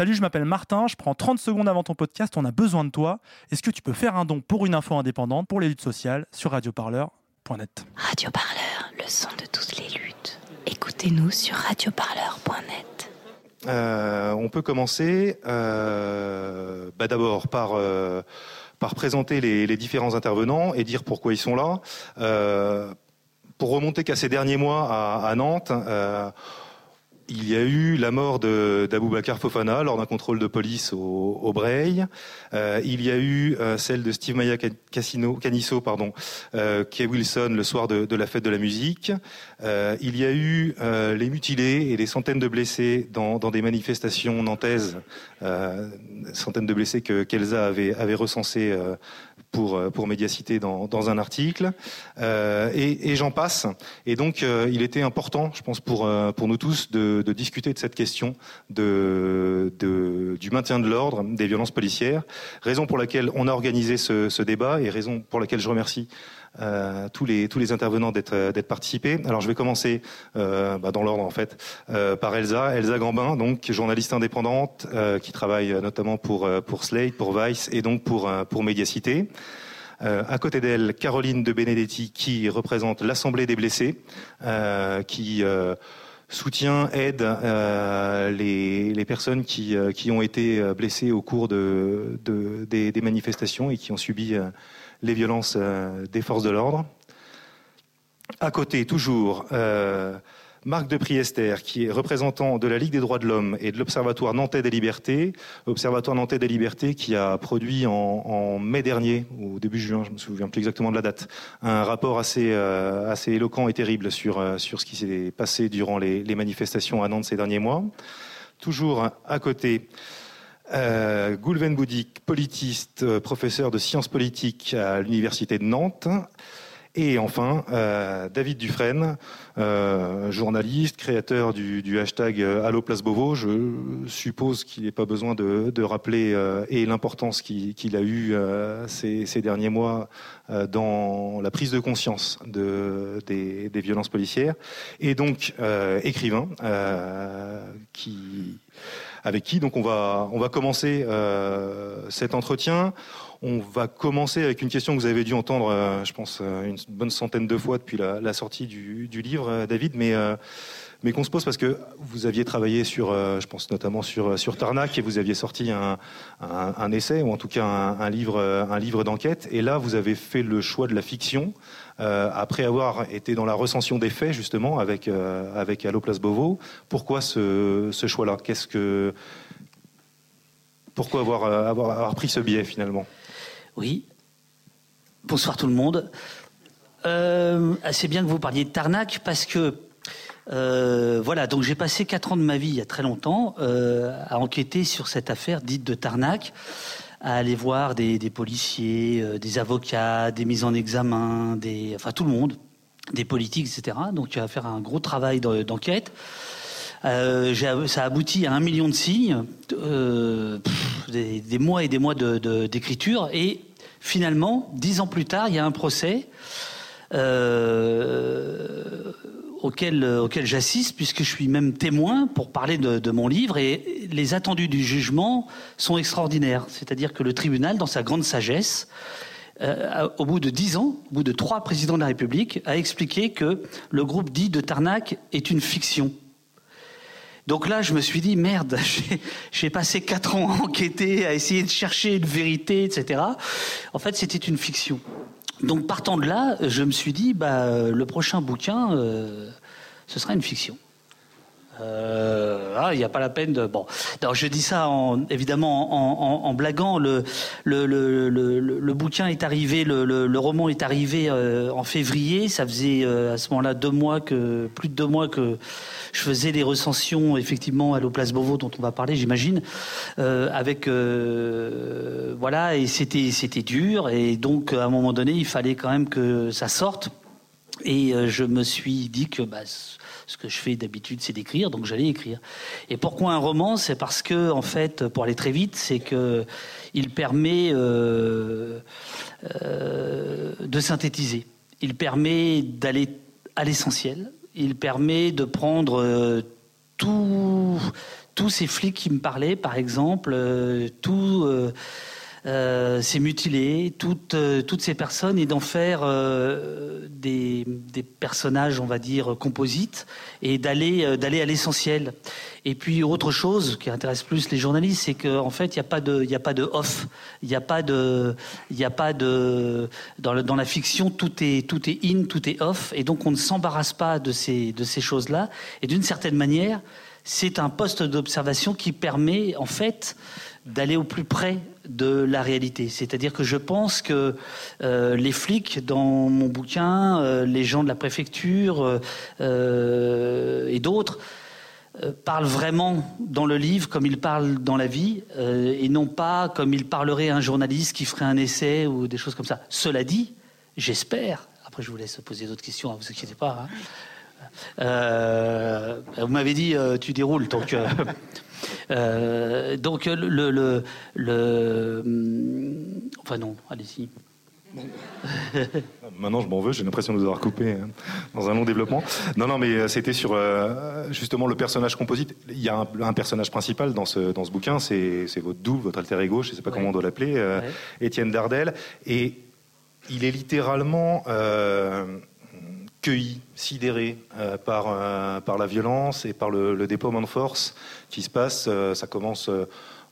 Salut, je m'appelle Martin, je prends 30 secondes avant ton podcast, on a besoin de toi. Est-ce que tu peux faire un don pour une info indépendante pour les luttes sociales sur radioparleur.net Radio Parleur, le son de toutes les luttes. Écoutez-nous sur radioparleur.net. Euh, on peut commencer euh, bah d'abord par, euh, par présenter les, les, différents intervenants et dire pourquoi ils sont là. Euh, pour remonter qu'à ces derniers mois à, à Nantes, euh, il y a eu la mort d'Aboubacar Fofana lors d'un contrôle de police au, au. Euh, il y a eu euh, celle de Steve Maya Cassino, Canisso, pardon, euh, Wilson le soir de, la fête de la musique. Il y a eu les mutilés et des centaines de blessés dans, des manifestations nantaises, centaines de blessés que qu'Elsa avait, avait recensés pour, pour Médiacité dans, dans un article. et, et j'en passe. Et donc, il était important, je pense, pour, pour nous tous de de, discuter de cette question de, de du maintien de l'ordre des violences policières. Raison pour laquelle on a organisé ce, ce débat et raison pour laquelle je remercie euh, tous les tous les intervenants d'être d'être participés. Alors je vais commencer euh, bah, dans l'ordre en fait euh, par Elsa, Elsa Gambin, donc journaliste indépendante euh, qui travaille notamment pour pour Slate, pour Vice et donc pour pour. Euh, à côté d'elle, Caroline de Benedetti, qui représente l'Assemblée des blessés, euh, qui euh, soutient, aide euh, les, personnes qui, euh, ont été euh, blessées au cours de, de des, manifestations et qui ont subi euh, les violences euh, des forces de l'ordre. À côté, toujours, euh, Marc de Priester, qui est représentant de la Ligue des droits de l'homme et de l'Observatoire nantais des libertés, Observatoire nantais des libertés qui a produit en, mai dernier, au début juin, je me souviens plus exactement de la date, un rapport assez, euh, assez éloquent et terrible sur, sur ce qui s'est passé durant les, manifestations à Nantes ces derniers mois. Toujours à côté, euh, Goulven Boudik, politiste, euh, professeur de sciences politiques à l'Université de Nantes, et enfin, euh, David Dufresne, euh, journaliste, créateur du, hashtag Allo Place. Je suppose qu'il n'est pas besoin de, rappeler l'importance qu'il qu a eu euh, ces, derniers mois dans la prise de conscience de, des, des violences policières. Et donc, écrivain, qui, avec qui. Donc on va, on va commencer cet entretien. On va commencer avec une question que vous avez dû entendre, euh, je pense, euh, une bonne centaine de fois depuis la, sortie du, du, livre, euh, David, mais, mais qu'on se pose parce que vous aviez travaillé sur, je pense notamment sur, sur Tarnac, et vous aviez sorti un, un, un essai, ou en tout cas un, un livre, un livre d'enquête, et là, vous avez fait le choix de la fiction, euh, après avoir été dans la recension des faits, justement, avec, euh, avec Allo Place Beauvau. Pourquoi ce, ce choix-là? Qu'est-ce que... Pourquoi avoir, avoir, avoir pris ce biais, finalement? Oui. Bonsoir tout le monde. Euh, c'est bien que vous parliez de Tarnac parce que euh, voilà, donc j'ai passé quatre ans de ma vie il y a très longtemps euh, à enquêter sur cette affaire dite de Tarnac, à aller voir des, policiers, euh, des avocats, des mises en examen, des, enfin tout le monde, des politiques, etc. Donc tu vas faire un gros travail d'enquête. Euh, ça aboutit à un million de signes, euh, des, mois et des mois d'écriture, et finalement, dix ans plus tard, il y a un procès euh, auquel, auquel j'assiste, puisque je suis même témoin pour parler de, de, mon livre, et les attendus du jugement sont extraordinaires. C'est-à-dire que le tribunal, dans sa grande sagesse, euh, au bout de dix ans, au bout de trois présidents de la République, a expliqué que le groupe dit de Tarnac est une fiction. Donc là, je me suis dit, merde, j'ai passé quatre ans à enquêter, à essayer de chercher une vérité, etc. En fait, c'était une fiction. Donc partant de là, je me suis dit, bah, le prochain bouquin, euh, ce sera une fiction. Euh, ah, il n'y a pas la peine de. Bon, alors je dis ça en, évidemment en, blaguant. Le le, le, le, bouquin est arrivé, le, roman est arrivé euh, en février. Ça faisait euh, à ce moment-là deux mois que plus de deux mois que je faisais les recensions effectivement à l'Oplace Beauvau dont on va parler, j'imagine, avec voilà et c'était c'était dur et donc à un moment donné il fallait quand même que ça sorte et je me suis dit que bah, ce que je fais d'habitude, c'est d'écrire, donc j'allais écrire. Et pourquoi un roman? C'est parce que, en fait, pour aller très vite, c'est que il permet euh, euh, de synthétiser. Il permet d'aller à l'essentiel. Il permet de prendre euh, tous ces flics qui me parlaient, par exemple, tout euh, c'est mutiler toutes, euh, toutes ces personnes et d'en faire euh, des, des, personnages, on va dire, composites et d'aller d'aller à l'essentiel. Et puis autre chose qui intéresse plus les journalistes, c'est qu'en en fait, il n'y a pas de il a pas de off, il n'y a pas de a pas de dans, dans la fiction tout est tout est in, tout est off, et donc on ne s'embarrasse pas de ces de ces choses là. Et d'une certaine manière, c'est un poste d'observation qui permet en fait d'aller au plus près de la réalité. C'est-à-dire que je pense que euh, les flics dans mon bouquin, euh, les gens de la préfecture euh, et d'autres parlent vraiment dans le livre comme ils parlent dans la vie et non pas comme il parlerait un journaliste qui ferait un essai ou des choses comme ça. Cela dit, j'espère, après je vous laisse poser d'autres questions, ne hein, vous inquiétez pas, hein. Vous m'avez dit tu déroules, donc euh, donc le, le, le, hum, enfin non, allez-y. Maintenant, je m'en veux, j'ai l'impression de vous avoir coupé hein, dans un long développement. Non, non, mais euh, c'était sur euh, justement le personnage composite. Il y a un, personnage principal dans ce, dans ce bouquin, c'est votre doux, votre alter ego, je ne sais pas comment on doit l'appeler, Étienne Dardel. Et il est littéralement cueilli, sidéré euh, par, euh, par la violence et par le, déploiement de force qui se passe. Euh, ça commence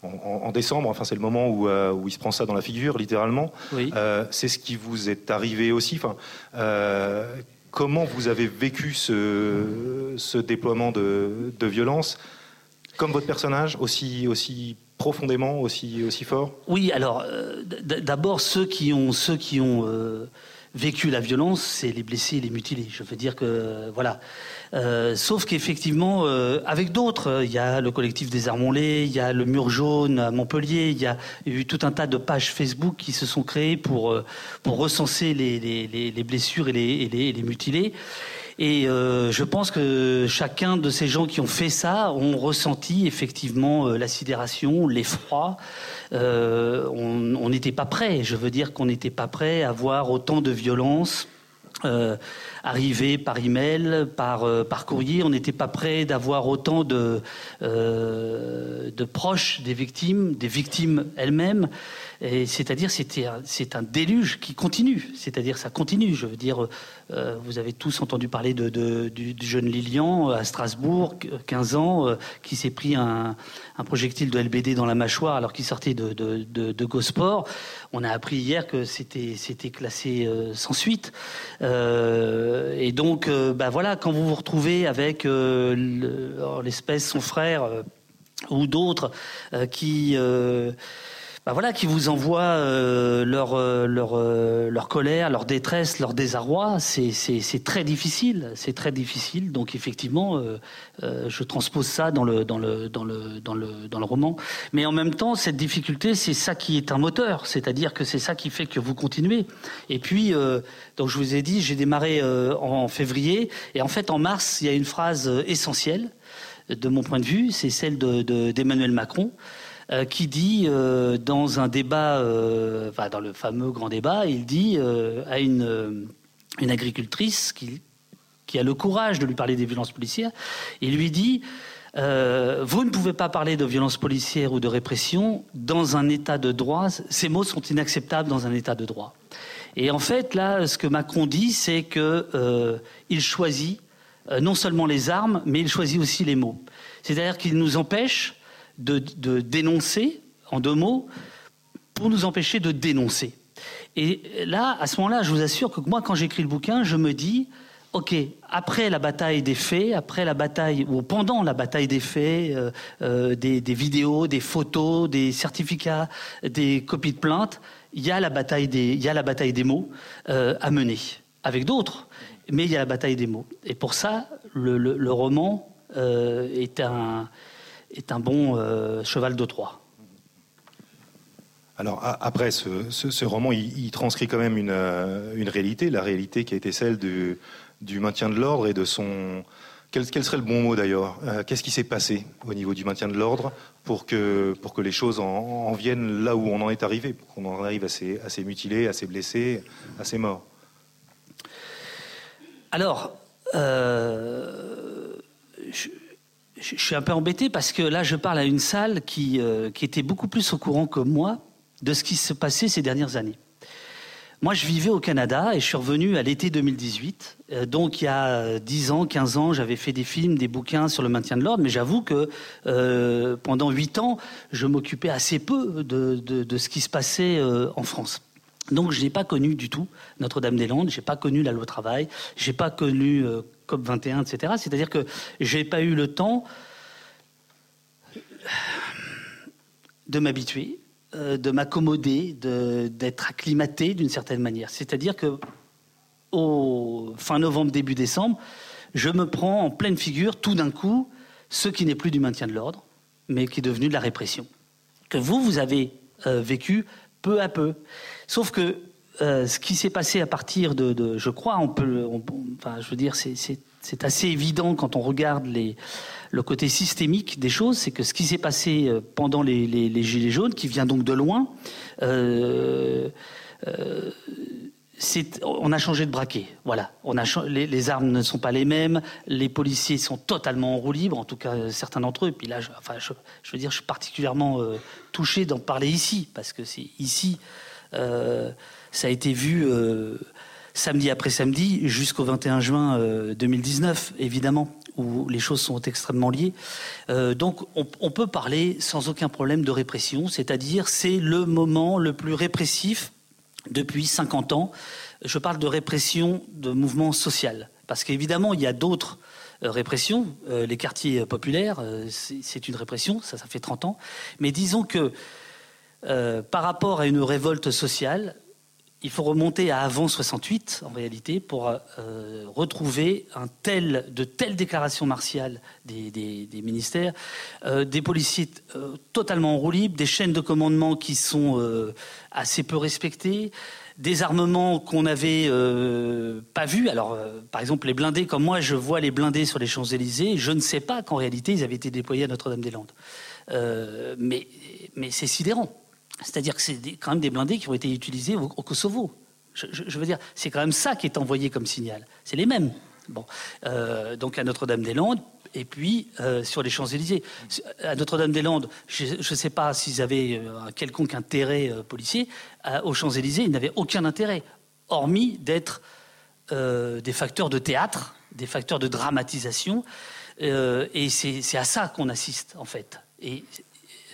en, décembre, enfin c'est le moment où, où, il se prend ça dans la figure, littéralement. c'est ce qui vous est arrivé aussi. Enfin, comment vous avez vécu ce, ce déploiement de, de, violence? Comme votre personnage, aussi, aussi profondément, aussi, aussi fort? Oui, alors d'abord ceux qui ont, ceux qui ont vécu la violence, c'est les blessés et les mutilés. Je veux dire que voilà. Euh, sauf qu'effectivement, euh, avec d'autres, il y a le collectif des Armonlés, il y a le Mur jaune à Montpellier, il y a eu tout un tas de pages Facebook qui se sont créées pour euh, pour recenser les, les, les blessures et les, et les, les mutilés. Et euh, je pense que chacun de ces gens qui ont fait ça ont ressenti effectivement euh, la sidération, l'effroi. Euh, on n'était pas prêt. Je veux dire qu'on n'était pas prêt à voir autant de violence. Euh, arriver par email, par, euh, par courrier. On n'était pas prêt d'avoir autant de, de proches des victimes, des victimes elles-mêmes c'est-à-dire, c'est un déluge qui continue. C'est-à-dire, ça continue. Je veux dire, euh, vous avez tous entendu parler de, du, jeune Lilian à Strasbourg, 15 ans, euh, qui s'est pris un, projectile de LBD dans la mâchoire alors qu'il sortait de, de, Gosport. On a appris hier que c'était classé euh, sans suite. et donc, bah voilà, quand vous vous retrouvez avec l'espèce son frère ou d'autres qui bah voilà, qui vous envoient euh, leur, euh, leur, euh, leur colère, leur détresse, leur désarroi, c'est très difficile. C'est très difficile. Donc effectivement, je transpose ça dans le, dans, le, dans, le, dans, le, dans le roman. Mais en même temps, cette difficulté, c'est ça qui est un moteur. C'est-à-dire que c'est ça qui fait que vous continuez. Et puis, donc je vous ai dit, j'ai démarré en février. Et en fait, en mars, il y a une phrase essentielle de mon point de vue, c'est celle d'Emmanuel de, Macron. Euh, qui dit euh, dans un débat, euh, enfin, dans le fameux grand débat, il dit à une, une agricultrice qui, qui a le courage de lui parler des violences policières, il lui dit vous ne pouvez pas parler de violence policière ou de répression dans un état de droit. Ces mots sont inacceptables dans un état de droit. Et en fait, là, ce que Macron dit, c'est que il choisit non seulement les armes, mais il choisit aussi les mots. C'est-à-dire qu'il nous empêche de, dénoncer, en deux mots, pour nous empêcher de dénoncer. Et là, à ce moment-là, je vous assure que moi, quand j'écris le bouquin, je me dis, OK, après la bataille des faits, après la bataille, ou pendant la bataille des faits, euh, euh, des, vidéos, des photos, des certificats, des copies de plainte, il y a la bataille des, il y a la bataille des mots euh, à mener, avec d'autres, mais il y a la bataille des mots. Et pour ça, le roman est un, est un bon euh, cheval de Troie. Alors après, ce, roman, il, transcrit quand même euh, une, réalité, la réalité qui a été celle du, maintien de l'ordre et de son... Quel, serait le bon mot d'ailleurs euh, Qu'est-ce qui s'est passé au niveau du maintien de l'ordre pour que, pour que les choses en, viennent là où on en est arrivé, pour qu'on en arrive à ces, à ces mutilés, à ces blessés, à ces morts? Alors, je, je suis un peu embêté parce que là, je parle à une salle qui, euh, qui était beaucoup plus au courant que moi de ce qui se passait ces dernières années. Moi, je vivais au Canada et je suis revenu à l'été 2018. Euh, donc, il y a 10 ans, 15 ans, j'avais fait des films, des bouquins sur le maintien de l'ordre, mais j'avoue que euh, pendant 8 ans, je m'occupais assez peu de, de, ce qui se passait euh, en France. Donc, je n'ai pas connu du tout Notre-Dame-des-Landes, j'ai pas connu la loi travail, j'ai pas connu euh, COP 21, etc. C'est-à-dire que j'ai pas eu le temps de m'habituer, euh, de m'accommoder, d'être acclimaté d'une certaine manière. C'est-à-dire que au fin novembre, début décembre, je me prends en pleine figure tout d'un coup ce qui n'est plus du maintien de l'ordre, mais qui est devenu de la répression. Que vous, vous avez euh, vécu peu à peu. Sauf que euh, ce qui s'est passé à partir de, je crois, on peut, enfin, je veux dire, c'est assez évident quand on regarde le côté systémique des choses, c'est que ce qui s'est passé euh, pendant les, Gilets jaunes, qui vient donc de loin, euh, on a changé de braquet. Voilà, on a les, armes ne sont pas les mêmes, les policiers sont totalement en roue libre, en tout cas certains d'entre eux. Et puis là, je, enfin, je, veux dire, je suis particulièrement touché d'en parler ici, parce que c'est ici, ça a été vu euh, samedi après samedi jusqu'au 21 juin 2019, évidemment où les choses sont extrêmement liées. Euh, donc on, peut parler sans aucun problème de répression, c'est-à-dire c'est le moment le plus répressif depuis 50 ans. Je parle de répression de mouvement social, parce qu'évidemment il y a d'autres euh, répressions. Euh, les quartiers populaires, c'est une répression, ça, ça fait 30 ans. Mais disons que par rapport à une révolte sociale, il faut remonter à avant 68 en réalité pour euh, retrouver un tel, de telles déclarations martiales des, ministères, euh, des policiers euh, totalement en des chaînes de commandement qui sont assez peu respectées, des armements qu'on n'avait pas vus. Alors, par exemple, les blindés, comme moi, je vois les blindés sur les Champs-Élysées, je ne sais pas qu'en réalité ils avaient été déployés à Notre-Dame-des-Landes. mais c'est sidérant. C'est-à-dire que c'est quand même des blindés qui ont été utilisés au, Kosovo. Je, veux dire, c'est quand même ça qui est envoyé comme signal. C'est les mêmes. Euh, donc à Notre-Dame-des-Landes, et puis euh, sur les Champs-Élysées. À Notre-Dame-des-Landes, je ne sais pas s'ils avaient un quelconque intérêt euh, policier. Aux Champs-Élysées, ils n'avaient aucun intérêt, hormis d'être euh, des facteurs de théâtre, des facteurs de dramatisation. Euh, et c'est à ça qu'on assiste, en fait.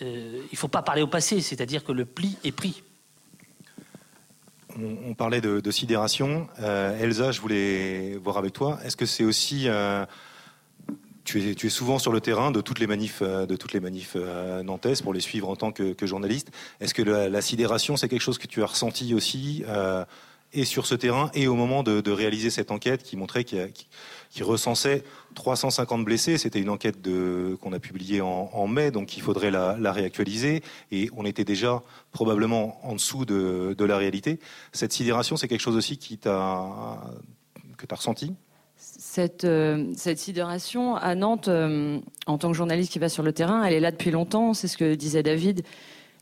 Euh, il ne faut pas parler au passé, c'est-à-dire que le pli est pris. On, parlait de, sidération. Euh, Elsa, je voulais voir avec toi. Est-ce que c'est aussi euh, tu es, tu es, souvent sur le terrain de toutes les manifs, de toutes les manifs nantaises pour les suivre en tant que, journaliste? Est-ce que la, sidération, c'est quelque chose que tu as ressenti aussi et sur ce terrain et au moment de, réaliser cette enquête qui montrait qu'il y a, qui recensait 350 blessés. C'était une enquête qu'on a publiée en, mai, donc il faudrait la, réactualiser. Et on était déjà probablement en dessous de, la réalité. Cette sidération, c'est quelque chose aussi qui t'a que tu as ressenti? Cette, euh, cette, sidération à Nantes, euh, en tant que journaliste qui va sur le terrain, elle est là depuis longtemps. C'est ce que disait David,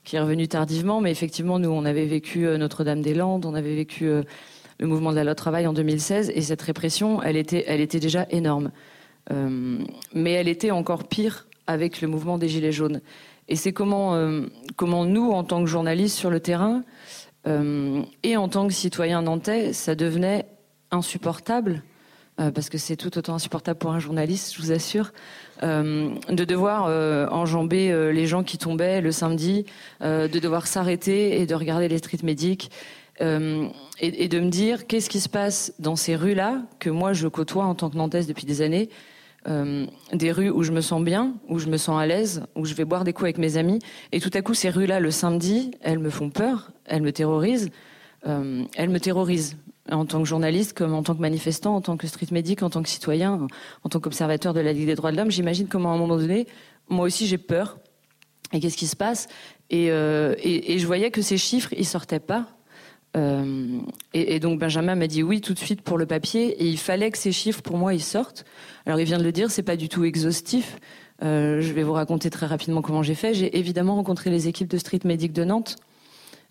qui est revenu tardivement. Mais effectivement, nous, on avait vécu euh, Notre-Dame-des-Landes, on avait vécu le mouvement de la loi travail en 2016, et cette répression, elle était, déjà énorme. Euh, mais elle était encore pire avec le mouvement des Gilets jaunes. Et c'est comment, euh, comment nous, en tant que journalistes sur le terrain, euh, et en tant que citoyens nantais, ça devenait insupportable parce que c'est tout autant insupportable pour un journaliste, je vous assure, de devoir enjamber les gens qui tombaient le samedi, de devoir s'arrêter et de regarder les street médics, et, et, de me dire qu'est-ce qui se passe dans ces rues-là, que moi je côtoie en tant que nantaise depuis des années, des rues où je me sens bien, où je me sens à l'aise, où je vais boire des coups avec mes amis, et tout à coup ces rues-là, le samedi, elles me font peur, elles me terrorisent, elles me terrorisent en tant que journaliste, comme en tant que manifestant, en tant que street médic, en tant que citoyen, en tant qu'observateur de la Ligue des droits de l'homme, j'imagine comment à un moment donné, moi aussi j'ai peur. Et qu'est-ce qui se passe? Euh, et, et, je voyais que ces chiffres, ils sortaient pas. Euh, et, donc Benjamin m'a dit oui tout de suite pour le papier. Et il fallait que ces chiffres, pour moi, ils sortent. Alors il vient de le dire, c'est pas du tout exhaustif. Euh, je vais vous raconter très rapidement comment j'ai fait. J'ai évidemment rencontré les équipes de street médic de Nantes.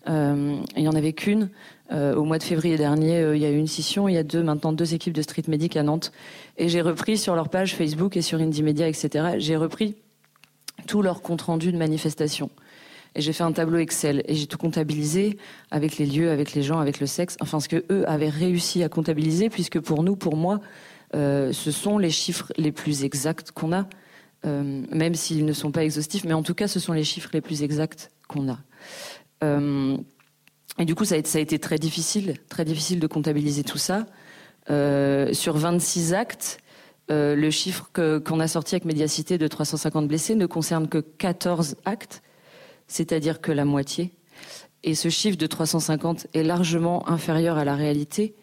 il n'y en avait qu'une. au mois de février dernier, il y a eu une scission. Il y a deux, maintenant deux équipes de street medic à Nantes. Et j'ai repris sur leur page Facebook et sur Indie Media, etc. J'ai repris tout leur compte rendu de manifestation. Et j'ai fait un tableau Excel et j'ai tout comptabilisé avec les lieux, avec les gens, avec le sexe. Enfin, ce que eux avaient réussi à comptabiliser, puisque pour nous, pour moi, euh, ce sont les chiffres les plus exacts qu'on a, euh, même s'ils ne sont pas exhaustifs, mais en tout cas, ce sont les chiffres les plus exacts qu'on a. Euh, et du coup, ça a, été, très difficile, très difficile de comptabiliser tout ça. sur 26 actes, le chiffre qu'on a sorti avec Médiacité de 350 blessés ne concerne que 14 actes c'est-à-dire que la moitié. Et ce chiffre de 350 est largement inférieur à la réalité,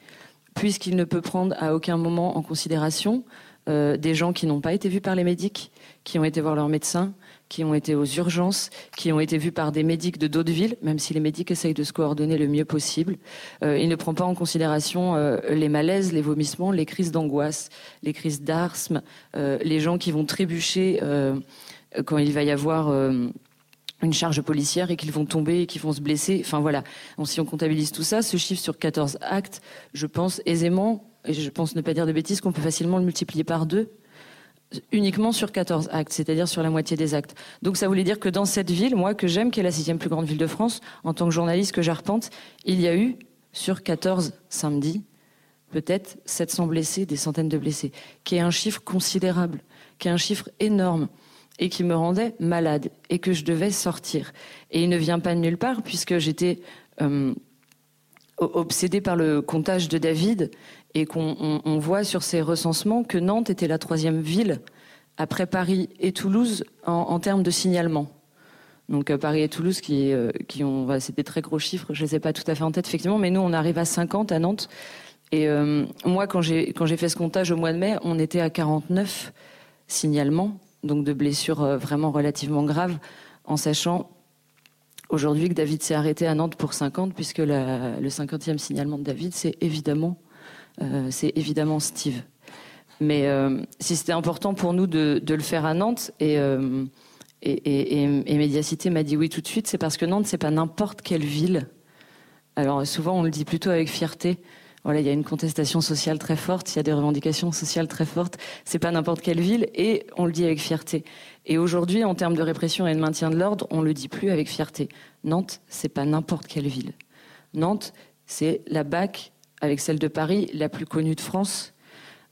puisqu'il ne peut prendre à aucun moment en considération euh, des gens qui n'ont pas été vus par les médics, qui ont été voir leur médecin, qui ont été aux urgences, qui ont été vus par des médics de d'autres villes, même si les médics essayent de se coordonner le mieux possible. Euh, il ne prend pas en considération euh, les malaises, les vomissements, les crises d'angoisse, les crises d'asthme, les gens qui vont trébucher quand il va y avoir une charge policière et qu'ils vont tomber et qu'ils vont se blesser. Enfin voilà. Donc, si on comptabilise tout ça, ce chiffre sur 14 actes, je pense aisément, et je pense ne pas dire de bêtises, qu'on peut facilement le multiplier par deux uniquement sur 14 actes, c'est-à-dire sur la moitié des actes. Donc ça voulait dire que dans cette ville, moi que j'aime, qui est la sixième plus grande ville de France, en tant que journaliste que j'arpente, il y a eu sur 14 samedis, peut-être 700 blessés, des centaines de blessés, qui est un chiffre considérable, qui est un chiffre énorme et qui me rendait malade et que je devais sortir. Et il ne vient pas de nulle part puisque j'étais euh, obsédée par le comptage de David et qu'on voit sur ces recensements que Nantes était la troisième ville après Paris et Toulouse en, termes de signalement. Donc euh, Paris et Toulouse qui, euh, qui c'est des très gros chiffres, je les ai pas tout à fait en tête effectivement, mais nous on arrive à 50 à Nantes. Et moi quand j'ai fait ce comptage au mois de mai, on était à 49 signalements donc de blessures euh, vraiment relativement graves, en sachant aujourd'hui que David s'est arrêté à Nantes pour 50, puisque le 50e signalement de David, c'est évidemment, euh, Steve. Mais euh, si c'était important pour nous de, le faire à Nantes, et, et, et, Médiacité m'a dit oui tout de suite, c'est parce que Nantes, c'est pas n'importe quelle ville. Alors souvent, on le dit plutôt avec fierté. Voilà, il y a une contestation sociale très forte, il y a des revendications sociales très fortes. C'est pas n'importe quelle ville et on le dit avec fierté. Et aujourd'hui, en termes de répression et de maintien de l'ordre, on le dit plus avec fierté. Nantes, c'est pas n'importe quelle ville. Nantes, c'est la BAC avec celle de Paris la plus connue de France.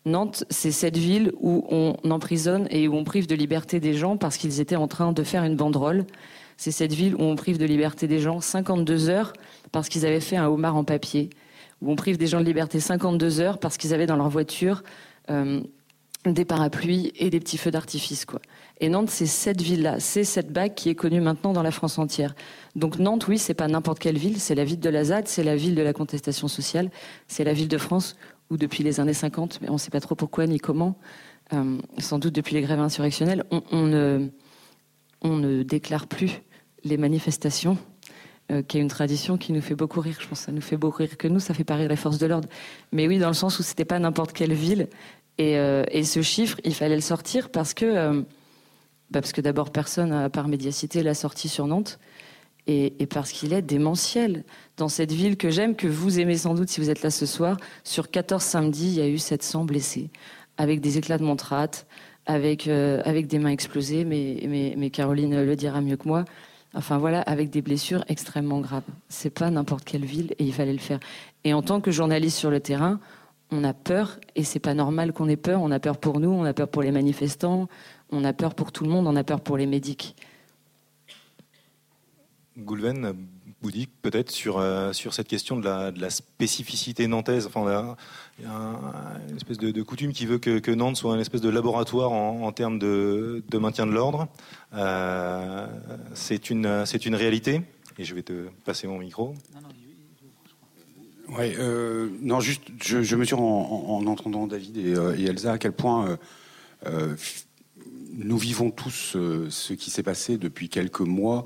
Nantes, c'est cette ville où on emprisonne et où on prive de liberté des gens parce qu'ils étaient en train de faire une banderole. C'est cette ville où on prive de liberté des gens 52 heures parce qu'ils avaient fait un homard en papier où on prive des gens de liberté 52 heures parce qu'ils avaient dans leur voiture euh, des parapluies et des petits feux d'artifice. quoi. Et Nantes, c'est cette ville-là, c'est cette bague qui est connue maintenant dans la France entière. Donc Nantes, oui, c'est pas n'importe quelle ville, c'est la ville de la ZAD, c'est la ville de la contestation sociale, c'est la ville de France où depuis les années 50, mais on ne sait pas trop pourquoi ni comment, euh, sans doute depuis les grèves insurrectionnelles, on, ne, on ne déclare plus les manifestations euh, qui est une tradition qui nous fait beaucoup rire. Je pense que ça nous fait beaucoup rire que nous, ça fait pas rire les forces de l'ordre. Mais oui, dans le sens où c'était pas n'importe quelle ville. Et, euh, et, ce chiffre, il fallait le sortir parce que, euh, bah parce que d'abord personne, à part Médiacité, l'a sorti sur Nantes. Et, et parce qu'il est démentiel. Dans cette ville que j'aime, que vous aimez sans doute si vous êtes là ce soir, sur 14 samedis, il y a eu 700 blessés, avec des éclats de montrate, avec, avec des mains explosées, mais, mais, mais Caroline le dira mieux que moi. Enfin voilà, avec des blessures extrêmement graves. C'est pas n'importe quelle ville et il fallait le faire. Et en tant que journaliste sur le terrain, on a peur et c'est pas normal qu'on ait peur. On a peur pour nous, on a peur pour les manifestants, on a peur pour tout le monde, on a peur pour les médics. Goulven, bouddhique peut-être sur, euh, sur cette question de la, spécificité nantaise. Il y a une espèce de, coutume qui veut que, Nantes soit un espèce de laboratoire en, termes de, de, maintien de l'ordre. Euh, c'est une, c'est une réalité. Et je vais te passer mon micro. Ouais, euh, non, juste, je, je mesure en, en, entendant David et, et, Elsa à quel point nous vivons tous ce qui s'est passé depuis quelques mois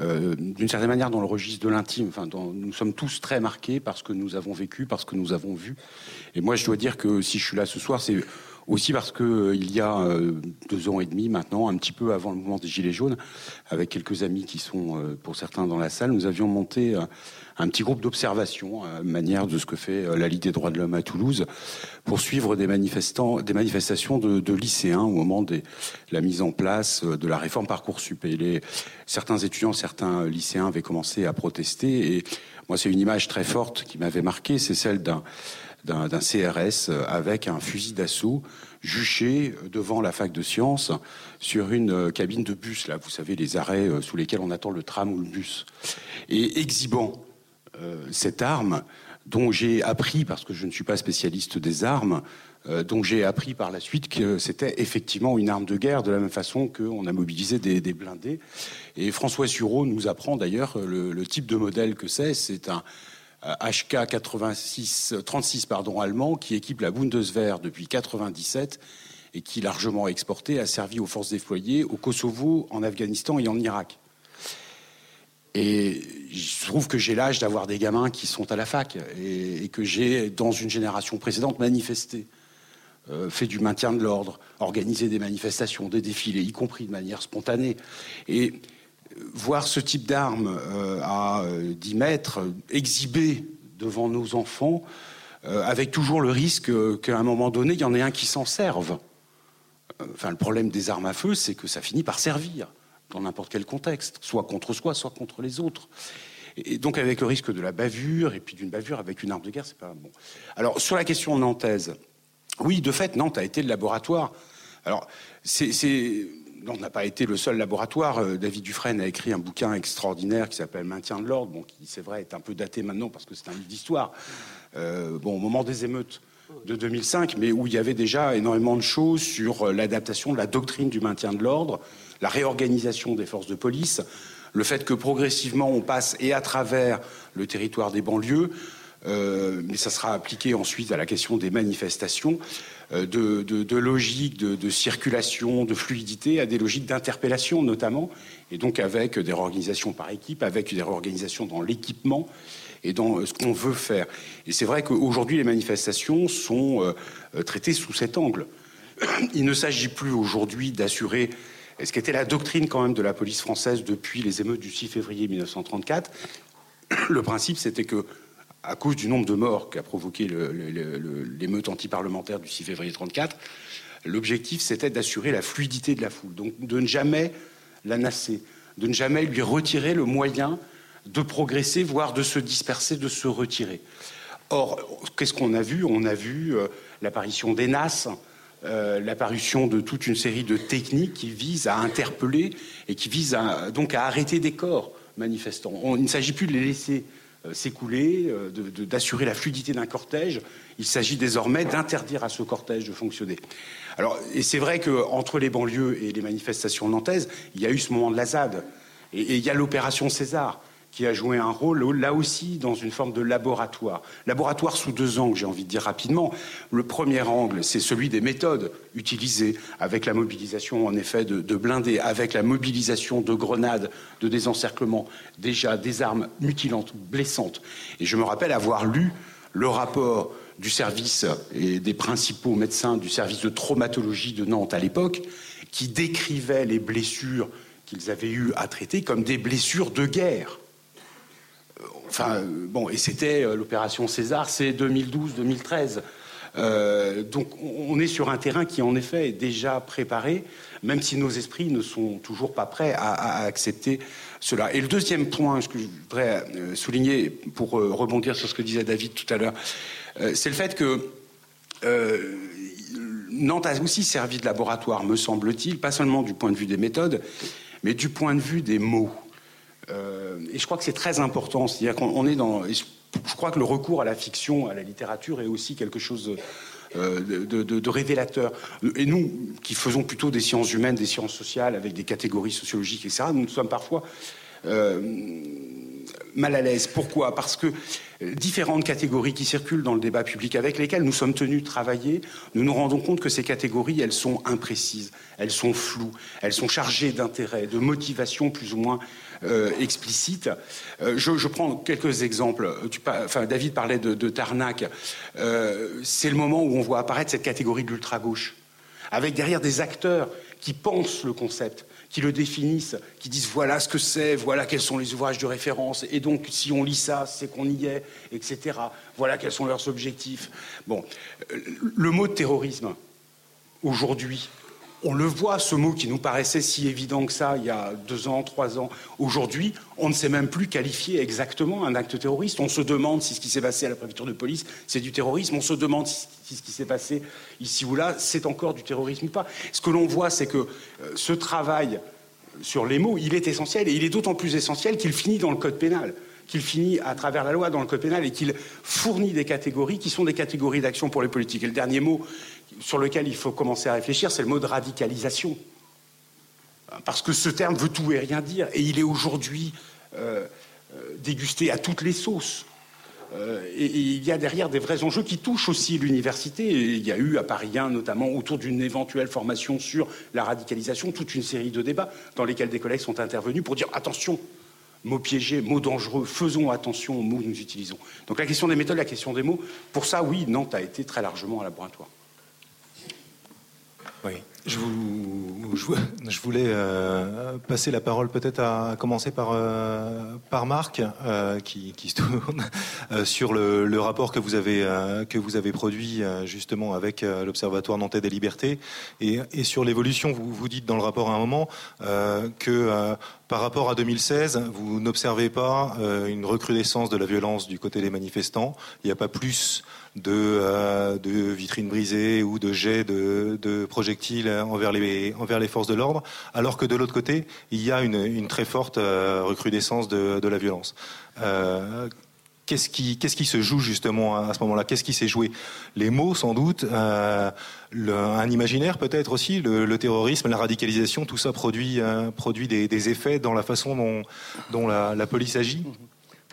euh, d'une certaine manière dans le registre de l'intime. Enfin, nous sommes tous très marqués par ce que nous avons vécu, par ce que nous avons vu. Et moi, je dois dire que si je suis là ce soir, c'est Aussi parce que euh, il y a euh, deux ans et demi maintenant, un petit peu avant le mouvement des Gilets jaunes, avec quelques amis qui sont pour certains dans la salle, nous avions monté un petit groupe d'observation, à manière de ce que fait euh, la Ligue des droits de l'homme à Toulouse, pour suivre des, manifestants, des manifestations de, lycéens au moment de la mise en place euh, de la réforme Parcoursup. Et certains étudiants, certains lycéens avaient commencé à protester. Et moi, c'est une image très forte qui m'avait marqué, c'est celle d'un d'un CRS euh, avec un fusil d'assaut juché devant la fac de sciences sur une euh, cabine de bus, là, vous savez, les arrêts euh, sous lesquels on attend le tram ou le bus, et exhibant euh, cette arme dont j'ai appris, parce que je ne suis pas spécialiste des armes, euh, dont j'ai appris par la suite que c'était effectivement une arme de guerre, de la même façon qu'on a mobilisé des, blindés. Et François Sureau nous apprend d'ailleurs le, le type de modèle que c'est. C'est un euh, HK 86, 36 pardon, allemand qui équipe la Bundeswehr depuis 97 et qui, largement exporté, a servi aux forces déployées au Kosovo, en Afghanistan et en Irak. Et je trouve que j'ai l'âge d'avoir des gamins qui sont à la fac et, que j'ai, dans une génération précédente, manifesté, euh, fait du maintien de l'ordre, organisé des manifestations, des défilés, y compris de manière spontanée. Et euh, voir ce type d'armes euh, à euh, 10 mètres euh, exhibé devant nos enfants, avec toujours le risque qu'à un moment donné, il y en ait un qui s'en serve. Enfin, le problème des armes à feu, c'est que ça finit par servir dans n'importe quel contexte, soit contre soi, soit contre les autres. Et donc avec le risque de la bavure, et puis d'une bavure avec une arme de guerre, c'est pas bon. Alors sur la question nantaise, oui, de fait, Nantes a été le laboratoire. Alors, c'est. Nantes n'a pas été le seul laboratoire. Euh, David Dufresne a écrit un bouquin extraordinaire qui s'appelle Maintien de l'ordre, bon, qui, c'est vrai, est un peu daté maintenant parce que c'est un livre d'histoire. Euh, bon, au moment des émeutes de 2005, mais où il y avait déjà énormément de choses sur euh, l'adaptation de la doctrine du maintien de l'ordre, la réorganisation des forces de police, le fait que progressivement on passe et à travers le territoire des banlieues, euh, mais ça sera appliqué ensuite à la question des manifestations, euh, de, de, de logiques de, circulation, de fluidité, à des logiques d'interpellation notamment, et donc avec des réorganisations par équipe, avec des réorganisations dans l'équipement et dans euh, ce qu'on veut faire. Et c'est vrai qu'aujourd'hui, les manifestations sont traitées sous cet angle. Il ne s'agit plus aujourd'hui d'assurer et ce qui était la doctrine quand même de la police française depuis les émeutes du 6 février 1934, le principe c'était que, à cause du nombre de morts qu'a provoqué l'émeute antiparlementaire du 6 février 1934, l'objectif c'était d'assurer la fluidité de la foule, donc de ne jamais la nasser, de ne jamais lui retirer le moyen de progresser, voire de se disperser, de se retirer. Or, qu'est-ce qu'on a vu? On a vu euh, l'apparition des NAS, euh, l'apparition de toute une série de techniques qui visent à interpeller et qui visent donc à arrêter des corps manifestants. Il ne s'agit plus de les laisser euh, s'écouler, euh, d'assurer la fluidité d'un cortège. Il s'agit désormais d'interdire à ce cortège de fonctionner. Alors, et c'est vrai qu'entre les banlieues et les manifestations nantaises, il y a eu ce moment de la ZAD. Et il y a l'opération César qui a joué un rôle là aussi dans une forme de laboratoire. Laboratoire sous deux angles, j'ai envie de dire rapidement. Le premier angle, c'est celui des méthodes utilisées, avec la mobilisation en effet de, blindés, avec la mobilisation de grenades, de désencerclement, déjà des armes mutilantes, blessantes. Et je me rappelle avoir lu le rapport du service et des principaux médecins du service de traumatologie de Nantes à l'époque, qui décrivaient les blessures qu'ils avaient eues à traiter comme des blessures de guerre. Enfin, euh, bon, et c'était euh, l'opération César, c'est 2012-2013. Euh, donc on est sur un terrain qui en effet est déjà préparé, même si nos esprits ne sont toujours pas prêts à, accepter cela. Et le deuxième point que je voudrais souligner pour rebondir sur ce que disait David tout à l'heure, c'est le fait que Nantes a aussi servi de laboratoire, me semble-t-il, pas seulement du point de vue des méthodes, mais du point de vue des mots. Euh, et je crois que c'est très important. C'est-à-dire qu'on est dans. Je, crois que le recours à la fiction, à la littérature, est aussi quelque chose euh, de, de, de, révélateur. Et nous, qui faisons plutôt des sciences humaines, des sciences sociales, avec des catégories sociologiques, etc., nous sommes parfois euh, mal à l'aise. Pourquoi? Parce que différentes catégories qui circulent dans le débat public avec lesquelles nous sommes tenus de travailler, nous nous rendons compte que ces catégories, elles sont imprécises, elles sont floues, elles sont chargées d'intérêts, de motivations plus ou moins explicite. Je, prends quelques exemples. David parlait de, Tarnac. C'est le moment où on voit apparaître cette catégorie de l'ultra-gauche, avec derrière des acteurs qui pensent le concept, qui le définissent, qui disent voilà ce que c'est, voilà quels sont les ouvrages de référence, et donc si on lit ça, c'est qu'on y est, etc. Voilà quels sont leurs objectifs. Bon, le mot terrorisme, aujourd'hui, on le voit, ce mot qui nous paraissait si évident que ça il y a deux ans, trois ans. Aujourd'hui, on ne sait même plus qualifier exactement un acte terroriste. On se demande si ce qui s'est passé à la préfecture de police, c'est du terrorisme. On se demande si ce qui s'est passé ici ou là, c'est encore du terrorisme ou pas. Ce que l'on voit, c'est que euh, ce travail sur les mots, il est essentiel. Et il est d'autant plus essentiel qu'il finit dans le code pénal qu'il finit à travers la loi dans le code pénal et qu'il fournit des catégories qui sont des catégories d'action pour les politiques. Et le dernier mot sur lequel il faut commencer à réfléchir, c'est le mot de radicalisation. Parce que ce terme veut tout et rien dire, et il est aujourd'hui euh, euh, dégusté à toutes les sauces. Euh, et, il y a derrière des vrais enjeux qui touchent aussi l'université. Il y a eu à Paris 1, notamment autour d'une éventuelle formation sur la radicalisation, toute une série de débats dans lesquels des collègues sont intervenus pour dire attention, mots piégés, mots dangereux, faisons attention aux mots que nous utilisons. Donc la question des méthodes, la question des mots, pour ça, oui, Nantes a été très largement un laboratoire. Oui. Je, voulais euh, passer la parole peut-être à, commencer par, euh, par Marc, euh, qui, se tourne sur le, rapport que vous avez, que vous avez produit justement avec l'Observatoire nantais des libertés. Et, et sur l'évolution, vous, vous dites dans le rapport à un moment que par rapport à 2016, vous n'observez pas une recrudescence de la violence du côté des manifestants. Il n'y a pas plus de, euh, de vitrines brisées ou de jets de, projectiles envers les, forces de l'ordre, alors que de l'autre côté, il y a une, très forte euh, recrudescence de, la violence. Euh, qu'est-ce qui, se joue justement à ce moment-là? Qu'est-ce qui s'est joué? Les mots, sans doute, un imaginaire peut-être aussi, le, terrorisme, la radicalisation, tout ça produit, des, effets dans la façon dont la police agit?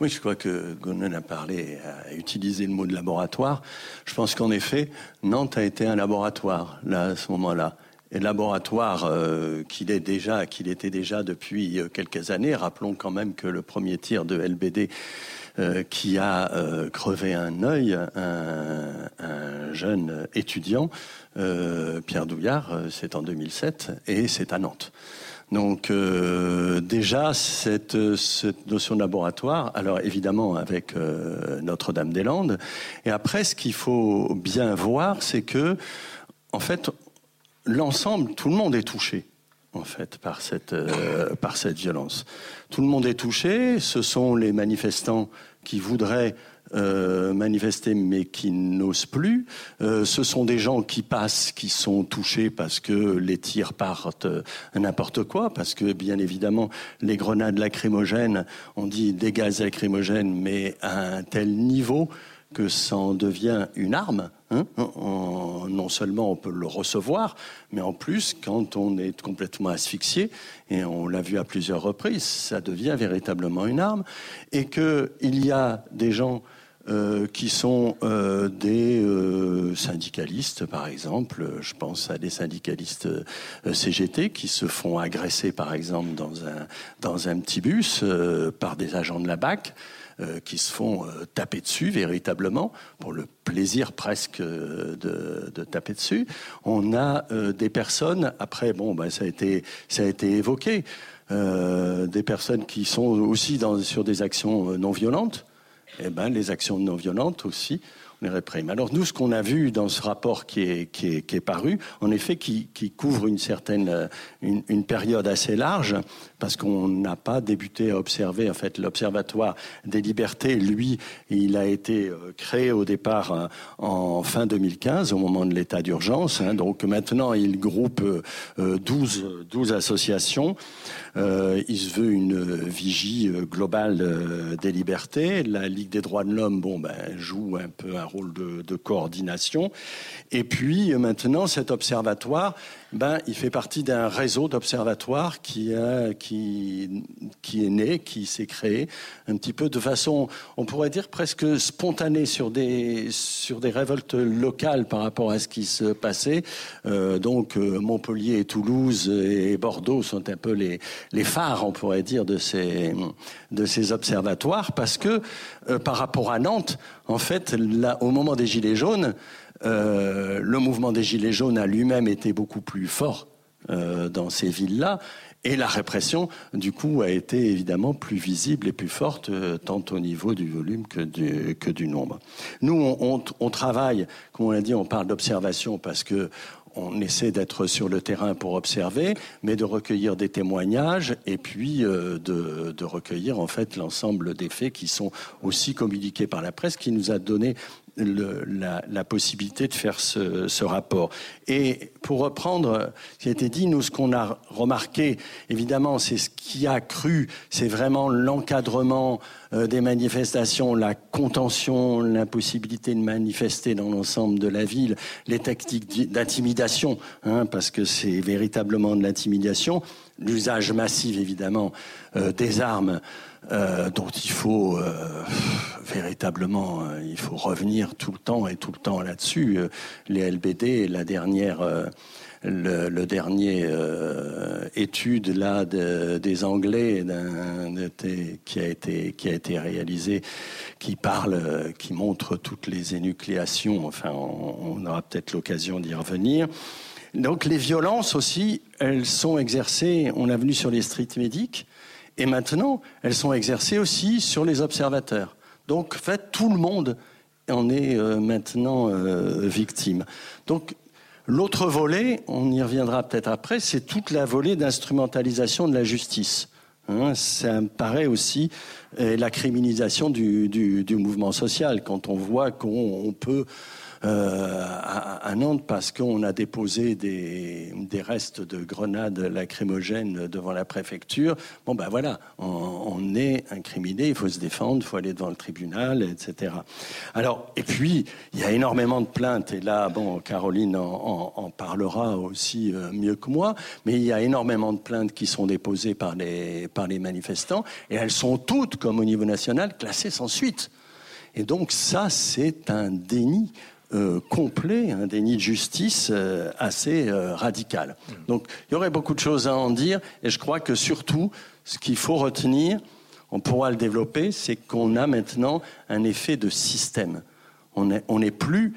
Oui, je crois que Gonnen a parlé, a utilisé le mot de laboratoire. Je pense qu'en effet, Nantes a été un laboratoire là à ce moment-là. Et laboratoire euh, qu'il est déjà, qu'il était déjà depuis euh, quelques années. Rappelons quand même que le premier tir de LBD euh, qui a crevé un œil, un, un jeune étudiant, Pierre Douillard, c'est en 2007 et c'est à Nantes. Donc euh, déjà cette, notion de laboratoire, alors évidemment avec euh, Notre-Dame-des-Landes, et après ce qu'il faut bien voir, c'est que en fait l'ensemble, tout le monde est touché en fait par cette euh, par cette violence. Tout le monde est touché. Ce sont les manifestants qui voudraient euh, manifester mais qui n'osent plus. Euh, ce sont des gens qui passent, qui sont touchés parce que les tirs partent n'importe quoi, parce que bien évidemment les grenades lacrymogènes, on dit des gaz lacrymogènes, mais à un tel niveau que ça en devient une arme. Hein. non seulement on peut le recevoir, mais en plus, quand on est complètement asphyxié, et on l'a vu à plusieurs reprises, ça devient véritablement une arme, et qu'il y a des gens euh, qui sont euh, des euh, syndicalistes, par exemple. Je pense à des syndicalistes CGT qui se font agresser, par exemple, dans un, dans un petit bus par des agents de la BAC qui se font taper dessus véritablement, pour le plaisir presque de, taper dessus. On a des personnes, après, bon, ben, ça, a été, ça a été évoqué, des personnes qui sont aussi sur des actions non violentes, eh ben, les actions non violentes aussi, on les réprime. Alors nous, ce qu'on a vu dans ce rapport qui est, paru, en effet, qui, couvre une certaine, une, une, période assez large, parce qu'on n'a pas débuté à observer, en fait, l'Observatoire des libertés, lui, il a été euh, créé au départ euh, en fin 2015, au moment de l'état d'urgence. Hein, donc maintenant, il groupe 12, euh, 12 associations. Il se veut une vigie globale des libertés. La Ligue des droits de l'homme, bon, ben, joue un peu un rôle de coordination. Et puis maintenant, cet observatoire, ben, il fait partie d'un réseau d'observatoires qui, qui, qui est né, qui s'est créé un petit peu de façon, on pourrait dire presque spontanée sur des, sur des révoltes locales par rapport à ce qui se passait. Euh, donc euh, Montpellier, Toulouse et Bordeaux sont un peu les, les phares, on pourrait dire, de ces, de ces observatoires parce que euh, par rapport à Nantes, en fait, là, au moment des Gilets jaunes, euh, le mouvement des Gilets jaunes a lui-même été beaucoup plus fort euh, dans ces villes-là. Et la répression, du coup, a été évidemment plus visible et plus forte, euh, tant au niveau du volume que du, nombre. Nous, on, travaille, comme on l'a dit, on parle d'observation parce que on essaie d'être sur le terrain pour observer, mais de recueillir des témoignages et puis de, de, recueillir en fait l'ensemble des faits qui sont aussi communiqués par la presse, qui nous a donné la, possibilité de faire ce, ce, rapport. Et pour reprendre ce qui a été dit, nous, ce qu'on a remarqué, évidemment, c'est ce qui a cru, c'est vraiment l'encadrement euh, des manifestations, la contention, l'impossibilité de manifester dans l'ensemble de la ville, les tactiques d'intimidation, hein, parce que c'est véritablement de l'intimidation, l'usage massif, évidemment, euh, des armes. Euh, dont il faut euh, véritablement, euh, il faut revenir tout le temps et tout le temps là-dessus. Les LBD, la dernière, le, dernier étude là de, des Anglais qui a été qui a été qui parle, qui montre toutes les énucléations. Enfin, on, aura peut-être l'occasion d'y revenir. Donc les violences aussi, elles sont exercées. On a venu sur les street médics et maintenant, elles sont exercées aussi sur les observateurs. Donc, en fait, tout le monde en est euh, maintenant euh, victime. Donc, l'autre volet, on y reviendra peut-être après, c'est toute la volée d'instrumentalisation de la justice. Hein, ça me paraît aussi euh, la criminalisation du, mouvement social, quand on voit qu'on peut euh, à, Nantes parce qu'on a déposé des, restes de grenades lacrymogènes devant la préfecture. Bon, ben voilà, on, est incriminé, il faut se défendre, il faut aller devant le tribunal, etc. Alors, et puis, il y a énormément de plaintes, et là, bon, Caroline en, en, en parlera aussi euh, mieux que moi, mais il y a énormément de plaintes qui sont déposées par les, par les manifestants, et elles sont toutes, comme au niveau national, classées sans suite. Et donc ça, c'est un déni euh, complet, un déni de justice euh, assez euh, radical. Donc il y aurait beaucoup de choses à en dire, et je crois que surtout, ce qu'il faut retenir, on pourra le développer, c'est qu'on a maintenant un effet de système. On n'est on plus,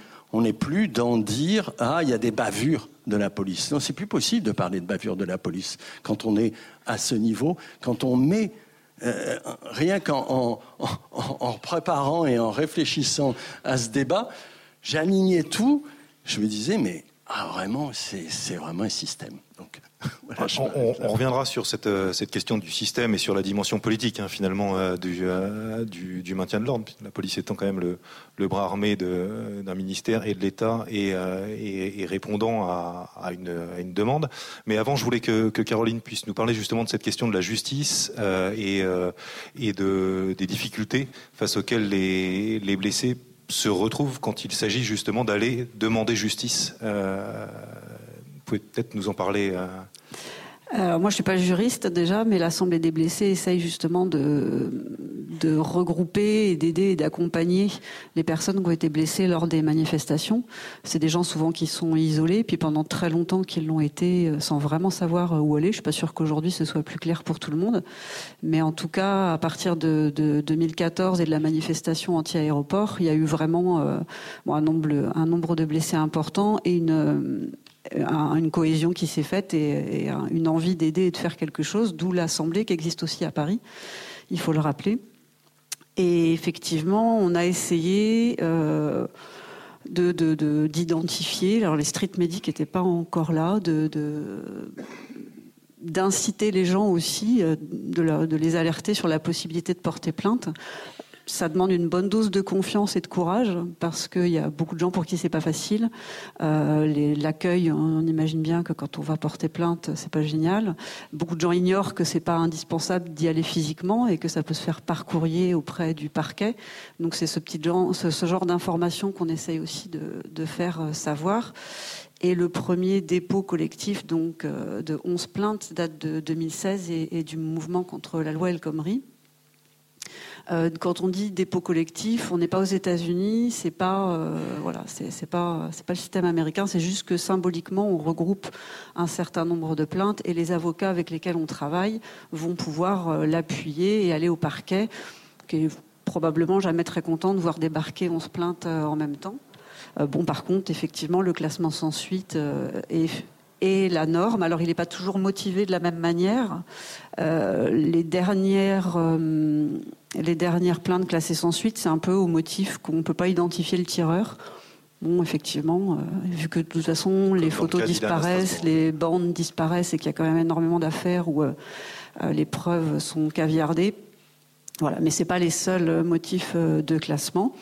plus dans dire ah il y a des bavures de la police. Non, c'est plus possible de parler de bavures de la police quand on est à ce niveau, quand on met rien qu'en en, en, en, préparant et en réfléchissant à ce débat, j'alignais tout, je me disais, mais ah, vraiment, c'est vraiment un système. Donc, voilà, on, on, on, reviendra sur cette, euh, cette, question du système et sur la dimension politique, hein, finalement, euh, du, euh, du, du, maintien de l'ordre. La police étant quand même le, le bras armé d'un ministère et de l'État et, et, et, répondant à, à, une, à, une, demande. Mais avant, je voulais que, que, Caroline puisse nous parler justement de cette question de la justice et, et de, des difficultés face auxquelles les, les blessés se retrouvent quand il s'agit justement d'aller demander justice. Euh, vous pouvez peut-être nous en parler euh... Alors moi, je suis pas juriste déjà, mais l'Assemblée des blessés essaye justement de, de regrouper et d'aider et d'accompagner les personnes qui ont été blessées lors des manifestations. C'est des gens souvent qui sont isolés, puis pendant très longtemps qu'ils l'ont été euh, sans vraiment savoir où aller. Je suis pas sûre qu'aujourd'hui ce soit plus clair pour tout le monde, mais en tout cas, à partir de, de 2014 et de la manifestation anti-aéroport, il y a eu vraiment euh, bon, un, nombre, un nombre de blessés important et une une cohésion qui s'est faite et, une envie d'aider et de faire quelque chose, d'où l'Assemblée qui existe aussi à Paris, il faut le rappeler. Et effectivement, on a essayé euh, d'identifier, de, de, alors les street medics n'étaient pas encore là, d'inciter les gens aussi, euh, de les alerter sur la possibilité de porter plainte ça demande une bonne dose de confiance et de courage parce qu'il y a beaucoup de gens pour qui c'est pas facile. Euh, L'accueil, on imagine bien que quand on va porter plainte, c'est pas génial. Beaucoup de gens ignorent que c'est pas indispensable d'y aller physiquement et que ça peut se faire par courrier auprès du parquet. Donc c'est ce petit genre, ce, genre d'information qu'on essaye aussi de, faire euh, savoir. Et le premier dépôt collectif donc euh, de 11 plaintes date de 2016 et, et du mouvement contre la loi El Khomri. Euh, quand on dit dépôt collectif, on n'est pas aux États-Unis, c'est pas euh, voilà, c'est pas c'est pas le système américain, c'est juste que symboliquement on regroupe un certain nombre de plaintes et les avocats avec lesquels on travaille vont pouvoir euh, l'appuyer et aller au parquet, qui est probablement jamais très content de voir débarquer 11 plaintes en même temps. Bon, par contre, effectivement, le classement sans suite est et la norme. Alors, il n'est pas toujours motivé de la même manière. Les dernières, les dernières plaintes classées sans suite, c'est un peu au motif qu'on ne peut pas identifier le tireur. Bon, effectivement, euh, vu que de toute façon les photos le disparaissent, les bandes disparaissent et qu'il y a quand même énormément d'affaires où euh, euh, les preuves sont caviardées. Voilà, mais c'est pas les seuls motifs de classement.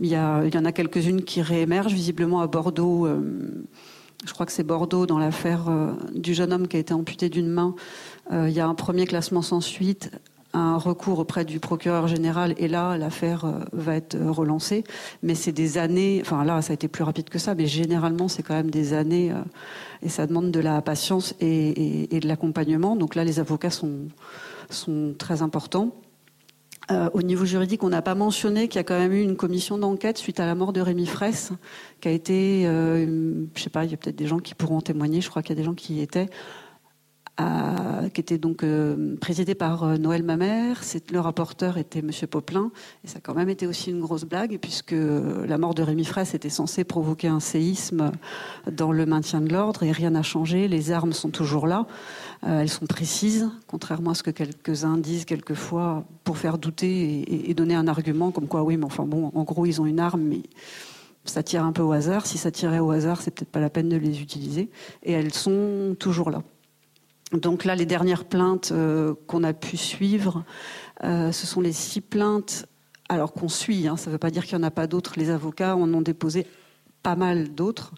Il y, a, il y en a quelques-unes qui réémergent, visiblement à Bordeaux. euh, je crois que c'est Bordeaux, dans l'affaire du jeune homme qui a été amputé d'une main. Il y a un premier classement sans suite, un recours auprès du procureur général, et là, l'affaire euh, va être euh, relancée. Mais c'est des années, enfin là, ça a été plus rapide que ça, mais généralement, c'est quand même des années, euh, et ça demande de la patience et, de l'accompagnement. Donc là, les avocats sont, sont très importants. Au niveau juridique, on n'a pas mentionné qu'il y a quand même eu une commission d'enquête suite à la mort de Rémi Fraisse, qui a été, euh, je sais pas, il y a peut-être des gens qui pourront témoigner, je crois qu'il y a des gens qui y étaient, qui était donc euh, présidée par euh, Noël Mamère. Le rapporteur était Monsieur Poplin, et ça a quand même été aussi une grosse blague, puisque euh, la mort de Rémi Fraisse était censée provoquer un séisme dans le maintien de l'ordre, et rien n'a changé. Les armes sont toujours là. Elles sont précises, contrairement à ce que quelques-uns disent quelquefois pour faire douter et- et donner un argument comme quoi, oui, mais enfin bon, en gros, ils ont une arme, mais ça tire un peu au hasard. Si ça tirait au hasard, c'est peut-être pas la peine de les utiliser. Et elles sont toujours là. Donc là, les dernières plaintes euh, qu'on a pu suivre, euh, ce sont les six plaintes, alors qu'on suit, hein, ça ne veut pas dire qu'il n'y en a pas d'autres, les avocats en ont déposé pas mal d'autres.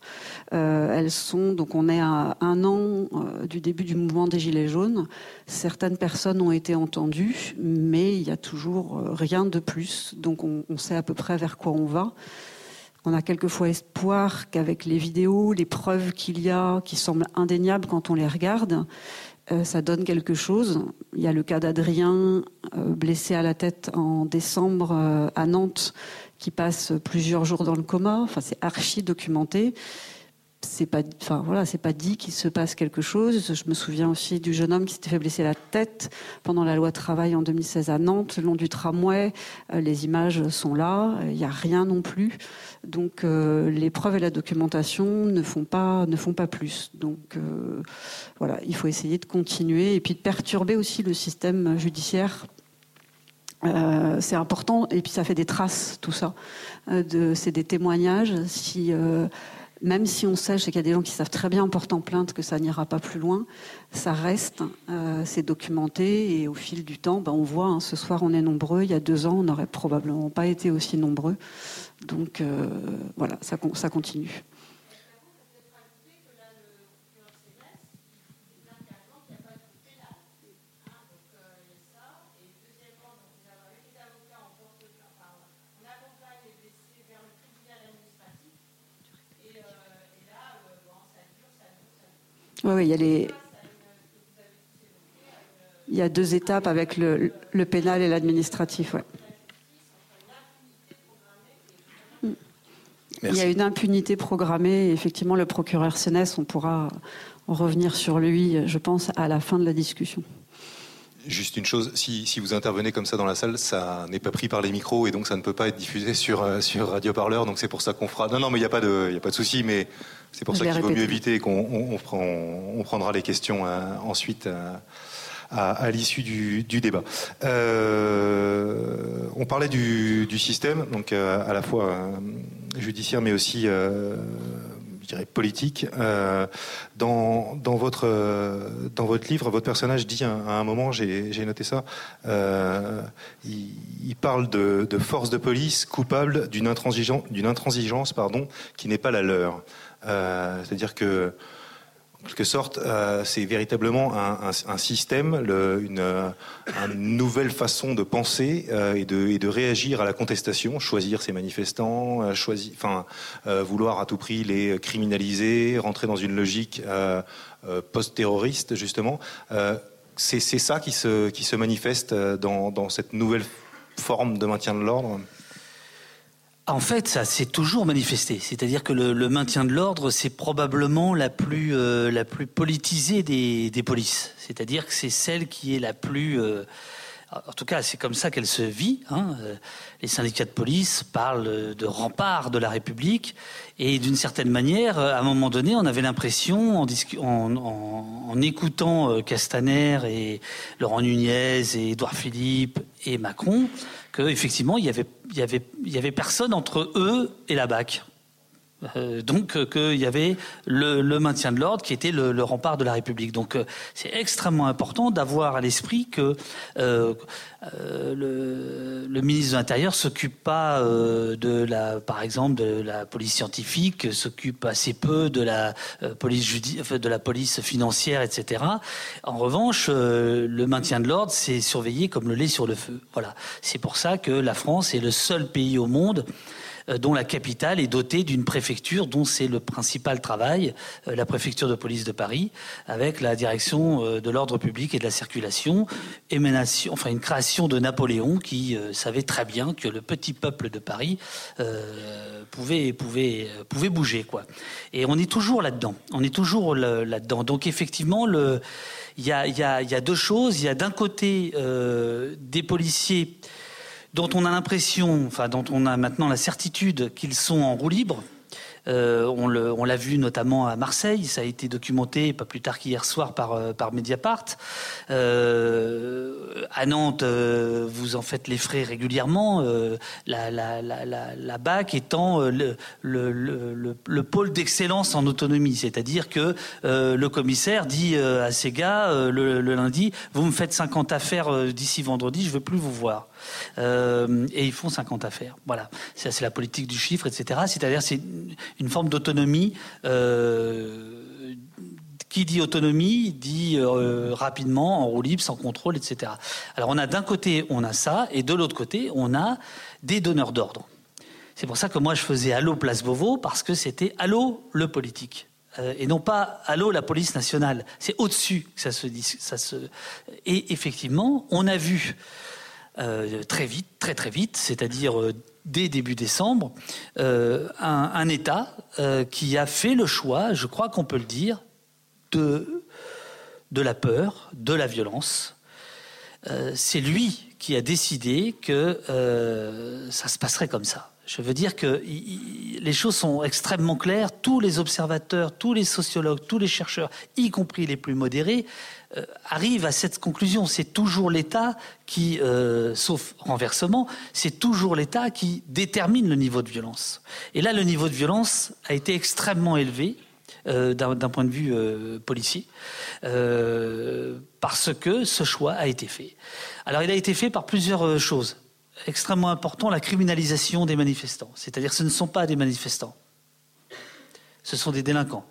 Euh, elles sont, donc on est à un an du début du mouvement des Gilets jaunes. Certaines personnes ont été entendues, mais il y a toujours rien de plus. Donc on, on sait à peu près vers quoi on va. On a quelquefois espoir qu'avec les vidéos, les preuves qu'il y a, qui semblent indéniables quand on les regarde, euh, ça donne quelque chose. Il y a le cas d'Adrien, euh, blessé à la tête en décembre euh, à Nantes, qui passe plusieurs jours dans le coma. Enfin, c'est archi documenté. C'est pas, enfin voilà, c'est pas dit qu'il se passe quelque chose. Je me souviens aussi du jeune homme qui s'était fait blesser la tête pendant la loi travail en 2016 à Nantes, le long du tramway. Euh, les images sont là. Il n'y a rien non plus. Donc euh, les preuves et la documentation ne font pas ne font pas plus. Donc euh, voilà, il faut essayer de continuer et puis de perturber aussi le système judiciaire. C'est important et puis ça fait des traces tout ça. De, c'est des témoignages. Si même si on sait, qu'il y a des gens qui savent très bien en portant plainte que ça n'ira pas plus loin, ça reste, euh, c'est documenté et au fil du temps, ben, on voit. hein, ce soir, on est nombreux. Il y a deux ans, on n'aurait probablement pas été aussi nombreux. Donc euh, voilà, ça continue. Oui, oui, il y a les. Il y a deux étapes avec le, le pénal et l'administratif. Ouais. Il y a une impunité programmée. Et effectivement, le procureur Sénès, on pourra revenir sur lui, je pense, à la fin de la discussion. Juste une chose, si, si vous intervenez comme ça dans la salle, ça n'est pas pris par les micros et donc ça ne peut pas être diffusé sur, euh, sur Radio Parleur. Donc c'est pour ça qu'on fera. Non, non, mais il n'y a pas de, y a pas de souci, mais c'est pour Je ça qu'il vaut mieux éviter qu'on on, on prend- on prendra les questions euh, ensuite. euh, à, à l'issue du, du débat. Euh, on parlait du, du système, donc euh, à la fois euh, judiciaire, mais aussi, je dirais, politique. Dans, dans, votre, dans votre livre, votre personnage dit à un, à un moment, j'ai noté ça, il, il parle de, de forces de police coupables d'une intransigeance, d'une intransigeance pardon, qui n'est pas la leur. Euh, c'est-à-dire que en quelque sorte, euh, c'est véritablement un, système, euh, une, nouvelle façon de penser et, de, réagir à la contestation, choisir ses manifestants, vouloir à tout prix les criminaliser, rentrer dans une logique post-terroriste justement. c'est ça qui se, manifeste dans cette nouvelle forme de maintien de l'ordre. En fait, ça s'est toujours manifesté. C'est-à-dire que le, le, maintien de l'ordre, c'est probablement la plus, euh, la plus politisée des, des polices. C'est-à-dire que c'est celle qui est la plus... Euh, en tout cas, c'est comme ça qu'elle se vit. Hein. Les syndicats de police parlent de rempart de la République. Et d'une certaine manière, à un moment donné, on avait l'impression, en, en, en, en, écoutant Castaner et Laurent Nunez et Édouard Philippe et Macron, qu'effectivement, il y avait, y, avait, y avait personne entre eux et la BAC. Euh, donc euh, qu'il y avait le, maintien de l'ordre qui était le, rempart de la République. Donc euh, c'est extrêmement important d'avoir à l'esprit que euh, le, ministre de l'Intérieur s'occupe pas de la, par exemple, de la police scientifique, s'occupe assez peu de la police de la police financière, etc. En revanche, le maintien de l'ordre, c'est surveillé comme le lait sur le feu. Voilà. C'est pour ça que la France est le seul pays au monde dont la capitale est dotée d'une préfecture dont c'est le principal travail, euh, la préfecture de police de Paris, avec la direction euh, de l'ordre public et de la circulation, émanation, enfin une création de Napoléon qui savait très bien que le petit peuple de Paris pouvait, pouvait, pouvait bouger. Quoi. Et on est toujours là-dedans. On est toujours là-dedans. Donc effectivement, il y a, y, a, y a deux choses. Il y a d'un côté euh, des policiers dont on a l'impression, enfin dont on a maintenant la certitude qu'ils sont en roue libre. Euh, on l'a vu notamment à Marseille, ça a été documenté pas plus tard qu'hier soir par, euh, par Mediapart. Euh, à Nantes, euh, vous en faites les frais régulièrement, la, BAC étant le, le, le, le pôle d'excellence en autonomie, c'est-à-dire que le commissaire dit à ses gars le, lundi, vous me faites 50 affaires d'ici vendredi, je veux plus vous voir. Et ils font 50 affaires. Voilà, c'est la politique du chiffre, etc. C'est-à-dire c'est une forme d'autonomie. Euh, qui dit autonomie dit euh, rapidement, en roue libre, sans contrôle, etc. Alors on a d'un côté, on a ça, et de l'autre côté, on a des donneurs d'ordre. C'est pour ça que moi je faisais Allô Place Beauvau, parce que c'était Allô le politique. Euh, et non pas Allô la police nationale. C'est au-dessus que ça se dit. Et effectivement, on a vu très vite, très très vite, c'est-à-dire dès début décembre, euh, un, État euh, qui a fait le choix, je crois qu'on peut le dire, de, de la peur, de la violence. Euh, c'est lui qui a décidé que ça se passerait comme ça. Je veux dire que les choses sont extrêmement claires. Tous les observateurs, tous les sociologues, tous les chercheurs, y compris les plus modérés, euh, arrivent à cette conclusion. C'est toujours l'État qui, euh, sauf renversement, c'est toujours l'État qui détermine le niveau de violence. Et là, le niveau de violence a été extrêmement élevé. Euh, d'un point de vue policier, parce que ce choix a été fait. Alors il a été fait par plusieurs choses extrêmement important la criminalisation des manifestants. C'est-à-dire ce ne sont pas des manifestants. Ce sont des délinquants.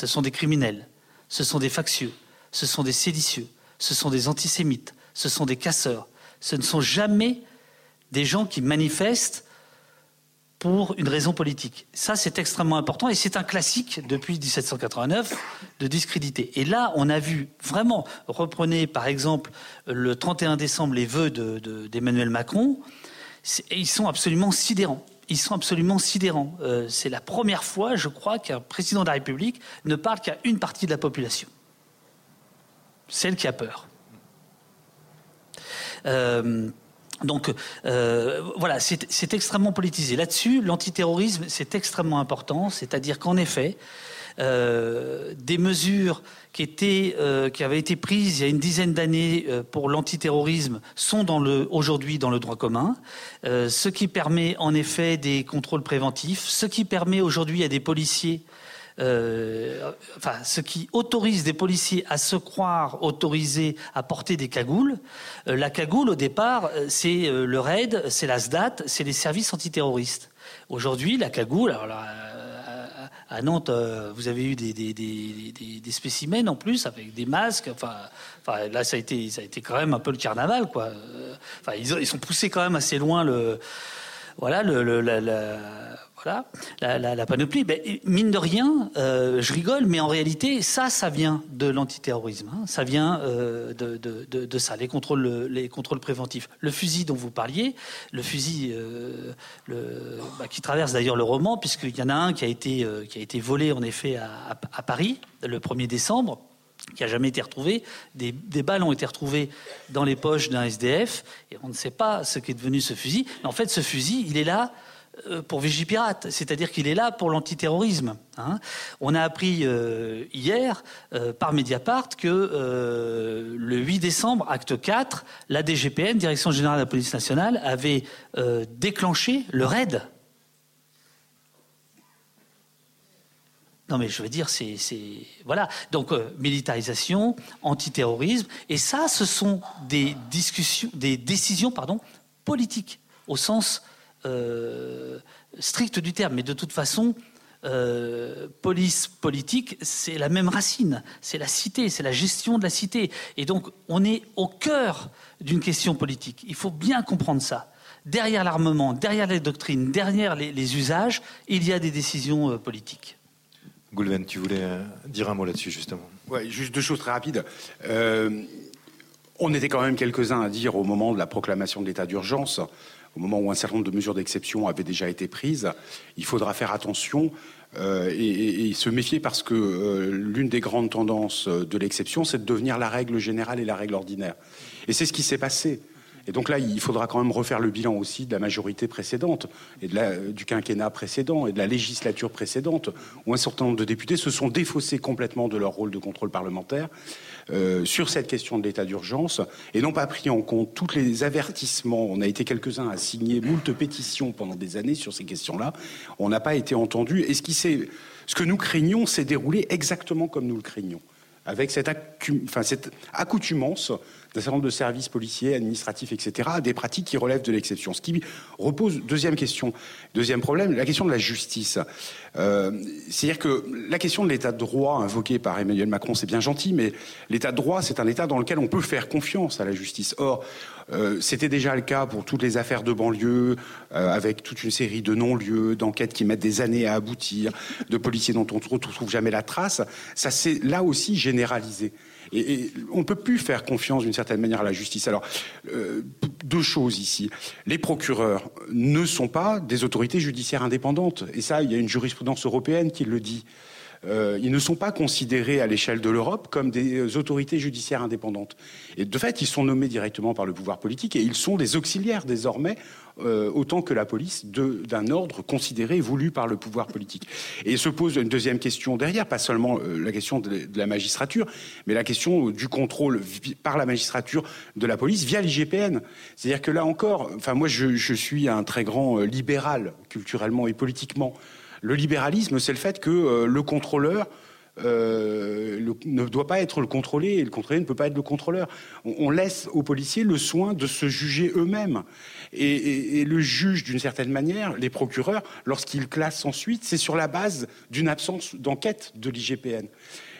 Ce sont des criminels. Ce sont des factieux. Ce sont des séditieux. Ce sont des antisémites. Ce sont des casseurs. Ce ne sont jamais des gens qui manifestent pour une raison politique. Ça, c'est extrêmement important et c'est un classique depuis 1789 de discréditer. Et là, on a vu vraiment, reprenez par exemple le 31 décembre les vœux d'Emmanuel de, de, Macron, ils sont absolument sidérants. Ils sont absolument sidérants. Euh, c'est la première fois, je crois, qu'un président de la République ne parle qu'à une partie de la population, celle qui a peur. Euh, donc euh, voilà, c'est extrêmement politisé. Là-dessus, l'antiterrorisme, c'est extrêmement important, c'est-à-dire qu'en effet, euh, des mesures qui, étaient, qui avaient été prises il y a une dizaine d'années pour l'antiterrorisme sont aujourd'hui dans le droit commun, ce qui permet en effet des contrôles préventifs, ce qui permet aujourd'hui à des policiers euh, enfin, ce qui autorise des policiers à se croire autorisés à porter des cagoules. Euh, la cagoule, au départ, euh, c'est le RAID, c'est la SDAT, c'est les services antiterroristes. Aujourd'hui, la cagoule, à Nantes, vous avez eu des, spécimens en plus avec des masques. Enfin, là, ça a été, ça a été quand même un peu le carnaval, quoi. Enfin, ils, ils sont poussés quand même assez loin le, voilà, le, panoplie. Ben, mine de rien, euh, je rigole, mais en réalité, ça, ça vient de l'antiterrorisme. Hein. Ça vient euh, de, ça, les contrôles, les contrôles préventifs. Le fusil dont vous parliez, le fusil euh, bah, qui traverse d'ailleurs le roman, puisqu'il y en a un qui a été, volé en effet à, Paris le 1er décembre qui n'a jamais été retrouvé. Des, balles ont été retrouvées dans les poches d'un SDF, et on ne sait pas ce qu'est devenu ce fusil. En fait, ce fusil, il est là pour Vigipirate, c'est-à-dire qu'il est là pour l'antiterrorisme. Hein. On a appris euh, hier euh, par Mediapart que le 8 décembre, acte 4, la DGPN, Direction générale de la police nationale, avait déclenché le raid Non, mais je veux dire, c'est. Voilà. Donc, euh, militarisation, antiterrorisme. Et ça, ce sont des discussions, des décisions, pardon, politiques, au sens euh, strict du terme. Mais de toute façon, euh, police politique, c'est la même racine. C'est la cité, c'est la gestion de la cité. Et donc, on est au cœur d'une question politique. Il faut bien comprendre ça. Derrière l'armement, derrière les doctrines, derrière les usages, il y a des décisions politiques. Goulven, tu voulais euh, dire un mot là-dessus, justement. Oui, juste deux choses très rapides. Euh, on était quand même quelques-uns à dire au moment de la proclamation de l'état d'urgence, au moment où un certain nombre de mesures d'exception avaient déjà été prises, il faudra faire attention euh, et, se méfier parce que l'une des grandes tendances de l'exception, c'est de devenir la règle générale et la règle ordinaire. Et c'est ce qui s'est passé. Et donc là, il faudra quand même refaire le bilan aussi de la majorité précédente et la, du quinquennat précédent et de la législature précédente, où un certain nombre de députés se sont défaussés complètement de leur rôle de contrôle parlementaire euh, sur cette question de l'état d'urgence et n'ont pas pris en compte tous les avertissements. On a été quelques-uns à signer moult pétitions pendant des années sur ces questions-là. On n'a pas été entendu. Et ce, ce que nous craignons s'est déroulé exactement comme nous le craignons avec cette, accoutumance d'un certain nombre de services policiers, administratifs, etc., des pratiques qui relèvent de l'exception. Ce qui repose, deuxième question, deuxième problème, la question de la justice. Euh, C'est-à-dire que la question de l'état de droit invoqué par Emmanuel Macron, c'est bien gentil, mais l'état de droit, c'est un état dans lequel on peut faire confiance à la justice. Or, euh, c'était déjà le cas pour toutes les affaires de banlieue, euh, avec toute une série de non-lieux, d'enquêtes qui mettent des années à aboutir, de policiers dont on ne retrouve jamais la trace. Ça s'est là aussi généralisé. Et, on ne peut plus faire confiance d'une certaine manière à la justice. Alors, euh, deux choses ici. Les procureurs ne sont pas des autorités judiciaires indépendantes. Et ça, il y a une jurisprudence européenne qui le dit. Euh, ils ne sont pas considérés à l'échelle de l'Europe comme des autorités judiciaires indépendantes. Et de fait, ils sont nommés directement par le pouvoir politique et ils sont des auxiliaires désormais euh, autant que la police d'un ordre considéré voulu par le pouvoir politique. Et se pose une deuxième question derrière, pas seulement euh, la question de, la magistrature, mais la question du contrôle par la magistrature de la police via l'IGPN. C'est-à-dire que là encore, enfin moi je, suis un très grand euh, libéral culturellement et politiquement. Le libéralisme, c'est le fait que le contrôleur euh, ne doit pas être le contrôlé et le contrôlé ne peut pas être le contrôleur. On, laisse aux policiers le soin de se juger eux-mêmes. Et, le juge, d'une certaine manière, les procureurs, lorsqu'ils classent ensuite, c'est sur la base d'une absence d'enquête de l'IGPN.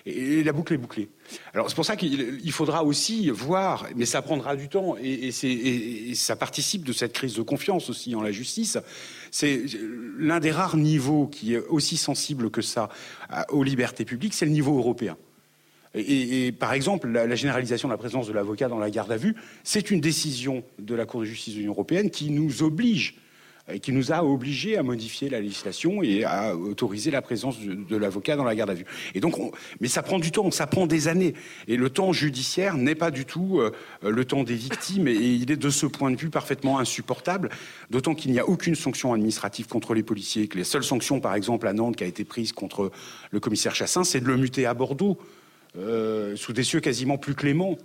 Et, la boucle est bouclée. Alors c'est pour ça qu'il faudra aussi voir, mais ça prendra du temps, et, et ça participe de cette crise de confiance aussi en la justice, c'est l'un des rares niveaux qui est aussi sensible que ça aux libertés publiques, c'est le niveau européen. Et, par exemple, la, généralisation de la présence de l'avocat dans la garde à vue, c'est une décision de la Cour de justice de l'Union européenne qui nous oblige qui nous a obligés à modifier la législation et à autoriser la présence de, l'avocat dans la garde à vue. Et donc, mais ça prend du temps, ça prend des années. Et le temps judiciaire n'est pas du tout euh, le temps des victimes, et, il est de ce point de vue parfaitement insupportable, d'autant qu'il n'y a aucune sanction administrative contre les policiers, que les seules sanctions, par exemple à Nantes, qui a été prise contre le commissaire Chassin, c'est de le muter à Bordeaux, euh, sous des cieux quasiment plus cléments.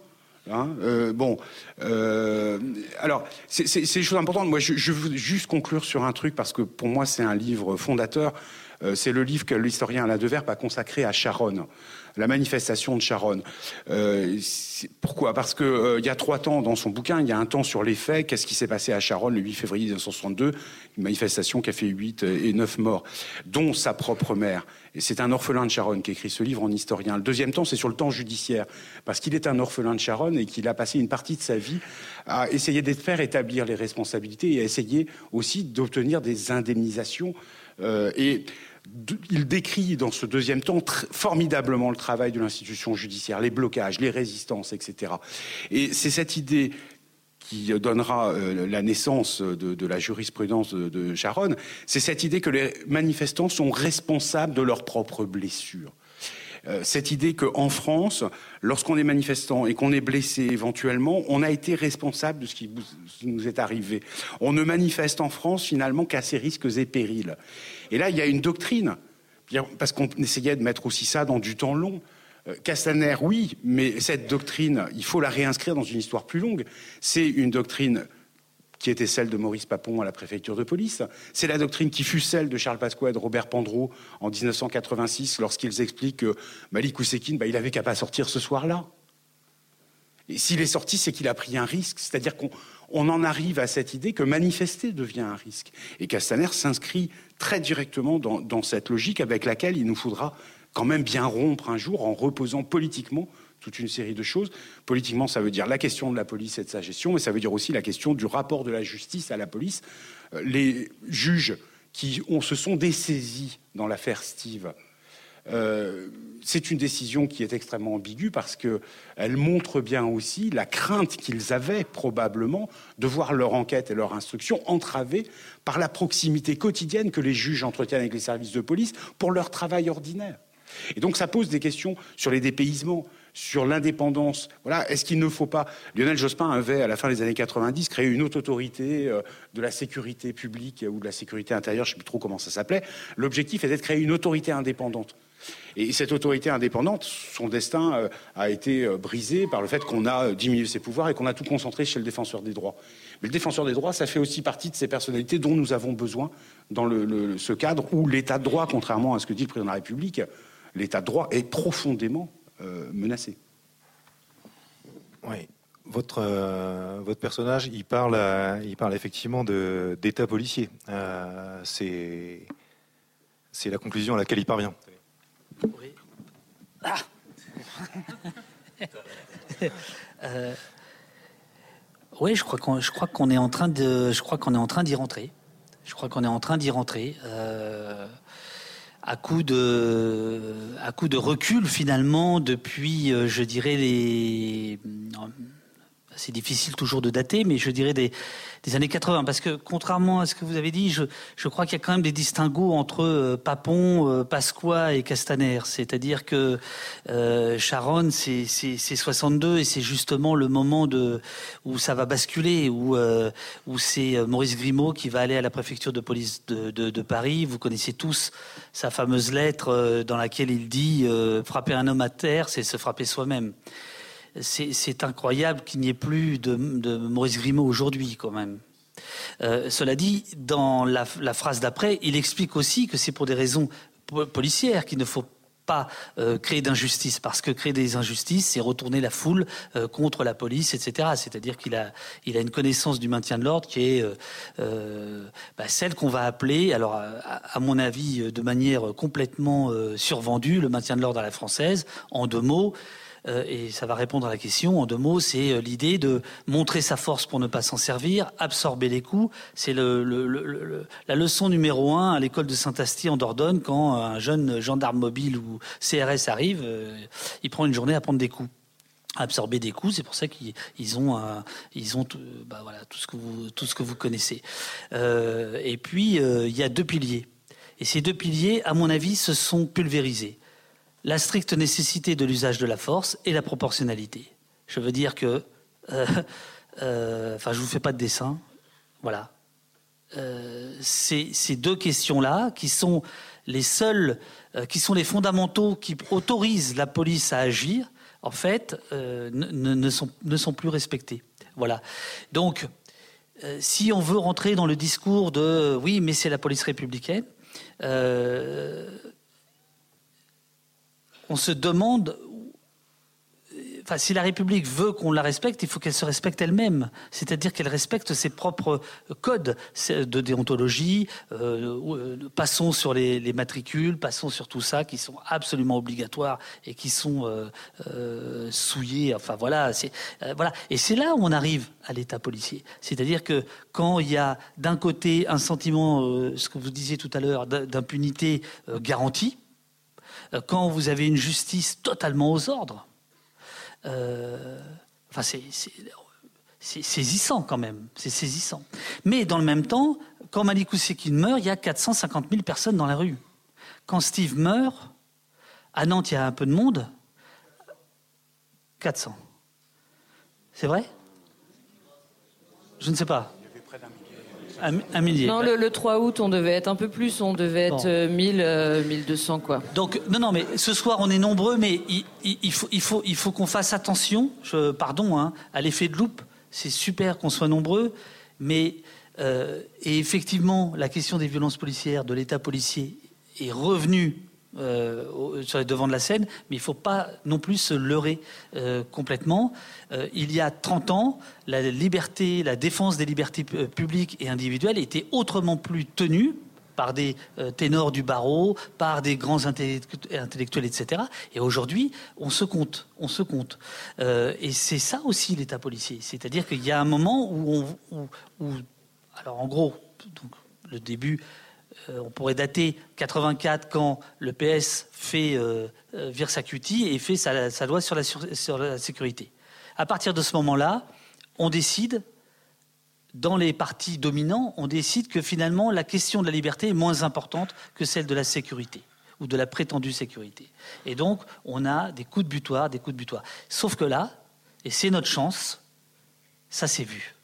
Hein, euh, bon, euh, alors c'est des choses importantes. Moi, je, veux juste conclure sur un truc parce que pour moi c'est un livre fondateur. Euh, c'est le livre que l'historien Alain Deverp a consacré à Charonne la manifestation de Charonne. Euh, pourquoi? Parce qu'il euh, y a trois temps dans son bouquin, il y a un temps sur les faits, qu'est-ce qui s'est passé à Charonne le 8 février 1962, une manifestation qui a fait 8 et 9 morts, dont sa propre mère. Et c'est un orphelin de Charonne qui écrit ce livre en historien. Le deuxième temps, c'est sur le temps judiciaire, parce qu'il est un orphelin de Charonne et qu'il a passé une partie de sa vie à essayer de faire établir les responsabilités et à essayer aussi d'obtenir des indemnisations. Euh, et il décrit dans ce deuxième temps formidablement le travail de l'institution judiciaire, les blocages, les résistances, etc. Et c'est cette idée qui donnera euh, la naissance de, la jurisprudence de, de Charonne, c'est cette idée que les manifestants sont responsables de leurs propres blessures. Euh, cette idée qu'en France, lorsqu'on est manifestant et qu'on est blessé éventuellement, on a été responsable de ce qui nous est arrivé. On ne manifeste en France finalement qu'à ses risques et périls. Et là, il y a une doctrine, parce qu'on essayait de mettre aussi ça dans du temps long. Euh, Castaner, oui, mais cette doctrine, il faut la réinscrire dans une histoire plus longue. C'est une doctrine qui était celle de Maurice Papon à la préfecture de police. C'est la doctrine qui fut celle de Charles Pasqua et de Robert Pandreau en 1986 lorsqu'ils expliquent que Malik Oussekine, bah, il avait qu'à pas sortir ce soir-là. Et s'il est sorti, c'est qu'il a pris un risque. C'est-à-dire qu'on en arrive à cette idée que manifester devient un risque. Et Castaner s'inscrit très directement dans cette logique avec laquelle il nous faudra quand même bien rompre un jour en reposant politiquement toute une série de choses. Politiquement, ça veut dire la question de la police et de sa gestion, mais ça veut dire aussi la question du rapport de la justice à la police. Euh, les juges qui se sont dessaisis dans l'affaire Steve, euh, c'est une décision qui est extrêmement ambiguë parce qu'elle montre bien aussi la crainte qu'ils avaient probablement de voir leur enquête et leur instruction entravées par la proximité quotidienne que les juges entretiennent avec les services de police pour leur travail ordinaire. Et donc ça pose des questions sur les dépaysements, sur l'indépendance. Voilà, est-ce qu'il ne faut pas Lionel Jospin avait à la fin des années 90 créé une autorité euh, de la sécurité publique ou de la sécurité intérieure, je ne sais plus trop comment ça s'appelait. L'objectif était de créer une autorité indépendante. Et cette autorité indépendante, son destin euh, a été euh, brisé par le fait qu'on a diminué ses pouvoirs et qu'on a tout concentré chez le défenseur des droits. Mais le défenseur des droits, ça fait aussi partie de ces personnalités dont nous avons besoin dans ce cadre où l'état de droit, contrairement à ce que dit le président de la République, l'état de droit est profondément euh, menacé. Oui. Votre, euh, votre personnage, il parle, euh, il parle effectivement d'état policier. c'est la conclusion à laquelle il parvient. Oui. Ah oui, je crois qu'on je crois qu'on est en train de je crois qu'on est en train d'y rentrer. Je crois qu'on est en train d'y rentrer à coup de recul finalement depuis euh, je dirais les c'est difficile toujours de dater, mais je dirais des, années 80, parce que contrairement à ce que vous avez dit, je, crois qu'il y a quand même des distinguos entre euh, Papon, euh, Pasqua et Castaner. C'est-à-dire que euh, Charonne, c'est 62 et c'est justement le moment de, où ça va basculer, où, euh, c'est Maurice Grimaud qui va aller à la préfecture de police de Paris. Vous connaissez tous sa fameuse lettre dans laquelle il dit frapper un homme à terre, c'est se frapper soi-même c'est incroyable qu'il n'y ait plus de, Maurice Grimaud aujourd'hui, quand même. Euh, cela dit, dans la, phrase d'après, il explique aussi que c'est pour des raisons policières qu'il ne faut pas euh, créer d'injustice, parce que créer des injustices, c'est retourner la foule euh, contre la police, etc. C'est-à-dire qu'il a, une connaissance du maintien de l'ordre qui est bah, celle qu'on va appeler, alors à, mon avis, de manière complètement survendue, le maintien de l'ordre à la française, en deux mots. Euh, et ça va répondre à la question. En deux mots, c'est euh, l'idée de montrer sa force pour ne pas s'en servir, absorber les coups. C'est la leçon numéro un à l'école de Saint-Asti en Dordogne quand un jeune gendarme mobile ou CRS arrive, euh, il prend une journée à prendre des coups absorber des coups, c'est pour ça qu'ils ont, ils ont bah voilà, tout, que vous, tout ce que vous connaissez. et puis, il y a deux piliers. Et ces deux piliers, à mon avis, se sont pulvérisés la stricte nécessité de l'usage de la force et la proportionnalité. Je veux dire que, euh, euh, enfin, je vous fais pas de dessin, voilà. Euh, ces, deux questions-là, qui sont les seules, qui sont les fondamentaux qui autorisent la police à agir, en fait, ne, sont, ne sont plus respectées. Voilà. Donc, si on veut rentrer dans le discours de oui, mais c'est la police républicaine, on se demande si la République veut qu'on la respecte, il faut qu'elle se respecte elle-même. C'est-à-dire qu'elle respecte ses propres codes de déontologie. Euh, euh, passons sur les, matricules, passons sur tout ça, qui sont absolument obligatoires et qui sont euh, souillés. Enfin voilà, voilà. Et c'est là où on arrive à l'État policier. C'est-à-dire que quand il y a d'un côté un sentiment, ce que vous disiez tout à l'heure, d'impunité garantie, quand vous avez une justice totalement aux ordres euh, enfin, c'est saisissant quand même, c'est saisissant. Mais dans le même temps, quand Malik Oussekine meurt, il y a 450 000 personnes dans la rue. Quand Steve meurt, à Nantes, il y a un peu de monde. 400. C'est vrai? Je ne sais pas. Un, millier. Non, le, 3 août, on devait être un peu plus, on devait être 1000, euh, 1200 euh, quoi. Donc non, non, mais ce soir on est nombreux, mais il, faut, il faut, il faut qu'on fasse attention. Je, pardon, hein, à l'effet de loupe. C'est super qu'on soit nombreux, mais euh, et effectivement, la question des violences policières, de l'État policier, est revenue euh, sur les devants de la scène, mais il ne faut pas non plus se leurrer euh, complètement. Euh, il y a 30 ans, la liberté, la défense des libertés publiques et individuelles était autrement plus tenue par des ténors du barreau, par des grands intellectuels, etc. Et aujourd'hui, on se compte, on se compte. et c'est ça aussi l'État policier, c'est-à-dire qu'il y a un moment où où, alors en gros, donc, le début on pourrait dater 84 quand le PS fait euh, euh, vire et fait sa, loi sur la, sur la sécurité. À partir de ce moment-là, on décide, dans les partis dominants, on décide que finalement la question de la liberté est moins importante que celle de la sécurité ou de la prétendue sécurité. Et donc, on a des coups de butoir, des coups de butoir. Sauf que là, et c'est notre chance, ça s'est vu.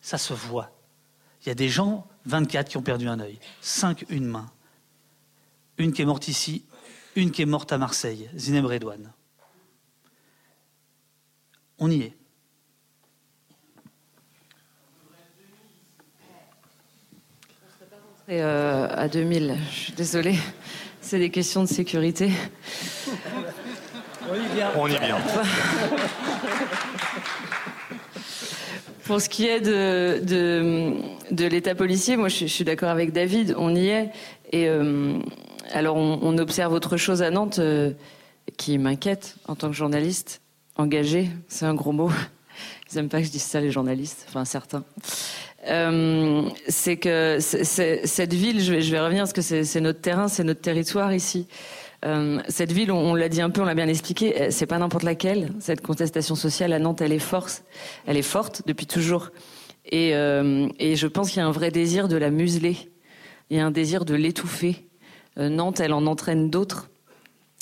Ça se voit. Il y a des gens 24 qui ont perdu un œil, 5 une main. Une qui est morte ici, une qui est morte à Marseille, Zineb Redouane. On y est. Euh, à 2000, je suis désolée, c'est des questions de sécurité. On y vient. On y vient. Pour ce qui est de, de, l'état policier, moi je, suis d'accord avec David, on y est. Et euh, alors on, observe autre chose à Nantes euh, qui m'inquiète en tant que journaliste. Engagé, c'est un gros mot. Ils n'aiment pas que je dise ça les journalistes, enfin certains. Euh, c'est que cette ville, je vais, je vais revenir parce que c'est notre terrain, c'est notre territoire ici. Euh, cette ville, on, l'a dit un peu, on l'a bien expliqué, euh, c'est pas n'importe laquelle. Cette contestation sociale à Nantes, elle est forte, elle est forte depuis toujours. Et, euh, et je pense qu'il y a un vrai désir de la museler. Il y a un désir de l'étouffer. Nantes, elle en entraîne d'autres.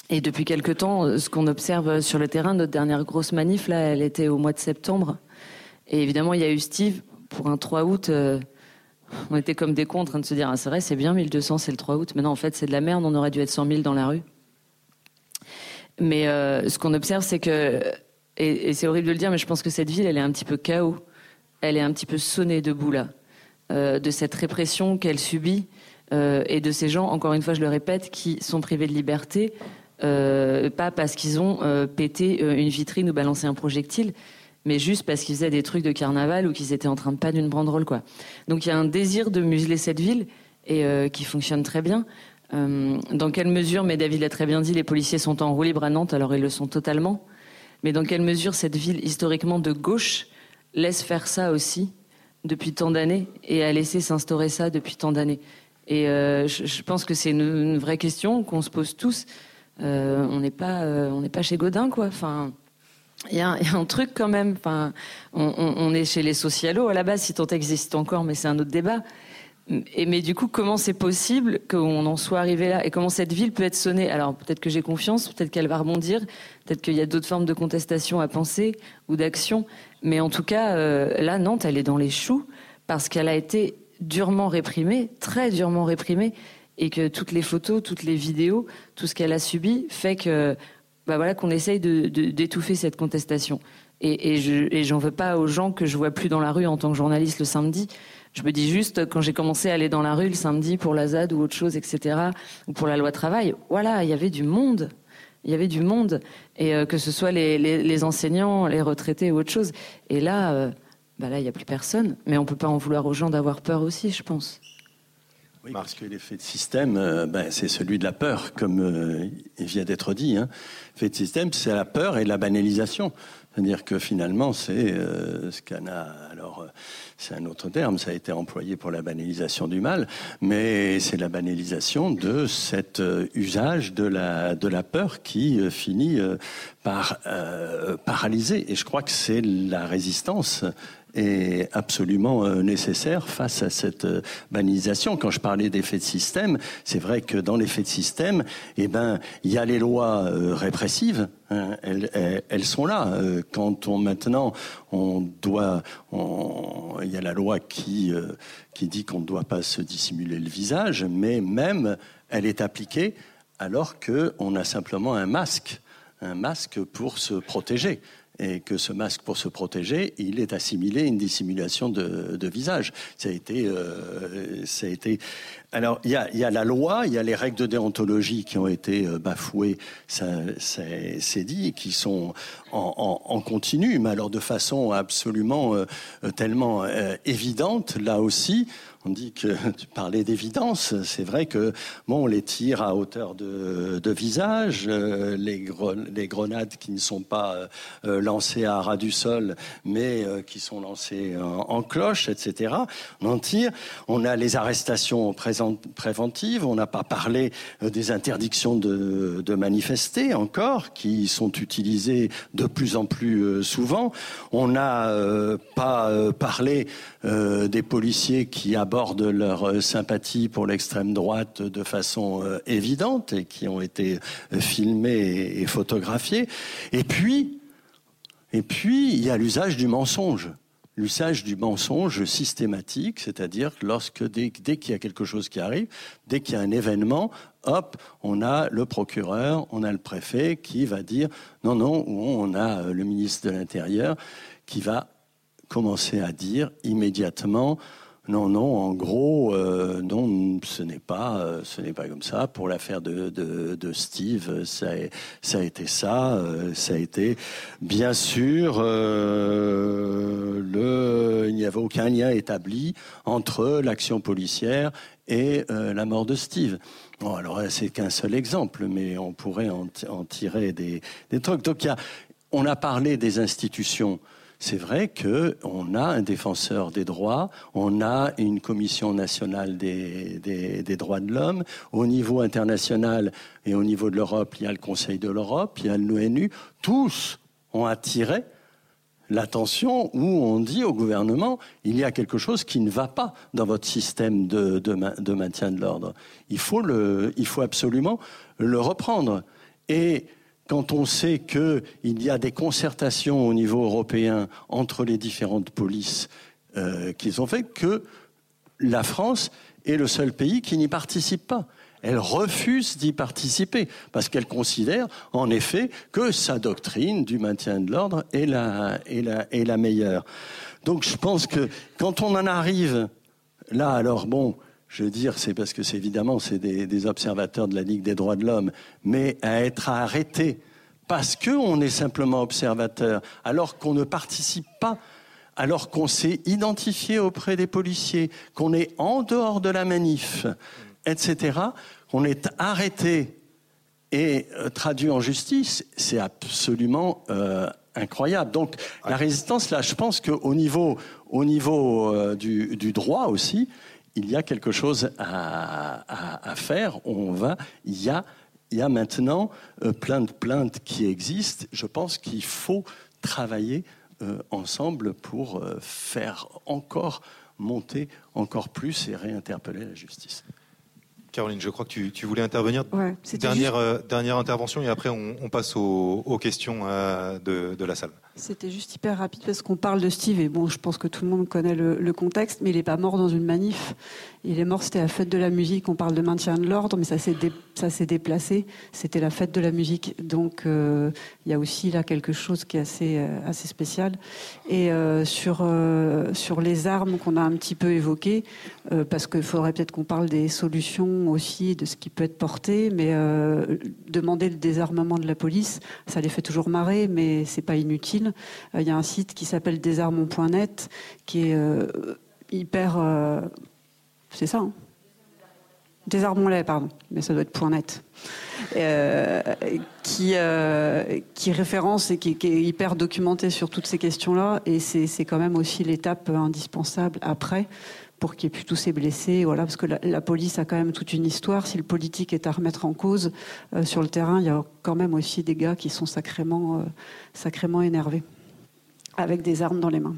Et depuis quelque temps, ce qu'on observe sur le terrain, notre dernière grosse manif, là, elle était au mois de septembre. Et évidemment, il y a eu Steve pour un 3 août. On était comme des cons en train de se dire, ah, c'est vrai, c'est bien 1200, c'est le 3 août. Mais non, en fait, c'est de la merde, on aurait dû être 100 000 dans la rue. Mais euh, ce qu'on observe, c'est que, et, c'est horrible de le dire, mais je pense que cette ville, elle est un petit peu chaos. Elle est un petit peu sonnée debout là, euh, de cette répression qu'elle subit euh, et de ces gens, encore une fois, je le répète, qui sont privés de liberté, pas parce qu'ils ont pété une vitrine ou balancé un projectile, mais juste parce qu'ils faisaient des trucs de carnaval ou qu'ils étaient en train de pas d'une banderole, quoi. Donc il y a un désir de museler cette ville et qui fonctionne très bien. Euh, dans quelle mesure, mais David l'a très bien dit, les policiers sont en roue libre à Nantes, alors ils le sont totalement. Mais dans quelle mesure cette ville historiquement de gauche laisse faire ça aussi depuis tant d'années et a laissé s'instaurer ça depuis tant d'années? Et euh, je, pense que c'est une, vraie question qu'on se pose tous. Euh, on n'est pas, pas chez Godin, quoi. Enfin, il y, a un truc quand même. Enfin, on, est chez les socialos à la base, si tant existe encore, mais c'est un autre débat. Mais du coup, comment c'est possible qu'on en soit arrivé là? Et comment cette ville peut être sonnée? Alors peut-être que j'ai confiance, peut-être qu'elle va rebondir, peut-être qu'il y a d'autres formes de contestation à penser ou d'action. Mais en tout cas, euh, là, Nantes, elle est dans les choux parce qu'elle a été durement réprimée, très durement réprimée, et que toutes les photos, toutes les vidéos, tout ce qu'elle a subi fait que, bah voilà, qu'on essaye de d'étouffer cette contestation. Et, et je veux pas aux gens que je vois plus dans la rue en tant que journaliste le samedi. Je me dis juste, quand j'ai commencé à aller dans la rue le samedi pour la ZAD ou autre chose, etc., ou pour la loi travail, voilà, il y avait du monde. Il y avait du monde. Et euh, que ce soit les, les, enseignants, les retraités ou autre chose. Et là, euh, bah là, il n'y a plus personne. Mais on peut pas en vouloir aux gens d'avoir peur aussi, je pense. Parce que l'effet de système, euh, ben, c'est celui de la peur, comme euh, il vient d'être dit. Hein. L'effet de système, c'est la peur et la banalisation. C'est-à-dire que finalement, c'est euh, ce qu'on a. Alors, c'est un autre terme, ça a été employé pour la banalisation du mal, mais c'est la banalisation de cet usage de la, de la peur qui finit par paralyser. Et je crois que c'est la résistance est absolument euh, nécessaire face à cette euh, banalisation. Quand je parlais d'effet de système, c'est vrai que dans l'effet de système, eh ben, il y a les lois euh, répressives. hein, elles, sont là. Quand on maintenant, on doit, il y a la loi qui qui dit qu'on ne doit pas se dissimuler le visage, mais même elle est appliquée alors que on a simplement un masque, un masque pour se protéger et que ce masque pour se protéger, il est assimilé à une dissimulation de, visage. Ça a été, euh, ça a été. Alors il y a, y a la loi, il y a les règles de déontologie qui ont été euh, bafouées, ça, c'est dit, qui sont en, continu, mais alors de façon absolument euh, tellement évidente. Là aussi, on dit que tu parlais d'évidence. C'est vrai que bon, on les tire à hauteur de, visage, euh, les, gre- les grenades qui ne sont pas euh, lancées à ras du sol, mais euh, qui sont lancées en, cloche, etc. On en tire. On a les arrestations préventives. On n'a pas parlé des interdictions de, manifester encore, qui sont utilisées de plus en plus souvent. On n'a pas parlé euh, des policiers qui abordent leur euh, sympathie pour l'extrême droite de façon euh, évidente et qui ont été filmés et, et photographiés. Et puis, et puis, il y a l'usage du mensonge. L'usage du mensonge systématique, c'est-à-dire que lorsque dès, dès qu'il y a quelque chose qui arrive, dès qu'il y a un événement, hop, on a le procureur, on a le préfet qui va dire non, non, ou on a le ministre de l'Intérieur qui va commencer à dire immédiatement non, non, en gros, euh, non, ce n'est pas, euh, ce n'est pas comme ça. Pour l'affaire de, de, Steve, ça a, ça a été ça. euh, ça a été, bien sûr, le, il n'y avait aucun lien établi entre l'action policière et la mort de Steve. Bon, alors c'est qu'un seul exemple, mais on pourrait en, tirer des, des trucs. Donc, on a parlé des institutions. C'est vrai que on a un défenseur des droits, on a une commission nationale des, droits de l'homme. Au niveau international et au niveau de l'Europe, il y a le Conseil de l'Europe, il y a l'ONU. Tous ont attiré l'attention où on dit au gouvernement il y a quelque chose qui ne va pas dans votre système de, de, ma- de maintien de l'ordre. Il il faut absolument le reprendre. Et quand on sait qu'il y a des concertations au niveau européen entre les différentes polices euh, qu'ils ont fait, que la France est le seul pays qui n'y participe pas. Elle refuse d'y participer parce qu'elle considère en effet que sa doctrine du maintien de l'ordre est la, est, la, est la meilleure. Donc je pense que quand on en arrive là, alors bon, je veux dire, c'est parce que c'est évidemment c'est des, des observateurs de la Ligue des droits de l'homme, mais à être arrêté parce qu'on est simplement observateur, alors qu'on ne participe pas alors qu'on s'est identifié auprès des policiers, qu'on est en dehors de la manif, etc., qu'on est arrêté et euh, traduit en justice, c'est absolument euh, incroyable. Donc la résistance, là, je pense qu'au niveau, au niveau euh, du, du droit aussi, il y a quelque chose à, à- à faire. On va, il y a, il y a maintenant euh, plein de plaintes qui existent. Je pense qu'il faut travailler euh, ensemble pour euh, faire encore monter encore plus et réinterpeller la justice. Caroline, je crois que tu, tu voulais intervenir. Ouais, Dernière, euh, dernière intervention et après on, on passe aux, aux questions euh, de, de la salle. C'était juste hyper rapide parce qu'on parle de Steve et bon, je pense que tout le monde connaît le, contexte, mais il n'est pas mort dans une manif. Il est mort, c'était la fête de la musique. On parle de maintien de l'ordre, mais ça s'est déplacé. C'était la fête de la musique, donc euh, il y a aussi là quelque chose qui est assez euh, assez spécial. Et euh, sur sur les armes qu'on a un petit peu évoquées, parce qu'il faudrait peut-être qu'on parle des solutions aussi, de ce qui peut être porté, mais demander le désarmement de la police, ça les fait toujours marrer, mais c'est pas inutile. Euh, Il y a un site qui s'appelle désarmons.net qui est euh, hyper. euh, c'est ça hein Désarmons-les, pardon, mais ça doit être .net. Euh, qui, qui référence et qui, qui est hyper documenté sur toutes ces questions-là. Et c'est quand même aussi l'étape indispensable après pour qu'il n'y ait plus tous ces blessés. Voilà, parce que la, police a quand même toute une histoire. Si le politique est à remettre en cause euh, sur le terrain, il y a quand même aussi des gars qui sont sacrément, euh, sacrément énervés, avec des armes dans les mains.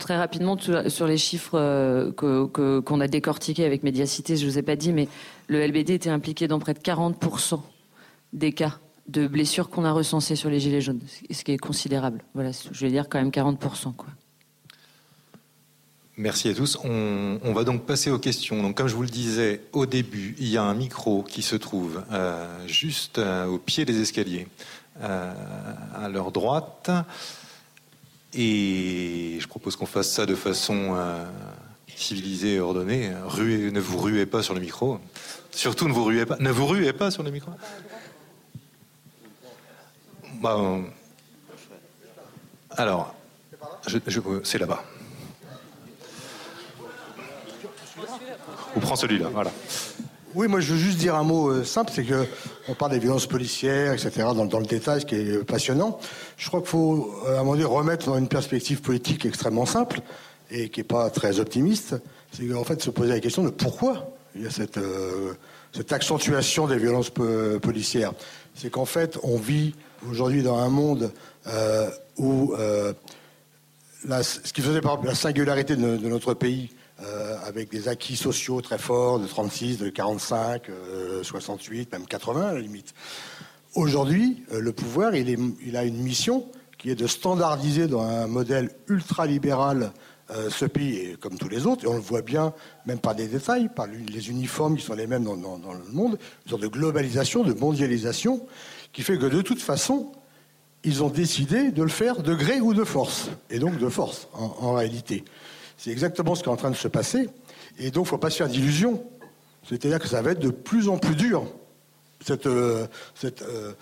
Très rapidement, sur les chiffres euh, qu'on a décortiqués avec Médiacité, je ne vous ai pas dit, mais le LBD était impliqué dans près de 40% des cas de blessures qu'on a recensées sur les Gilets jaunes, ce qui est considérable. Voilà, je vais dire quand même 40%. Quoi. Merci à tous. On, va donc passer aux questions. Comme je vous le disais au début, il y a un micro qui se trouve euh, juste euh, au pied des escaliers, euh, à leur droite. Et je propose qu'on fasse ça de façon civilisée et ordonnée. Ruez- ne vous ruez pas sur le micro. Surtout, ne vous ruez pas, ne vous ruez pas sur le micro. Bah, alors, c'est là-bas. Ou prends celui-là, voilà. Oui, moi je veux juste dire un mot euh, simple, c'est que on parle des violences policières, etc., dans, le détail, ce qui est passionnant. Je crois qu'il faut, euh, à moment donné, remettre dans une perspective politique extrêmement simple et qui n'est pas très optimiste. C'est qu'en fait, se poser la question de pourquoi il y a cette, euh, accentuation des violences po- policières. C'est qu'en fait, on vit aujourd'hui dans un monde où la- ce qui faisait par exemple la singularité de notre pays, euh, avec des acquis sociaux très forts de 36, de 45, euh, 68, même 80 à la limite. Aujourd'hui, euh, le pouvoir, il, a une mission qui est de standardiser dans un modèle ultra-libéral euh, ce pays, comme tous les autres, et on le voit bien, même par des détails, par les uniformes qui sont les mêmes dans, le monde, une sorte de globalisation, de mondialisation, qui fait que de toute façon, ils ont décidé de le faire de gré ou de force, et donc de force en réalité. C'est exactement ce qui est en train de se passer, et donc il ne faut pas se faire d'illusions. C'est-à-dire que ça va être de plus en plus dur. Cette, euh, cette, euh,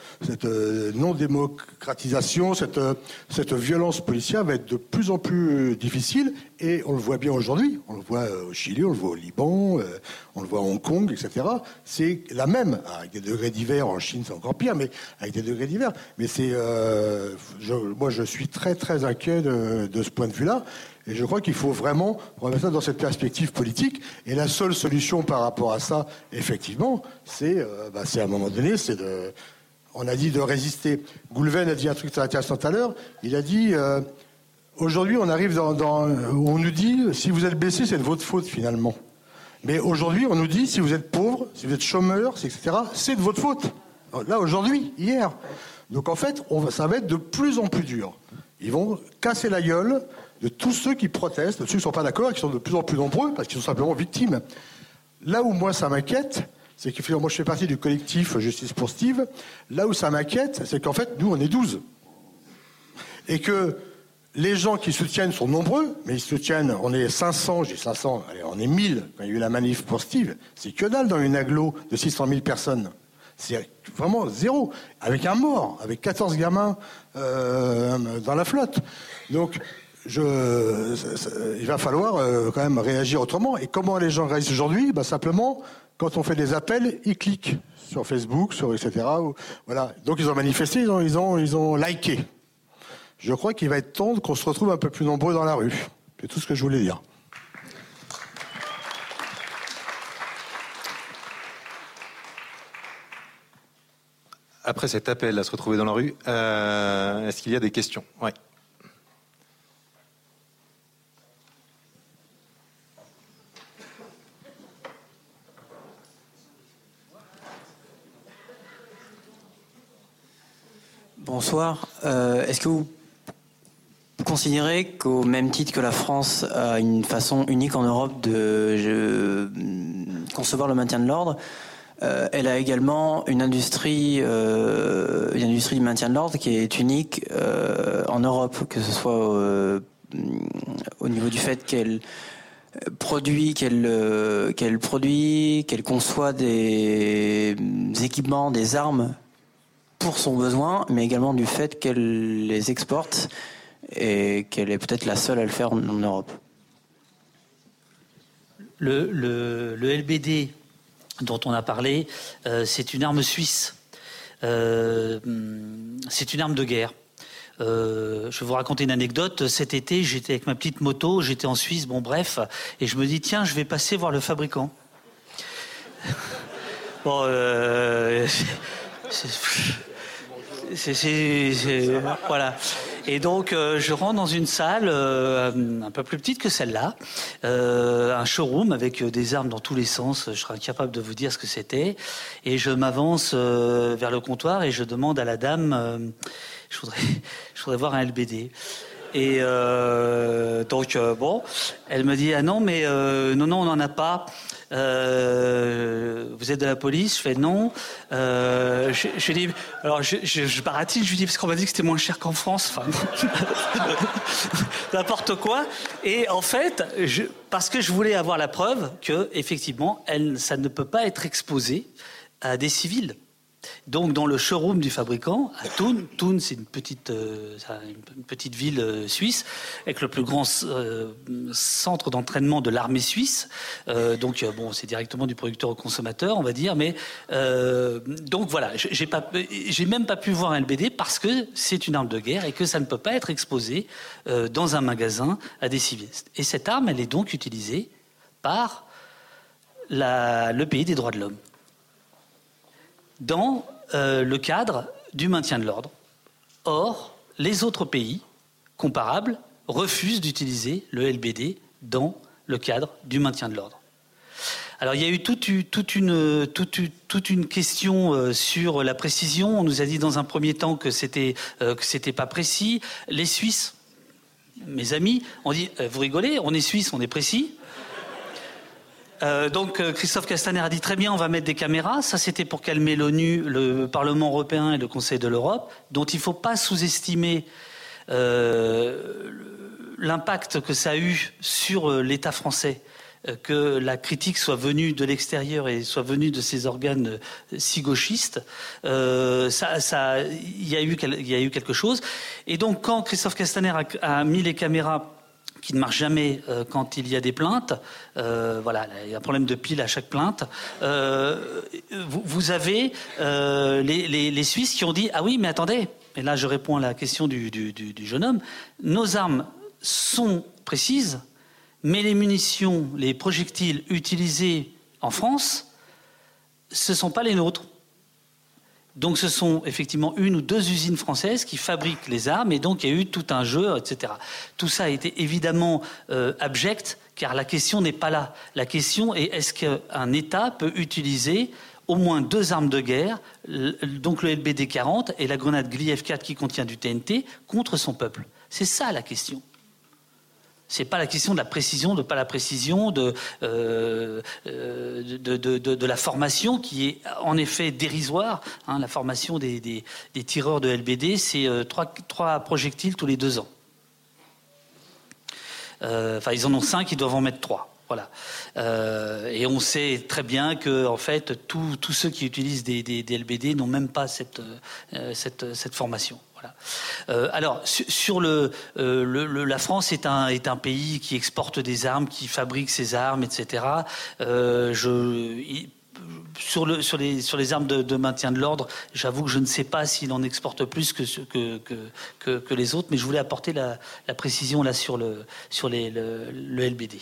euh, non-démocratisation, cette, cette violence policière va être de plus en plus difficile, et on le voit bien aujourd'hui. On le voit au Chili, on le voit au Liban, on le voit à Hong Kong, etc. C'est la même, avec des degrés divers. En Chine, c'est encore pire, mais avec des degrés divers. Mais c'est, moi, je suis très très inquiet de, de ce point de vue-là. Et je crois qu'il faut vraiment remettre ça dans cette perspective politique. Et la seule solution par rapport à ça, effectivement, c'est, euh, bah, à un moment donné, c'est on a dit de résister. Goulven a dit un truc très intéressant tout à l'heure. Il a dit, euh, aujourd'hui, on arrive dans, on nous dit, si vous êtes blessé, c'est de votre faute finalement. Mais aujourd'hui, on nous dit, si vous êtes pauvre, si vous êtes chômeur, etc., c'est de votre faute. Là, aujourd'hui, hier. Donc en fait, ça va être de plus en plus dur. Ils vont casser la gueule de tous ceux qui protestent, de ceux qui ne sont pas d'accord qui sont de plus en plus nombreux parce qu'ils sont simplement victimes. Là où moi ça m'inquiète, c'est que moi je fais partie du collectif Justice pour Steve. Là où ça m'inquiète, c'est qu'en fait, nous on est 12. Et que les gens qui soutiennent sont nombreux, mais ils soutiennent, on est 500, j'ai 500, allez, on est 1000 quand il y a eu la manif pour Steve. C'est que dalle dans une aglo de 600 000 personnes. C'est vraiment zéro. Avec un mort, avec 14 gamins euh, dans la flotte. Donc, je, il va falloir euh, quand même réagir autrement. Et comment les gens réagissent aujourd'hui bah, Simplement, quand on fait des appels, ils cliquent sur Facebook, sur etc. voilà. Donc ils ont manifesté, ils ont, ils ont, ils ont liké. Je crois qu'il va être temps qu'on se retrouve un peu plus nombreux dans la rue. C'est tout ce que je voulais dire. Après cet appel à se retrouver dans la rue, euh, est-ce qu'il y a des questions? Ouais. Bonsoir. Euh, Est-ce que vous considérez qu'au même titre que la France a une façon unique en Europe de concevoir le maintien de l'ordre, euh, elle a également une industrie, euh, une industrie du maintien de l'ordre qui est unique en Europe, que ce soit au niveau du fait qu'elle produit, qu'elle produit, qu'elle conçoit des équipements, des armes pour son besoin, mais également du fait qu'elle les exporte et qu'elle est peut-être la seule à le faire en, Europe. Le, LBD dont on a parlé, euh, c'est une arme suisse. Euh, c'est une arme de guerre. Euh, je vais vous raconter une anecdote. Cet été, j'étais avec ma petite moto, j'étais en Suisse, bon bref, et je me dis tiens, je vais passer voir le fabricant. bon, euh, c'est- voilà. Et donc, euh, je rentre dans une salle euh, un peu plus petite que celle-là, euh, un showroom avec euh, des armes dans tous les sens. Je serais incapable de vous dire ce que c'était. Et je m'avance euh, vers le comptoir et je demande à la dame, euh, je voudrais, je voudrais voir un LBD. Et euh, donc euh, bon, elle me dit ah non mais euh, non non on n'en a pas. Vous êtes de la police? Je fais non. Je, je dis alors je, je, je baratine. Je lui dis parce qu'on m'a dit que c'était moins cher qu'en France. Enfin n'importe quoi. Et en fait, parce que je voulais avoir la preuve que effectivement, ça ne peut pas être exposé à des civils. Donc, dans le showroom du fabricant, à Thun, Thun, c'est une petite, euh, ville euh, suisse, avec le plus grand euh, centre d'entraînement de l'armée suisse. Donc, bon, c'est directement du producteur au consommateur, on va dire. Mais donc voilà, j'ai même pas pu voir un LBD parce que c'est une arme de guerre et que ça ne peut pas être exposé dans un magasin à des civils. Et cette arme, elle est donc utilisée par le pays des droits de l'homme dans euh, le cadre du maintien de l'ordre. Or, les autres pays comparables refusent d'utiliser le LBD dans le cadre du maintien de l'ordre. Alors il y a eu toute, une question euh, sur la précision. On nous a dit dans un premier temps que c'était euh, que c'était pas précis. Les Suisses, mes amis, ont dit euh, vous rigolez, on est Suisse, on est précis. Euh, donc euh, Christophe Castaner a dit très bien, on va mettre des caméras. Ça, c'était pour calmer l'ONU, le Parlement européen et le Conseil de l'Europe, dont il ne faut pas sous-estimer euh, l'impact que ça a eu sur l'État français. Que la critique soit venue de l'extérieur et soit venue de ces organes si gauchistes, ça, il y a eu, quelque chose. Et donc, quand Christophe Castaner a mis les caméras qui ne marche jamais euh, quand il y a des plaintes. Euh, voilà, il y a un problème de pile à chaque plainte. Euh, vous, avez les, Suisses qui ont dit ah oui, mais attendez. Et là, je réponds à la question du- du jeune homme. Nos armes sont précises, mais les munitions, les projectiles utilisés en France, ce ne sont pas les nôtres. Donc ce sont effectivement une ou deux usines françaises qui fabriquent les armes et donc il y a eu tout un jeu, etc. Tout ça a été évidemment euh, abject car la question n'est pas là. La question est est-ce qu'un État peut utiliser au moins deux armes de guerre, donc le LBD 40 et la grenade Gliev 4 qui contient du TNT, contre son peuple? C'est ça la question. C'est pas la question de la précision, de pas la précision, de, euh, euh, de, de- la formation qui est en effet dérisoire. hein. la formation des, des- des tireurs de LBD, c'est euh, trois, trois projectiles tous les deux ans. Enfin, ils en ont cinq, ils doivent en mettre trois. Voilà. Et on sait très bien que, en fait, tous ceux qui utilisent des, des- LBD n'ont même pas cette, cette, cette formation. Euh, alors, su- sur euh, le- la France est un, pays qui exporte des armes, qui fabrique ses armes, etc. Euh, sur, le, sur, les, armes de, maintien de l'ordre, j'avoue que je ne sais pas s'il en exporte plus que, les autres, mais je voulais apporter la, précision là sur le LBD.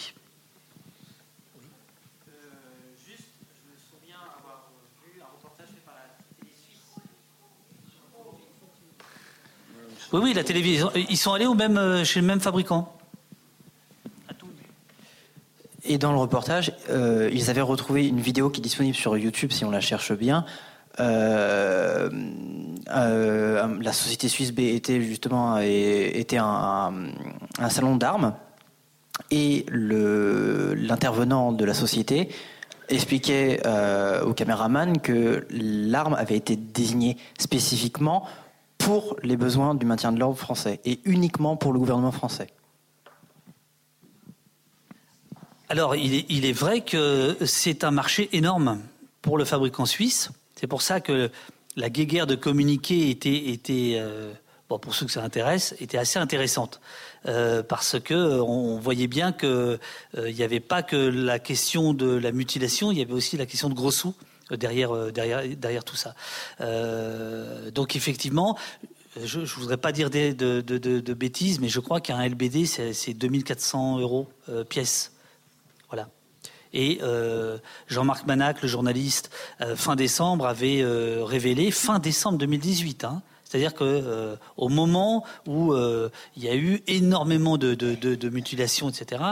Oui, oui, la télévision. Ils sont allés au même, euh, chez le même fabricant. Et dans le reportage, euh, ils avaient retrouvé une vidéo qui est disponible sur YouTube si on la cherche bien, euh, euh, la société suisse B était justement était un, un salon d'armes et l'intervenant de la société expliquait euh, au caméraman que l'arme avait été désignée spécifiquement pour les besoins du maintien de l'ordre français et uniquement pour le gouvernement français. Alors, il est, vrai que c'est un marché énorme pour le fabricant suisse. C'est pour ça que la guéguerre de communiquer était, était euh, bon, pour ceux que ça intéresse, était assez intéressante. Euh, parce que on voyait bien que euh, il n'y avait pas que la question de la mutilation, il y avait aussi la question de gros sous derrière, derrière, derrière tout ça. donc effectivement, je ne voudrais pas dire de, bêtises, mais je crois qu'un LBD, c'est 2400 euros pièce. Voilà. Et euh, Jean-Marc Manac, le journaliste, euh, fin décembre, avait euh, révélé, fin décembre 2018, hein, c'est-à-dire que au moment où il y a eu énormément de, de, mutilations, etc.,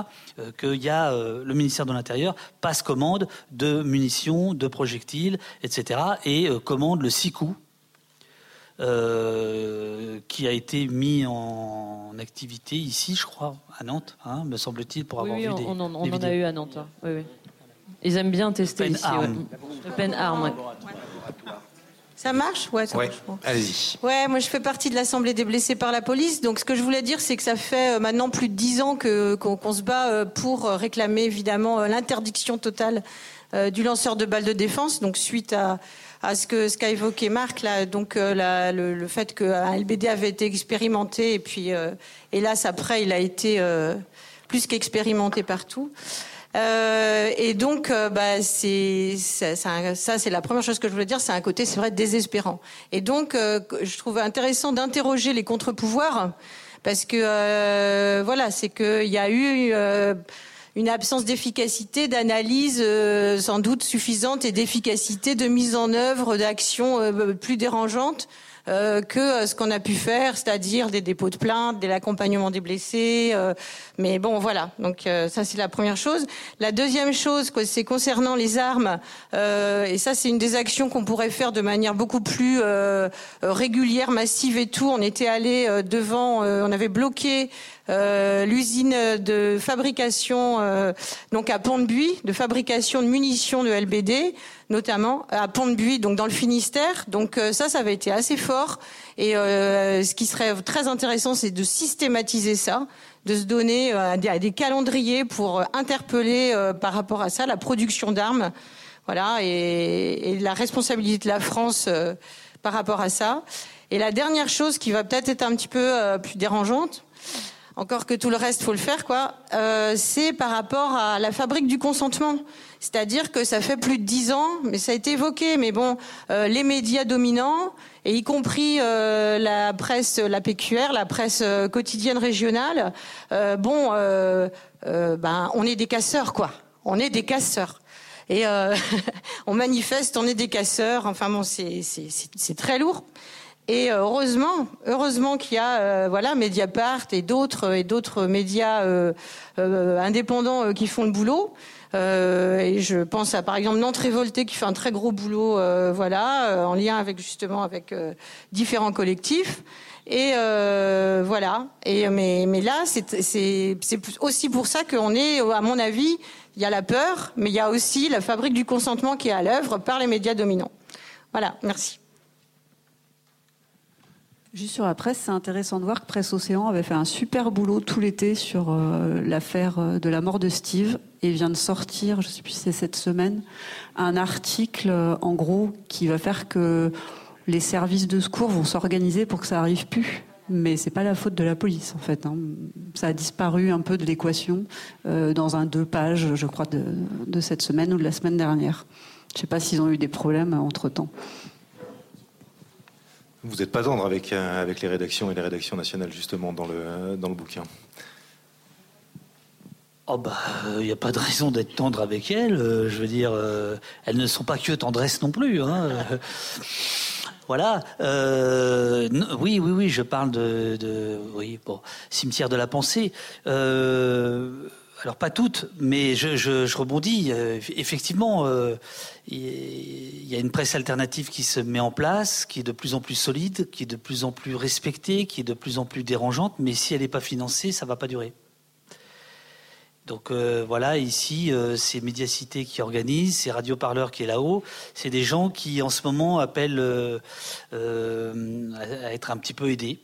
qu'il y a le ministère de l'Intérieur passe commande de munitions, de projectiles, etc., et commande le SICOU, qui a été mis en activité ici, je crois, à Nantes, hein, me semble-t-il, pour avoir vu des, on, on, on en a eu à Nantes. Hein. Oui, oui. Ils aiment bien tester ici. Open Arm. Ça marche? Ouais, ça ouais. marche. Allez-y. Ouais, moi je fais partie de l'Assemblée des blessés par la police. Donc ce que je voulais dire, c'est que ça fait euh, maintenant plus de dix ans que, qu'on, se bat euh, pour euh, réclamer évidemment l'interdiction totale du lanceur de balles de défense. Donc suite à, à ce que ce qu'a évoqué Marc là, donc le, le, fait qu'un LBD avait été expérimenté et puis hélas après il a été plus qu'expérimenté partout. Euh, et donc, euh, bah, c'est ça, ça c'est la première chose que je voulais dire. C'est un côté, c'est vrai, désespérant. Et donc, euh, je trouve intéressant d'interroger les contre-pouvoirs parce que euh, voilà, c'est qu'il y a eu une absence d'efficacité, d'analyse sans doute suffisante et d'efficacité de mise en œuvre d'actions plus dérangeantes euh, que euh, ce qu'on a pu faire, c'est-à-dire des dépôts de plaintes, de l'accompagnement des blessés. Euh, mais bon, voilà. Donc ça, c'est la première chose. La deuxième chose, c'est concernant les armes. et ça, c'est une des actions qu'on pourrait faire de manière beaucoup plus régulière, massive et tout. On était allé devant, on avait bloqué euh, l'usine de fabrication, euh, donc à Pont-de-Buis, de fabrication de munitions de LBD, notamment à Pont-de-Buis, donc dans le Finistère. Donc euh, ça, ça avait été assez fort. Et ce qui serait très intéressant, c'est de systématiser ça de se donner des, des, calendriers pour interpeller par rapport à ça la production d'armes, voilà, et, et, la responsabilité de la France par rapport à ça. Et la dernière chose qui va peut-être être un petit peu plus dérangeante, encore que tout le reste faut le faire quoi, euh, c'est par rapport à la fabrique du consentement. C'est-à-dire que ça fait plus de dix ans, mais ça a été évoqué, mais bon, euh, les médias dominants, et y compris euh, la presse, la PQR, la presse euh, quotidienne régionale, euh, bon, ben, on est des casseurs quoi. On est des casseurs. Et on manifeste, on est des casseurs. Enfin bon, c'est très lourd. Et euh, heureusement, heureusement qu'il y a euh, voilà Mediapart et d'autres et d'autres médias euh, indépendants qui font le boulot. et je pense à par exemple Nantes Révolté qui fait un très gros boulot, voilà, en lien avec justement avec différents collectifs. Et voilà. Et mais mais là c'est c'est c'est aussi pour ça qu'on est, à mon avis, il y a la peur, mais il y a aussi la fabrique du consentement qui est à l'œuvre par les médias dominants. Voilà. Merci. Juste sur la presse, c'est intéressant de voir que Presse Océan avait fait un super boulot tout l'été sur euh, l'affaire euh, de la mort de Steve et vient de sortir, je sais plus si c'est cette semaine, un article euh, en gros qui va faire que les services de secours vont s'organiser pour que ça arrive plus. Mais c'est pas la faute de la police en fait. Hein. Ça a disparu un peu de l'équation dans un deux pages, je crois, de, de cette semaine ou de la semaine dernière. Je sais pas s'ils ont eu des problèmes entre temps. Vous n'êtes pas tendre avec, euh, avec les rédactions et les rédactions nationales, justement, dans le, dans le bouquin Oh bah, il n'y a pas de raison d'être tendre avec elles. Euh, je veux dire, euh, elles ne sont pas que tendresse non plus. Hein. voilà. oui, oui, oui, je parle de, oui, bon, cimetière de la pensée. alors pas toutes, mais je, rebondis. Euh, effectivement, euh, il y a une presse alternative qui se met en place, qui est de plus en plus solide, qui est de plus en plus respectée, qui est de plus en plus dérangeante, mais si elle n'est pas financée, ça ne va pas durer. Donc euh, voilà, ici, c'est Médiacité qui organise, c'est Radio Parleur qui est là-haut, c'est des gens qui en ce moment appellent à être un petit peu aidés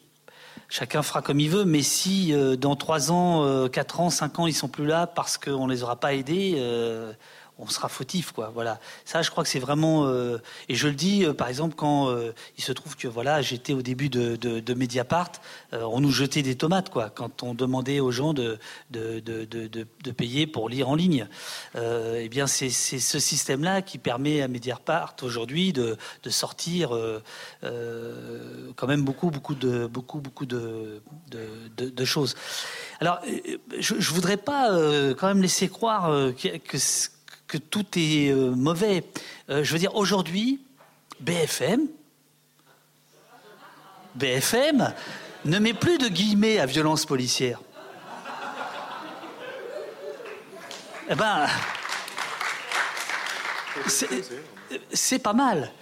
chacun fera comme il veut, mais si euh, dans 3 ans, euh, 4 ans, 5 ans, ils sont plus là parce qu'on ne les aura pas aidés, euh, on sera fautif, quoi. Voilà. Ça, je crois que c'est vraiment. Euh, et je le dis, euh, par exemple, quand euh, il se trouve que voilà, j'étais au début de, Mediapart, on nous jetait des tomates, quoi, quand on demandait aux gens de, de, de payer pour lire en ligne. eh bien, c'est ce système-là qui permet à Mediapart aujourd'hui de, sortir quand même beaucoup, beaucoup de, beaucoup, beaucoup de, de, choses. Alors, je, ne voudrais pas quand même laisser croire que, que que tout est euh, mauvais. Euh, je veux dire, aujourd'hui, BFM, BFM ne met plus de guillemets à violence policière. Eh ben, c'est pas mal.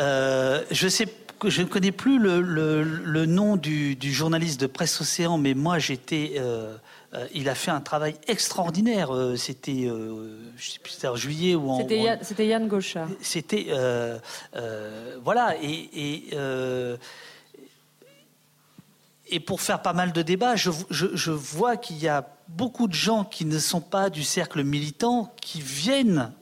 Euh, je sais je ne connais plus le, nom du, journaliste de Presse Océan, mais moi j'étais euh, il a fait un travail extraordinaire. Euh, c'était, euh, je en juillet ou en. C'était Yann, Gauchard. C'était voilà et, et pour faire pas mal de débats, je, je vois qu'il y a beaucoup de gens qui ne sont pas du cercle militant qui viennent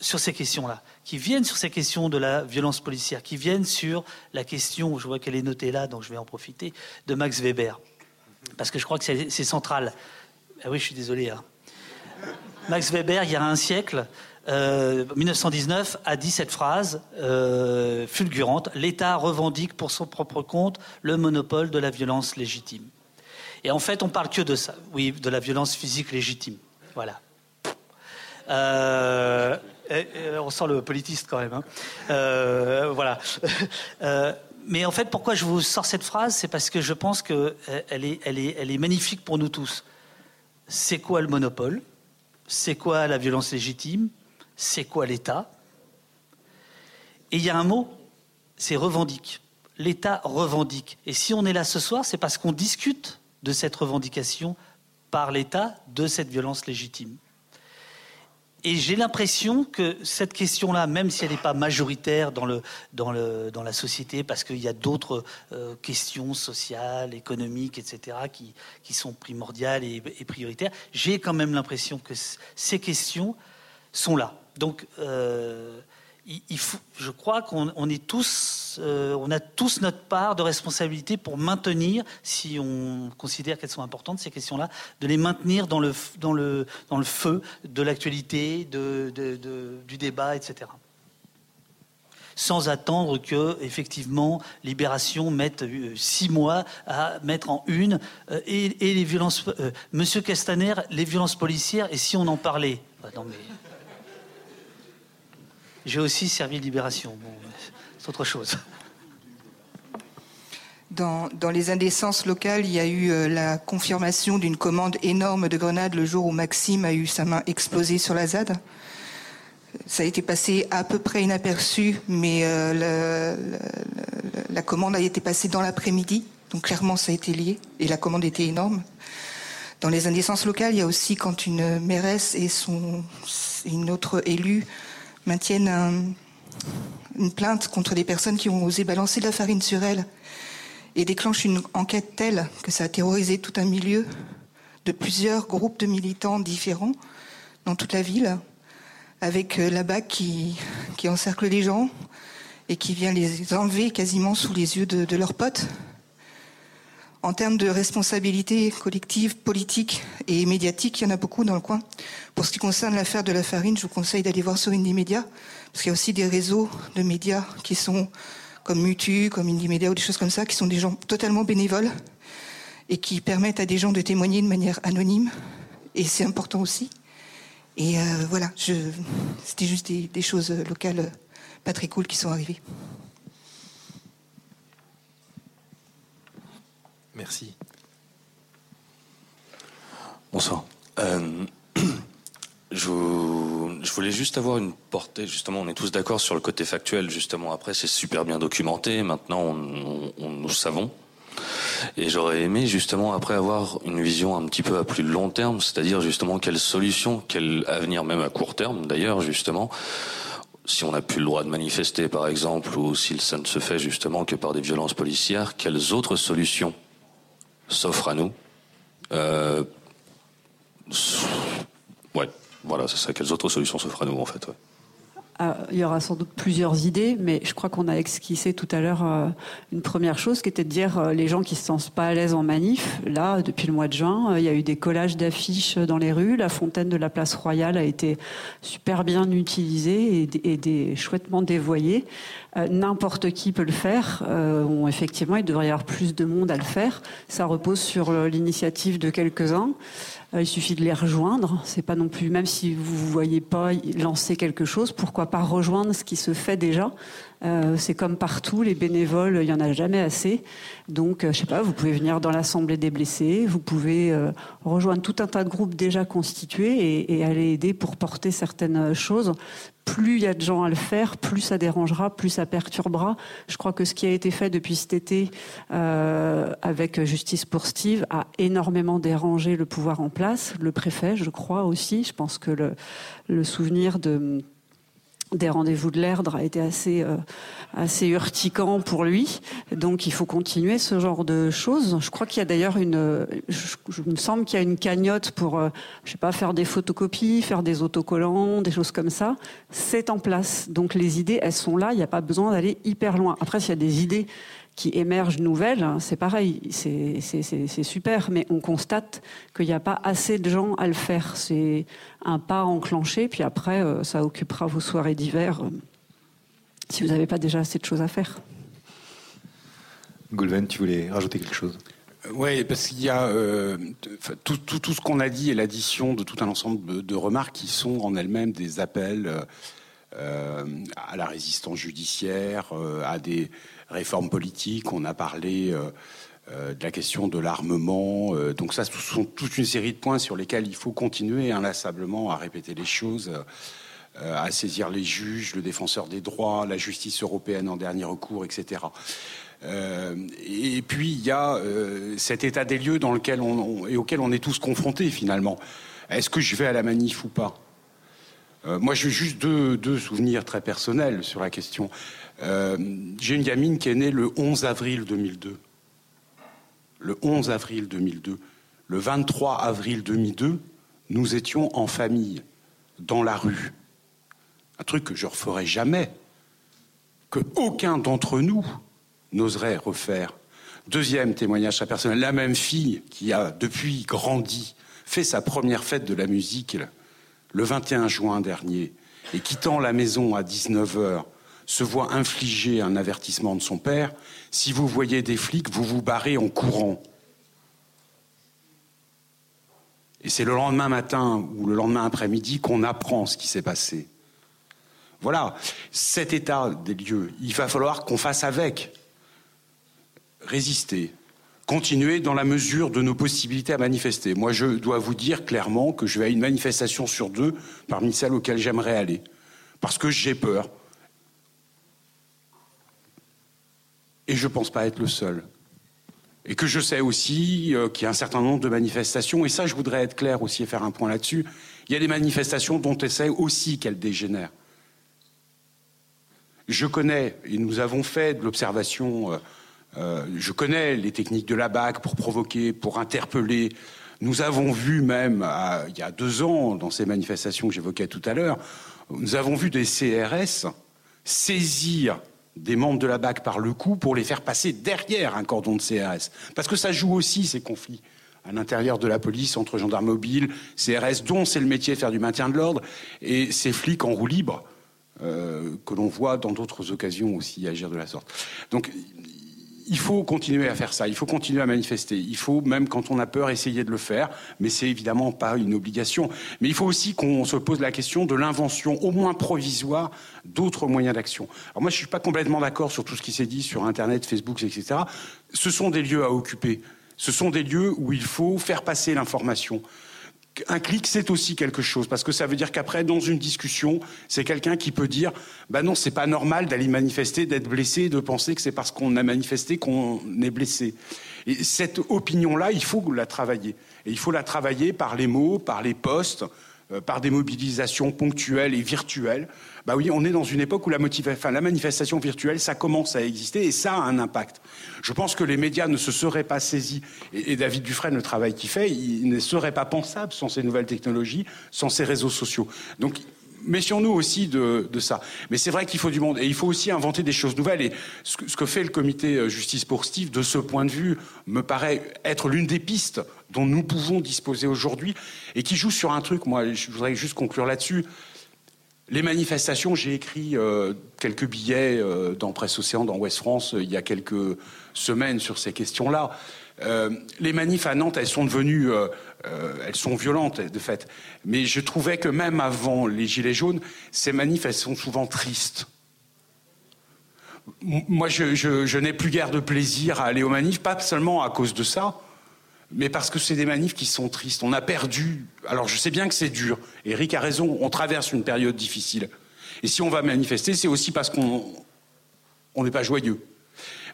sur ces questions-là, qui viennent sur ces questions de la violence policière, qui viennent sur la question, je vois qu'elle est notée là, donc je vais en profiter, de Max Weber parce que je crois que c'est central. Ah oui, je suis désolé. Hein. Max Weber, il y a un siècle, 1919, euh, a dit cette phrase euh, fulgurante L'État revendique pour son propre compte le monopole de la violence légitime. Et en fait, on parle que de ça, oui, de la violence physique légitime. Voilà. Euh, on sent le politiste quand même. Hein. voilà. mais en fait, pourquoi je vous sors cette phrase C'est parce que je pense qu'elle euh, est magnifique pour nous tous. C'est quoi le monopole? C'est quoi la violence légitime? C'est quoi l'État? Et il y a un mot, c'est revendique. L'État revendique. Et si on est là ce soir, c'est parce qu'on discute de cette revendication par l'État de cette violence légitime. Et j'ai l'impression que cette question-là, même si elle n'est pas majoritaire dans, la société, parce qu'il y a d'autres euh, questions sociales, économiques, etc., qui, sont primordiales et, et prioritaires, j'ai quand même l'impression que ces questions sont là. Donc, euh, il, faut, je crois qu'on est tous, euh, on a tous notre part de responsabilité pour maintenir, si on considère qu'elles sont importantes ces questions-là, de les maintenir dans le feu de l'actualité, du débat, etc. Sans attendre que effectivement Libération mette euh, six mois à mettre en une euh, et, les violences. Monsieur Castaner, les violences policières. Et si on en parlait? Mais. J'ai aussi servi Libération. c'est autre chose. Dans, les indécences locales, il y a eu euh, la confirmation d'une commande énorme de grenades le jour où Maxime a eu sa main explosée sur la ZAD. Ça a été passé à peu près inaperçu, mais euh, la commande a été passée dans l'après-midi, donc clairement ça a été lié, et la commande était énorme. Dans les indécences locales, il y a aussi quand une mairesse et son, une autre élue maintiennent une plainte contre des personnes qui ont osé balancer de la farine sur elle et déclenchent une enquête telle que ça a terrorisé tout un milieu de plusieurs groupes de militants différents dans toute la ville, avec euh, la BAC qui, qui encercle les gens et qui vient les enlever quasiment sous les yeux de leurs potes en termes de responsabilité collective, politique et médiatique, il y en a beaucoup dans le coin. Pour ce qui concerne l'affaire de la farine, je vous conseille d'aller voir sur Indie Média, parce qu'il y a aussi des réseaux de médias qui sont comme Mutu, comme Indie Média ou des choses comme ça, qui sont des gens totalement bénévoles et qui permettent à des gens de témoigner de manière anonyme. Et c'est important aussi. Et euh, voilà, c'était juste des choses locales pas très cool qui sont arrivées. Merci. Bonsoir. Euh, je, je, voulais juste avoir une portée, justement, on est tous d'accord sur le côté factuel, justement. Après, c'est super bien documenté, maintenant, nous savons. Et j'aurais aimé, justement, après avoir une vision un petit peu à plus long terme, c'est-à-dire, justement, quelle solution, quel avenir, même à court terme, d'ailleurs, justement, si on n'a plus le droit de manifester, par exemple, ou si ça ne se fait, justement, que par des violences policières, quelles autres solutions s'offrent à nous euh, Ouais, voilà, c'est ça. Quelles autres solutions s'offrent à nous, en fait. Ah, il y aura sans doute plusieurs idées, mais je crois qu'on a esquissé tout à l'heure euh, une première chose qui était de dire euh, les gens qui se sentent pas à l'aise en manif. Là, depuis le mois de juin, euh, il y a eu des collages d'affiches dans les rues. La fontaine de la place Royale a été super bien utilisée et, chouettement dévoyée. N'importe qui peut le faire. Effectivement, il devrait y avoir plus de monde à le faire. Ça repose sur l'initiative de quelques-uns. Euh, il suffit de les rejoindre. C'est pas non plus, même si vous ne voyez pas lancer quelque chose, pourquoi pas rejoindre ce qui se fait déjà euh, c'est comme partout, les bénévoles, il y en a jamais assez. Donc, euh, je sais pas, vous pouvez venir dans l'assemblée des blessés, vous pouvez euh, rejoindre tout un tas de groupes déjà constitués et, aller aider pour porter certaines choses. Plus il y a de gens à le faire, plus ça dérangera, plus ça perturbera. Je crois que ce qui a été fait depuis cet été avec Justice pour Steve a énormément dérangé le pouvoir en place, le préfet, je crois aussi. Je pense que le souvenir de des rendez-vous de l'Erdre a été assez euh, assez urticant pour lui. Donc il faut continuer ce genre de choses. Je crois qu'il y a d'ailleurs une, je, me semble qu'il y a une cagnotte pour, euh, je sais pas, faire des photocopies, faire des autocollants, des choses comme ça. C'est en place. Donc les idées, elles sont là. Il n'y a pas besoin d'aller hyper loin. Après, s'il y a des idées qui émergent nouvelles, hein, c'est pareil, c'est super, mais on constate qu'il n'y a pas assez de gens à le faire. C'est un pas enclenché, puis après, euh, ça occupera vos soirées d'hiver euh, si vous n'avez pas déjà assez de choses à faire. Goulven, tu voulais rajouter quelque chose? Euh, oui, parce qu'il y a tout, tout, ce qu'on a dit et l'addition de tout un ensemble de, remarques qui sont en elles-mêmes des appels à la résistance judiciaire, à des réformes politiques, on a parlé euh, euh, de la question de l'armement. Euh, donc ça, ce sont toute une série de points sur lesquels il faut continuer inlassablement à répéter les choses, à saisir les juges, le défenseur des droits, la justice européenne en dernier recours, etc. et puis il y a cet état des lieux dans lequel on, et auquel on est tous confrontés finalement. Est-ce que je vais à la manif ou pas? Moi, j'ai juste deux, deux, souvenirs très personnels sur la question. Euh, j'ai une gamine qui est née le 11 avril 2002. Le 11 avril 2002. Le 23 avril 2002, nous étions en famille, dans la rue. Un truc que je ne referai jamais, que aucun d'entre nous n'oserait refaire. Deuxième témoignage très personnel, la même fille qui a depuis grandi, fait sa première fête de la musique le 21 juin dernier, et quittant la maison à 19 heures, se voit infliger un avertissement de son père, si vous voyez des flics, vous vous barrez en courant. Et c'est le lendemain matin ou le lendemain après-midi qu'on apprend ce qui s'est passé. Voilà, cet état des lieux, il va falloir qu'on fasse avec. Résister, continuer dans la mesure de nos possibilités à manifester. Moi, je dois vous dire clairement que je vais à une manifestation sur deux parmi celles auxquelles j'aimerais aller. Parce que j'ai peur, Et je ne pense pas être le seul. Et que je sais aussi euh, qu'il y a un certain nombre de manifestations, et ça je voudrais être clair aussi et faire un point là-dessus, il y a des manifestations dont on sait aussi qu'elles dégénèrent. Je connais, et nous avons fait de l'observation, euh, euh, je connais les techniques de la BAC pour provoquer, pour interpeller. Nous avons vu même, il y a deux ans, dans ces manifestations que j'évoquais tout à l'heure, nous avons vu des CRS saisir des membres de la BAC par le cou pour les faire passer derrière un cordon de CRS. Parce que ça joue aussi ces conflits à l'intérieur de la police, entre gendarmes mobiles, CRS, dont c'est le métier de faire du maintien de l'ordre, et ces flics en roue libre, euh, que l'on voit dans d'autres occasions aussi agir de la sorte. Donc il faut continuer à faire ça, il faut continuer à manifester, il faut, même quand on a peur, essayer de le faire, mais c'est évidemment pas une obligation. Mais il faut aussi qu'on se pose la question de l'invention, au moins provisoire, d'autres moyens d'action. Alors moi, je suis pas complètement d'accord sur tout ce qui s'est dit sur Internet, Facebook, etc. Ce sont des lieux à occuper. Ce sont des lieux où il faut faire passer l'information. Un clic, c'est aussi quelque chose, parce que ça veut dire qu'après, dans une discussion, c'est quelqu'un qui peut dire, bah non, c'est pas normal d'aller manifester, d'être blessé, de penser que c'est parce qu'on a manifesté qu'on est blessé. Et cette opinion-là, il faut la travailler. Et il faut la travailler par les mots, par les postes, euh, par des mobilisations ponctuelles et virtuelles. Bah oui, on est dans une époque où la, manifestation virtuelle, ça commence à exister et ça a un impact. Je pense que les médias ne se seraient pas saisis, et, David Dufresne, le travail qu'il fait, il ne serait pas pensable sans ces nouvelles technologies, sans ces réseaux sociaux. Donc, méfions-nous aussi de, ça. Mais c'est vrai qu'il faut du monde. Et il faut aussi inventer des choses nouvelles. Et ce que, fait le comité euh, Justice pour Steve, de ce point de vue, me paraît être l'une des pistes dont nous pouvons disposer aujourd'hui et qui joue sur un truc. Moi, je voudrais juste conclure là-dessus. Les manifestations, j'ai écrit euh, quelques billets euh, dans Presse Océan, dans Ouest France, il y a quelques semaines sur ces questions-là. les manifs à Nantes, elles sont devenues euh, elles sont violentes de fait. Mais je trouvais que même avant les Gilets jaunes, ces manifs, elles sont souvent tristes. Moi, je, n'ai plus guère de plaisir à aller aux manifs, pas seulement à cause de ça, mais parce que c'est des manifs qui sont tristes. On a perdu. Alors, je sais bien que c'est dur. Eric a raison. On traverse une période difficile. Et si on va manifester, c'est aussi parce qu'on n'est pas joyeux.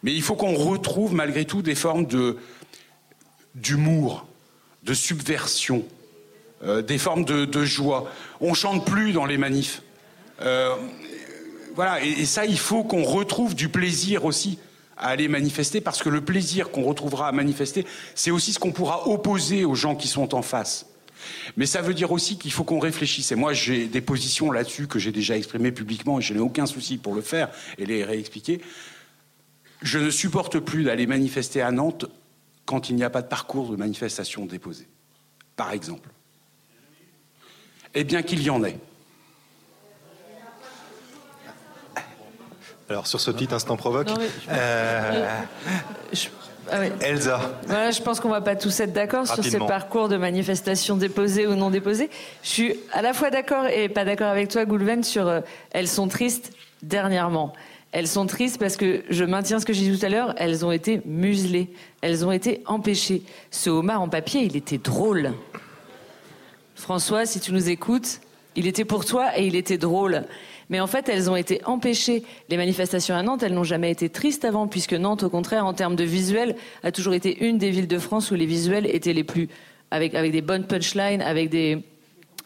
Mais il faut qu'on retrouve malgré tout des formes d'humour, de subversion, euh, des formes de, joie. On chante plus dans les manifs. Euh, voilà, et, ça, il faut qu'on retrouve du plaisir aussi à aller manifester, parce que le plaisir qu'on retrouvera à manifester, c'est aussi ce qu'on pourra opposer aux gens qui sont en face. Mais ça veut dire aussi qu'il faut qu'on réfléchisse. Et moi, j'ai des positions là-dessus que j'ai déjà exprimées publiquement et je n'ai aucun souci pour le faire et les réexpliquer. Je ne supporte plus d'aller manifester à Nantes quand il n'y a pas de parcours de manifestation déposé, par exemple Eh bien qu'il y en ait. Alors sur ce petit instant provoque, euh, ah Elsa. Voilà, je pense qu'on va pas tous être d'accord sur ces parcours de manifestation déposés ou non déposés. Je suis à la fois d'accord et pas d'accord avec toi, Goulven, sur euh, elles sont tristes dernièrement. Elles sont tristes parce que, je maintiens ce que j'ai dit tout à l'heure, elles ont été muselées, elles ont été empêchées. Ce homard en papier, il était drôle. François, si tu nous écoutes, il était pour toi et il était drôle. Mais en fait, elles ont été empêchées. Les manifestations à Nantes, elles n'ont jamais été tristes avant, puisque Nantes, au contraire, en termes de visuel, a toujours été une des villes de France où les visuels étaient les plus, avec, des bonnes punchlines, avec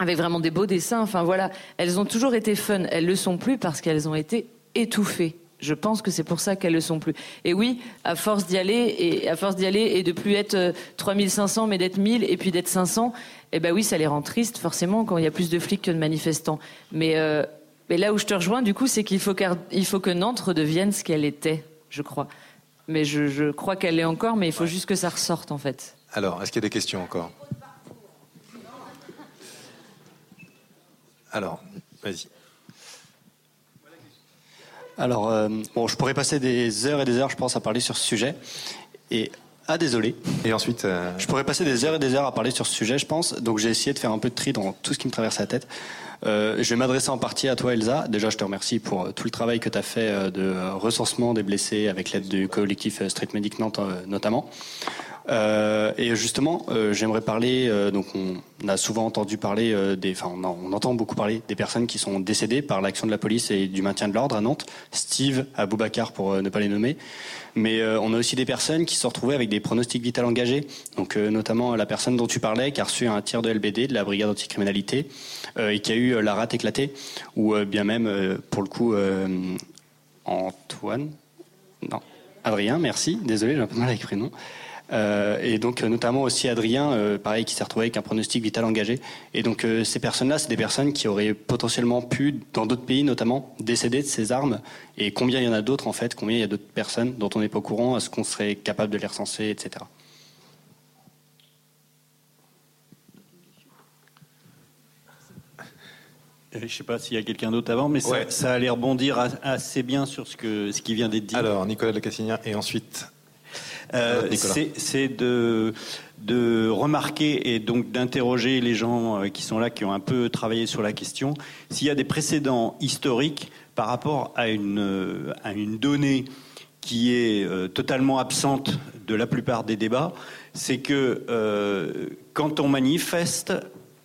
vraiment des beaux dessins. Enfin voilà, elles ont toujours été fun. Elles le sont plus parce qu'elles ont été étouffées. Je pense que c'est pour ça qu'elles le sont plus. Et oui, à force d'y aller et à force d'y aller et de plus être 3500 euh, mais d'être 1000 et puis d'être 500, eh ben oui, ça les rend tristes forcément quand il y a plus de flics que de manifestants. Mais euh, mais là où je te rejoins du coup, c'est qu'il faut il faut que Nantes redevienne ce qu'elle était, je crois. Mais je, je crois qu'elle l'est encore, mais il faut juste que ça ressorte en fait. Alors, est-ce qu'il y a des questions encore? Alors, vas-y. Alors, euh, bon, je pourrais passer des heures et des heures, je pense, à parler sur ce sujet. Et ah, désolé. Et ensuite euh, Je pourrais passer des heures et des heures à parler sur ce sujet, je pense. Donc, j'ai essayé de faire un peu de tri dans tout ce qui me traverse la tête. Euh, je vais m'adresser en partie à toi, Elsa. Déjà, je te remercie pour tout le travail que tu as fait de recensement des blessés avec l'aide du collectif Street Medic Nantes, notamment. Euh, et justement, euh, j'aimerais parler. Euh, donc, on a souvent entendu parler des. Enfin, on, on, entend beaucoup parler des personnes qui sont décédées par l'action de la police et du maintien de l'ordre à Nantes. Steve, Aboubacar, pour ne pas les nommer. Mais on a aussi des personnes qui se sont retrouvées avec des pronostics vitaux engagés. Donc, notamment la personne dont tu parlais, qui a reçu un tir de LBD de la brigade anticriminalité et qui a eu la rate éclatée, ou bien même, pour le coup, Antoine. Non, Adrien, merci. Désolé, j'ai un peu mal avec prénom. Euh, et donc notamment aussi Adrien, euh, pareil, qui s'est retrouvé avec un pronostic vital engagé. Et donc euh, ces personnes-là, c'est des personnes qui auraient potentiellement pu, dans d'autres pays notamment, décéder de ces armes. Et combien il y en a d'autres en fait? Combien il y a d'autres personnes dont on n'est pas au courant? Est-ce qu'on serait capable de les recenser, etc. Je ne sais pas s'il y a quelqu'un d'autre avant, mais ça, ça, allait rebondir assez bien sur ce, que, ce qui vient d'être dit. Alors, Nicolas de Cassignan, et ensuite euh, c'est de, de remarquer et donc d'interroger les gens euh, qui sont là, qui ont un peu travaillé sur la question, s'il y a des précédents historiques par rapport à une, euh, à une donnée qui est totalement absente de la plupart des débats, c'est que quand on manifeste,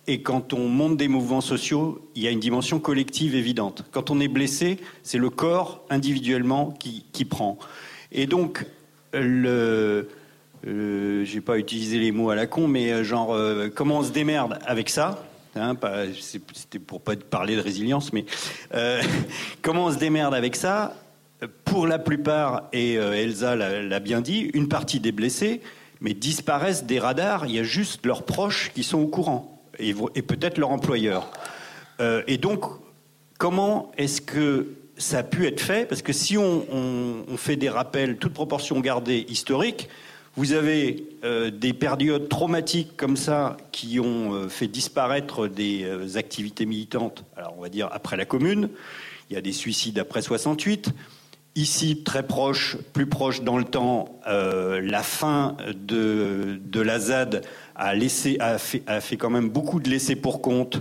et quand on monte des mouvements sociaux, il y a une dimension collective évidente. Quand on est blessé, c'est le corps individuellement qui, qui prend. Et donc, le, euh, j'ai pas utilisé les mots à la con, mais euh, genre, euh, comment on se démerde avec ça hein, C'était pour pas parler de résilience, mais comment on se démerde avec ça? Pour la plupart, et Elsa l'a bien dit, une partie des blessés, mais disparaissent des radars. Il y a juste leurs proches qui sont au courant, et peut-être leur employeur. et donc, comment est-ce que ça a pu être fait Parce que si on, fait des rappels, toute proportion gardée, historiques, vous avez euh, des périodes traumatiques comme ça qui ont euh, fait disparaître des euh, activités militantes, alors on va dire après la commune, il y a des suicides après 68. Ici, très proche, plus proche dans le temps, la fin de, de la ZAD a, laissé, a, fait, a fait quand même beaucoup de laissés pour compte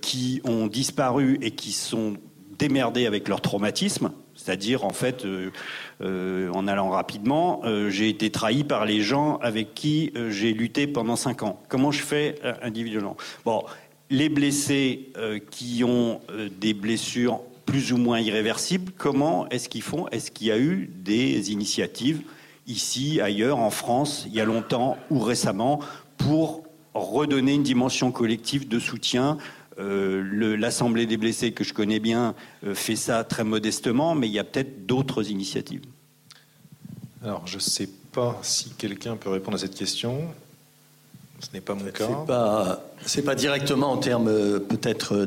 qui ont disparu et qui sont démerdés avec leur traumatisme. C'est-à-dire, en fait, euh, euh, en allant rapidement, euh, j'ai été trahi par les gens avec qui j'ai lutté pendant cinq ans. Comment je fais individuellement? Bon, les blessés qui ont des blessures plus ou moins irréversibles, comment est-ce qu'ils font? Est-ce qu'il y a eu des initiatives ici, ailleurs, en France, il y a longtemps ou récemment, pour redonner une dimension collective de soutien euh, L'Assemblée des blessés, que je connais bien, euh, fait ça très modestement, mais il y a peut-être d'autres initiatives. Alors, je ne sais pas si quelqu'un peut répondre à cette question. Ce n'est pas mon cas. C'est pas, pas directement en termes euh, peut-être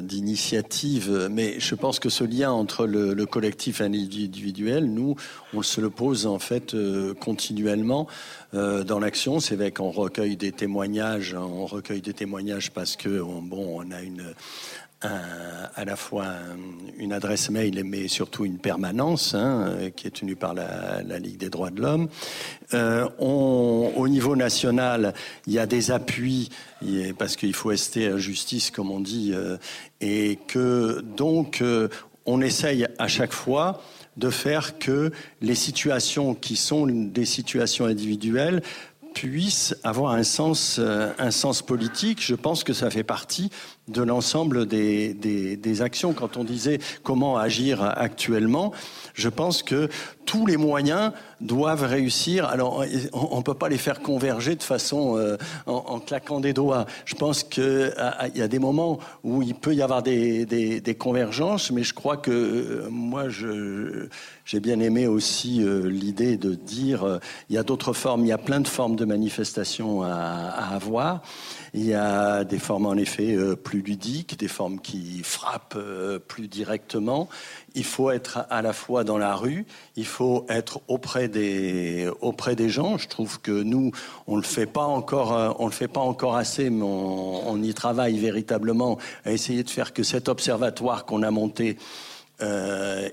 d'initiative, mais je pense que ce lien entre le, collectif et l'individuel, nous, on se le pose en fait euh, continuellement euh, dans l'action. C'est vrai qu'on recueille des témoignages, on recueille des témoignages parce que bon, on a une à la fois une adresse mail, mais surtout une permanence hein, qui est tenue par la, Ligue des droits de l'homme. Euh, au niveau national, il y a des appuis parce qu'il faut rester à justice, comme on dit, euh, et que donc euh, on essaye à chaque fois de faire que les situations qui sont des situations individuelles puissent avoir un sens, un sens politique. Je pense que ça fait partie de l'ensemble des, des, actions. Quand on disait comment agir actuellement, je pense que tous les moyens doivent réussir. Alors, on ne peut pas les faire converger de façon euh, en, claquant des doigts. Je pense qu'il y a des moments où il peut y avoir des, des convergences, mais je crois que euh, moi, j'ai bien aimé aussi euh, l'idée de dire il y a d'autres formes, il y a plein de formes de manifestations à, à avoir. Il y a des formes en effet euh, plus ludiques, des formes qui frappent euh, plus directement. Il faut être à la fois dans la rue, il faut être auprès des auprès des gens. Je trouve que nous, on le euh, le fait pas encore assez, mais on, y travaille véritablement à essayer de faire que cet observatoire qu'on a monté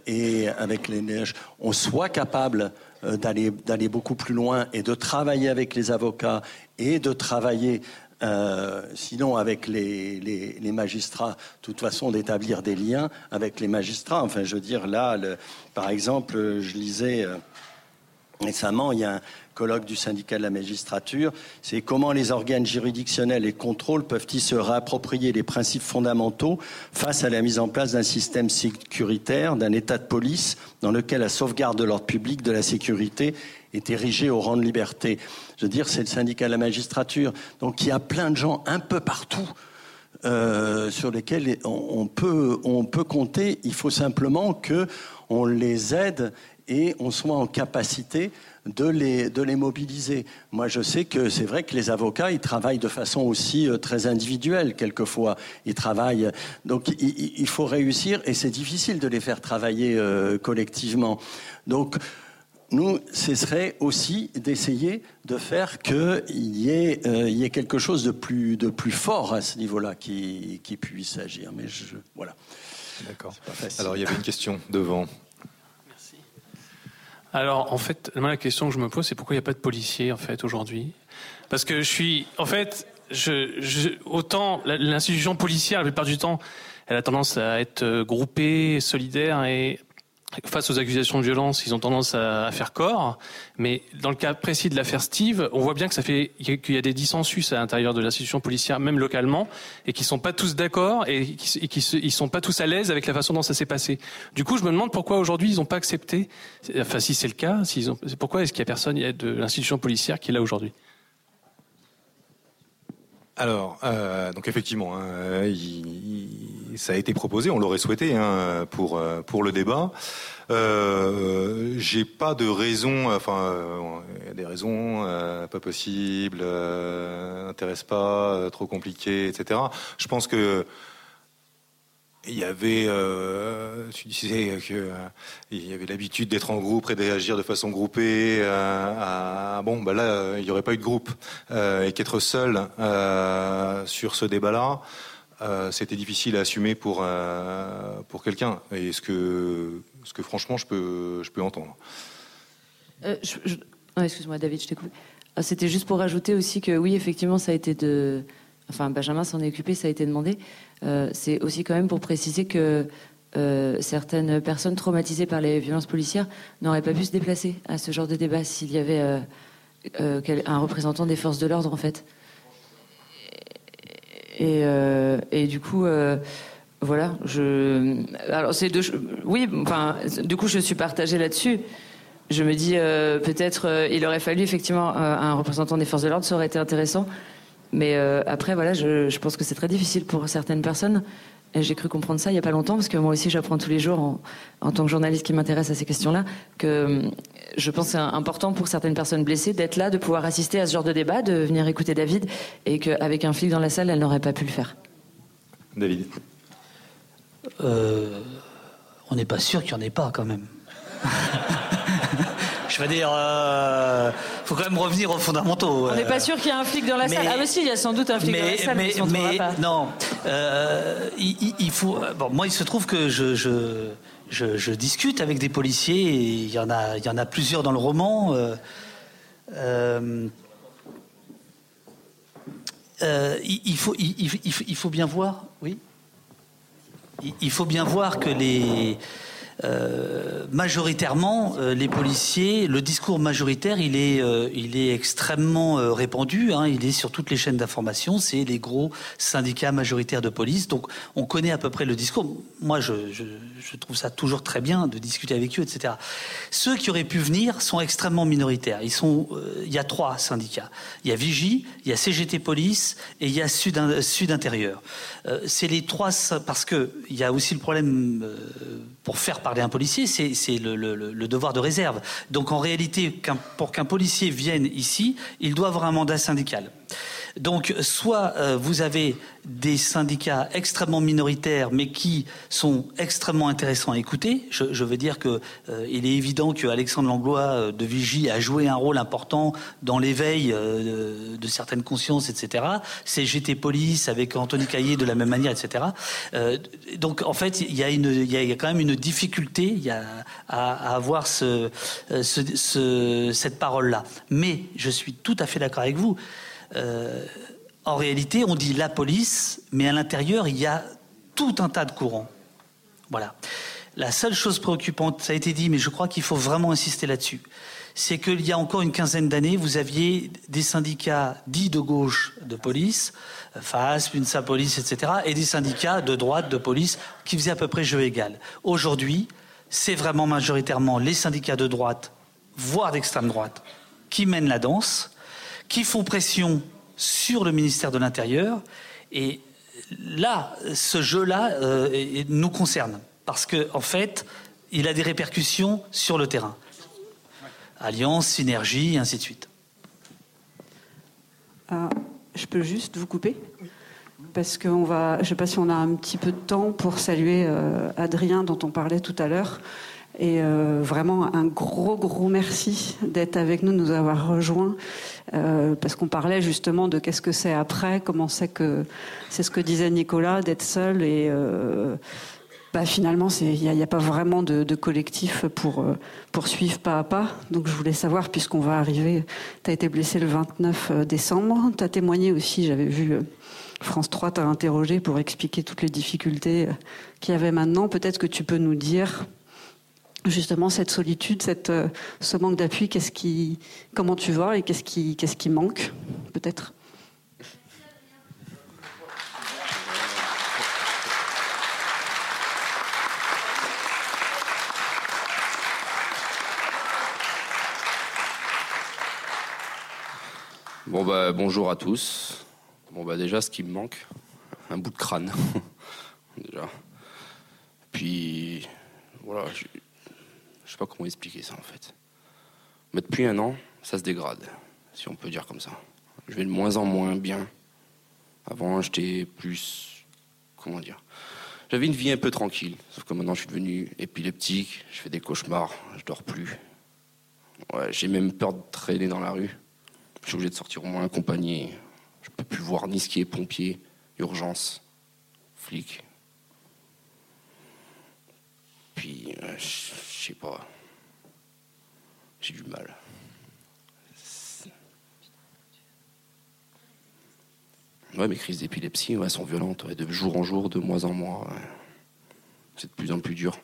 et avec les neiges, on soit capable d'aller d'aller beaucoup plus loin et de travailler avec les avocats et de travailler euh, sinon, avec les, magistrats, de toute façon, d'établir des liens avec les magistrats. Enfin, je veux dire, là, par exemple, je lisais euh, récemment, il y a un colloque du syndicat de la magistrature, c'est comment les organes juridictionnels et contrôles peuvent-ils se réapproprier les principes fondamentaux face à la mise en place d'un système sécuritaire, d'un état de police dans lequel la sauvegarde de l'ordre public, de la sécurité est érigée au rang de liberté. Je veux dire, c'est le syndicat de la magistrature. Donc il y a plein de gens un peu partout euh, sur lesquels on, peut, on peut compter. Il faut simplement que on les aide et on soit en capacité de les, de les mobiliser. Moi, je sais que c'est vrai que les avocats, ils travaillent de façon aussi euh, très individuelle, quelquefois. Ils travaillent. Donc, il, faut réussir, et c'est difficile de les faire travailler euh, collectivement. Donc, nous, ce serait aussi d'essayer de faire qu'il y, ait, euh, y ait quelque chose de plus, de plus fort à ce niveau-là qui, qui puisse agir. Mais je, voilà. D'accord. Alors, il y avait une question devant. Merci. Alors, en fait, la question que je me pose, c'est pourquoi il n'y a pas de policiers, en fait, aujourd'hui? Parce que je suis. En fait, je, autant l'institution policière, la plupart du temps, elle a tendance à être groupée, solidaire et face aux accusations de violence, ils ont tendance à, faire corps. Mais dans le cas précis de l'affaire Steve, on voit bien que ça fait qu'il y a des dissensus à l'intérieur de l'institution policière, même localement, et qu'ils sont pas tous d'accord et qu'ils ne sont pas tous à l'aise avec la façon dont ça s'est passé. Du coup, je me demande pourquoi aujourd'hui ils n'ont pas accepté. Enfin, si c'est le cas, pourquoi est-ce qu'il y a personne de l'institution policière qui est là aujourd'hui? Alors, euh, donc effectivement, hein, ça a été proposé, on l'aurait souhaité hein, pour euh, pour le débat. Euh, J'ai pas de raison, enfin, il y a des raisons euh, pas possible, intéresse pas, trop compliqué, etc. Je pense que il y avait, euh, tu disais que euh, y avait l'habitude d'être en groupe et de réagir de façon groupée. Euh, bon, bah là, il n'y aurait pas eu de groupe et qu'être seul sur ce débat-là, c'était difficile à assumer pour pour quelqu'un. Et ce que ce que franchement, je peux je peux entendre. Excuse-moi, David, je t'ai coupé. Ah, c'était juste pour rajouter aussi que oui, effectivement, ça a été de enfin Benjamin s'en est occupé, ça a été demandé. Euh, c'est aussi quand même pour préciser que euh, certaines personnes traumatisées par les violences policières n'auraient pas pu se déplacer à ce genre de débat s'il y avait euh, un représentant des forces de l'ordre en fait. Et, du coup, voilà, je. Alors c'est deux. Oui, enfin, du coup, je suis partagée là-dessus. Je me dis peut-être il aurait fallu effectivement un représentant des forces de l'ordre, ça aurait été intéressant. Mais euh, après, voilà, je, pense que c'est très difficile pour certaines personnes. Et j'ai cru comprendre ça il n'y a pas longtemps, parce que moi aussi, j'apprends tous les jours, en, tant que journaliste qui m'intéresse à ces questions-là, que euh, je pense que c'est important pour certaines personnes blessées d'être là, de pouvoir assister à ce genre de débat, de venir écouter David, et qu'avec un flic dans la salle, elle n'aurait pas pu le faire. David euh, On n'est pas sûr qu'il n'y en ait pas, quand même. je veux dire, euh, faut quand même revenir aux fondamentaux. On n'est pas sûr qu'il y ait un flic dans la salle. Ah, mais si, il y a sans doute un flic dans la salle, mais, mais, pas. non. Euh, il, faut. Bon, moi, il se trouve que je, je, je, discute avec des policiers. Et il y en a, il y en a plusieurs dans le roman. Euh, euh, il, faut, il, faut bien voir, oui. Il faut bien voir que les euh, majoritairement, euh, les policiers, le discours majoritaire, il est, euh, il est extrêmement répandu. Hein, il est sur toutes les chaînes d'information. C'est les gros syndicats majoritaires de police. Donc, on connaît à peu près le discours. Moi, je, je, trouve ça toujours très bien de discuter avec eux, etc. Ceux qui auraient pu venir sont extrêmement minoritaires. Il y a trois syndicats. Il y a Vigie, il y a CGT Police et il y a Sud, Intérieur. c'est les trois parce que il y a aussi le problème pour faire un policier, c'est le, devoir de réserve. Donc en réalité, pour qu'un policier vienne ici, il doit avoir un mandat syndical. Donc, soit euh, vous avez des syndicats extrêmement minoritaires, mais qui sont extrêmement intéressants à écouter. Je, veux dire que euh, il est évident que Alexandre Langlois euh, de Vigie a joué un rôle important dans l'éveil de, certaines consciences, etc. C'est GT Police avec Anthony Caillé de la même manière, etc. donc, en fait, il y, a quand même une difficulté à, avoir ce, cette parole-là. Mais je suis tout à fait d'accord avec vous. Euh, en réalité, on dit la police, mais à l'intérieur, il y a tout un tas de courants. Voilà. La seule chose préoccupante, ça a été dit, mais je crois qu'il faut vraiment insister là-dessus, c'est qu'il y a encore une quinzaine d'années, vous aviez des syndicats dits de gauche de police, FAS, UNSA Police, etc., et des syndicats de droite de police qui faisaient à peu près jeu égal. Aujourd'hui, c'est vraiment majoritairement les syndicats de droite, voire d'extrême droite, qui mènent la danse qui font pression sur le ministère de l'Intérieur. Et là, ce jeu-là euh, nous concerne, parce qu'en en fait, il a des répercussions sur le terrain. Alliance, synergie, ainsi de suite. Euh, je peux juste vous couper parce qu'on va, je ne sais pas si on a un petit peu de temps pour saluer euh, Adrien dont on parlait tout à l'heure. Et euh, vraiment un gros, gros merci d'être avec nous, de nous avoir rejoints, euh, parce qu'on parlait justement de qu'est-ce que c'est après, comment c'est que c'est ce que disait Nicolas, d'être seul et euh, bah, finalement, il n'y a, pas vraiment de, de collectif pour poursuivre pas à pas. Donc je voulais savoir, puisqu'on va arriver, tu as été blessé le 29 décembre, tu as témoigné aussi, j'avais vu France 3 t'a interrogé pour expliquer toutes les difficultés qu'il y avait maintenant. Peut-être que tu peux nous dire justement cette solitude, euh, ce manque d'appui, comment tu vois et qu'est-ce qui, qu'est-ce qui manque, peut-être? Bon bah bonjour à tous. Bon bah déjà ce qui me manque, un bout de crâne. déjà. Puis voilà, pas comment expliquer ça en fait. Mais depuis un an, ça se dégrade, si on peut dire comme ça. Je vais de moins en moins bien. Avant, j'étais plus. Comment dire J'avais une vie un peu tranquille. Sauf que maintenant, je suis devenu épileptique. Je fais des cauchemars. Je dors plus. Ouais, j'ai même peur de traîner dans la rue. Je suis obligé de sortir au moins accompagné. Je peux plus voir ni ce qui est pompier, urgence, flic. Puis, euh, sais pas. J'ai du mal. Ouais, mes crises d'épilepsie ouais, sont violentes, de jour en jour, de mois en mois. C'est de plus en plus dur.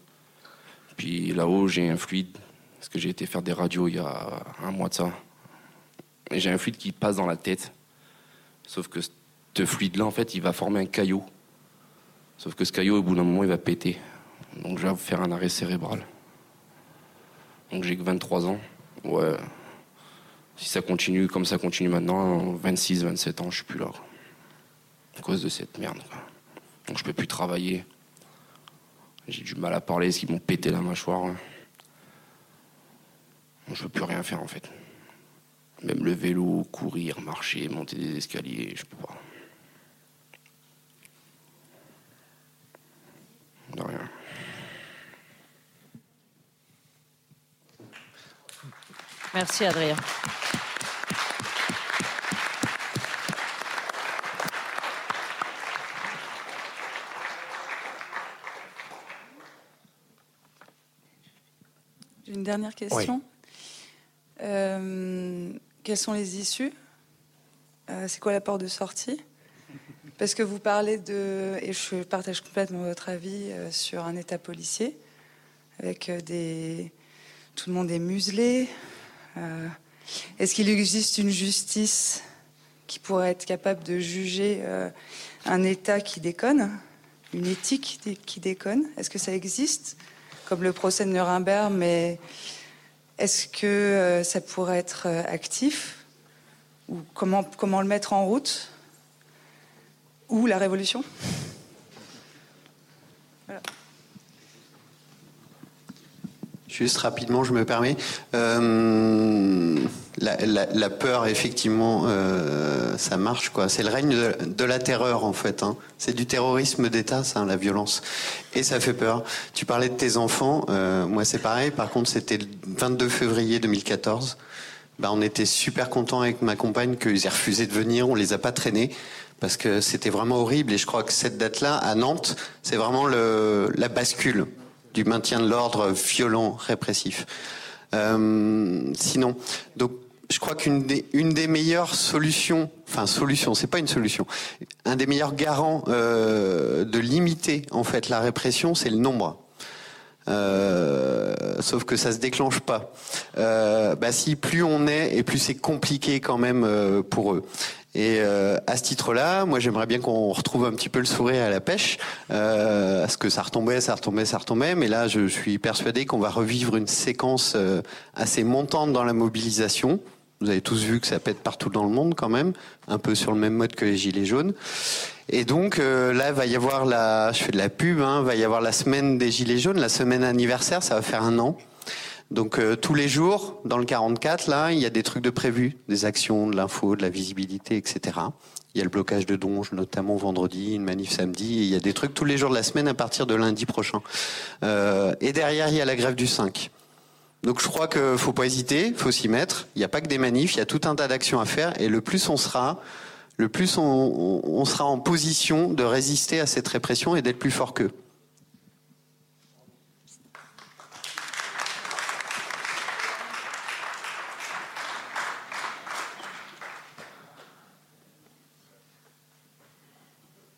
Puis là-haut, j'ai un fluide, parce que j'ai été faire des radios il y a un mois de ça. Et j'ai un fluide qui passe dans la tête. Sauf que ce fluide-là, en fait, il va former un caillot. Sauf que ce caillot, au bout d'un moment, il va péter. Donc je vais faire un arrêt cérébral. Donc j'ai que 23 ans. Ouais. Si ça continue comme ça continue maintenant, 26, 27 ans, je suis plus là. À cause de cette merde. Donc je peux plus travailler. J'ai du mal à parler, parce qu'ils m'ont pété la mâchoire. hein. Donc, je peux plus rien faire en fait. Même le vélo, courir, marcher, monter des escaliers, je peux pas. De rien. Merci Adrien. J'ai une dernière question. Euh, quelles sont les issues Euh, C'est quoi la porte de sortie Parce que vous parlez de, et je partage complètement votre avis euh, sur un État policier, avec des, tout le monde est muselé. Euh, Est-ce qu'il existe une justice qui pourrait être capable de juger euh, un État qui déconne, une éthique qui déconne? Est-ce que ça existe Comme le procès de Nuremberg, mais est-ce que euh, ça pourrait être actif? Ou comment, comment le mettre en route? Ou la révolution? Voilà. Juste rapidement, je me permets. Euh, la, la- la peur, effectivement, euh, ça marche. quoi. C'est le règne de, la terreur, en fait. hein. C'est du terrorisme d'État, ça, la violence. Et ça fait peur. Tu parlais de tes enfants. euh, moi, c'est pareil. Par contre, c'était le 22 février 2014. Ben, on était super contents avec ma compagne qu'ils aient refusé de venir. On les a pas traînés parce que c'était vraiment horrible. Et je crois que cette date-là, à Nantes, c'est vraiment le, la bascule du maintien de l'ordre violent, répressif. Euh, sinon, donc, je crois qu'une des, meilleures solutions, enfin solution, c'est pas une solution, un des meilleurs garants euh, de limiter en fait la répression, c'est le nombre. Euh, sauf que ça se déclenche pas. Euh, bah si plus on est et plus c'est compliqué quand même euh, pour eux. Et euh, à ce titre-là, moi j'aimerais bien qu'on retrouve un petit peu le sourire à la pêche, euh, parce que ça retombait, ça retombait, ça retombait. Mais là, je suis persuadé qu'on va revivre une séquence euh, assez montante dans la mobilisation. Vous avez tous vu que ça pète partout dans le monde quand même, un peu sur le même mode que les gilets jaunes. Et donc euh, là, va y avoir la, je fais de la pub, hein, va y avoir la semaine des gilets jaunes, la semaine anniversaire, ça va faire un an. Donc euh, tous les jours, dans le 44, là, il y a des trucs de prévus, des actions, de l'info, de la visibilité, etc. Il y a le blocage de Donge, notamment vendredi, une manif samedi, et il y a des trucs tous les jours de la semaine à partir de lundi prochain. Euh, et derrière, il y a la grève du 5. Donc je crois qu'il faut pas hésiter, faut s'y mettre. Il n'y a pas que des manifs, il y a tout un tas d'actions à faire, et le plus on sera, le plus on sera en position de résister à cette répression et d'être plus fort qu'eux.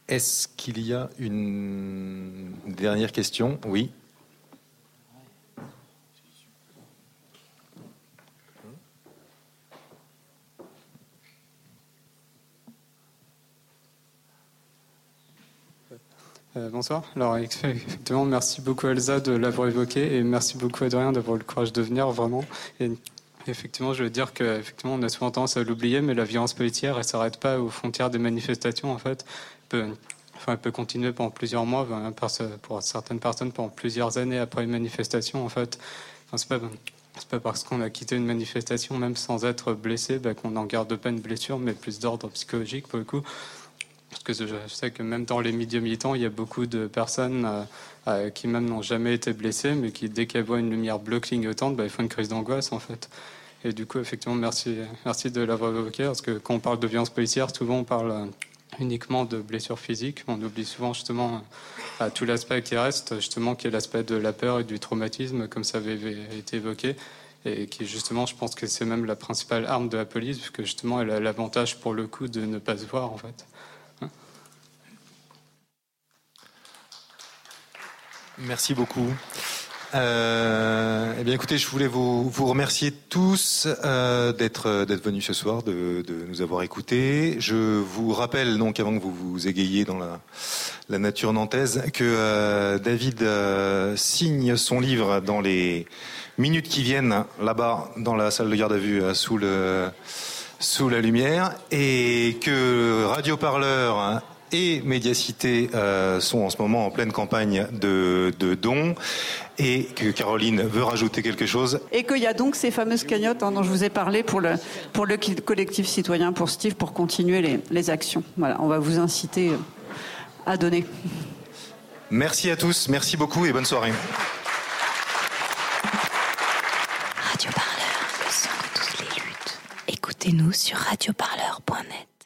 Est-ce qu'il y a une dernière question? Oui. Euh, bonsoir. Alors effectivement, merci beaucoup Elsa de l'avoir évoqué et merci beaucoup Adrien d'avoir le courage de venir vraiment. Et effectivement, je veux dire qu'effectivement, on a souvent tendance à l'oublier, mais la violence policière, elle s'arrête pas aux frontières des manifestations. En fait, elle peut, enfin, elle peut continuer pendant plusieurs mois, pour certaines personnes pendant plusieurs années après une manifestation. En fait, enfin, c'est pas parce qu'on a quitté une manifestation, même sans être blessé, bah, qu'on en garde pas une blessure, mais plus d'ordre psychologique pour le coup. Parce que je sais que même dans les milieux militants, il y a beaucoup de personnes euh, euh, qui même n'ont jamais été blessées, mais qui, dès qu'elles voient une lumière bleue clignotante, bah, ils font une crise d'angoisse en fait. Et du coup, effectivement, merci, merci de l'avoir évoqué, parce que quand on parle de violence policière, souvent on parle euh, uniquement de blessures physiques. On oublie souvent justement tout l'aspect qui reste, justement, qui est l'aspect de la peur et du traumatisme, comme ça avait été évoqué et qui justement, je pense que c'est même la principale arme de la police, puisque justement, elle a l'avantage pour le coup de ne pas se voir en fait. Merci beaucoup. Euh, eh bien, écoutez, je voulais vous, vous remercier tous euh, d'être d'être venus ce soir, de, de, nous avoir écoutés. Je vous rappelle donc, avant que vous vous égayiez dans la, la nature nantaise, que euh, David euh, signe son livre dans les minutes qui viennent, là-bas, dans la salle de garde à vue, euh, sous le sous la lumière, et que Radio Parleur et Médiacité euh, sont en ce moment en pleine campagne de, dons et que Caroline veut rajouter quelque chose? Et qu'il y a donc ces fameuses cagnottes hein, dont je vous ai parlé pour le, pour le collectif citoyen, pour Steve, pour continuer les, les actions. Voilà, on va vous inciter euh, à donner. Merci à tous, merci beaucoup et bonne soirée. Radio Parleur, le son de toutes les luttes. Écoutez-nous sur radioparleur.net.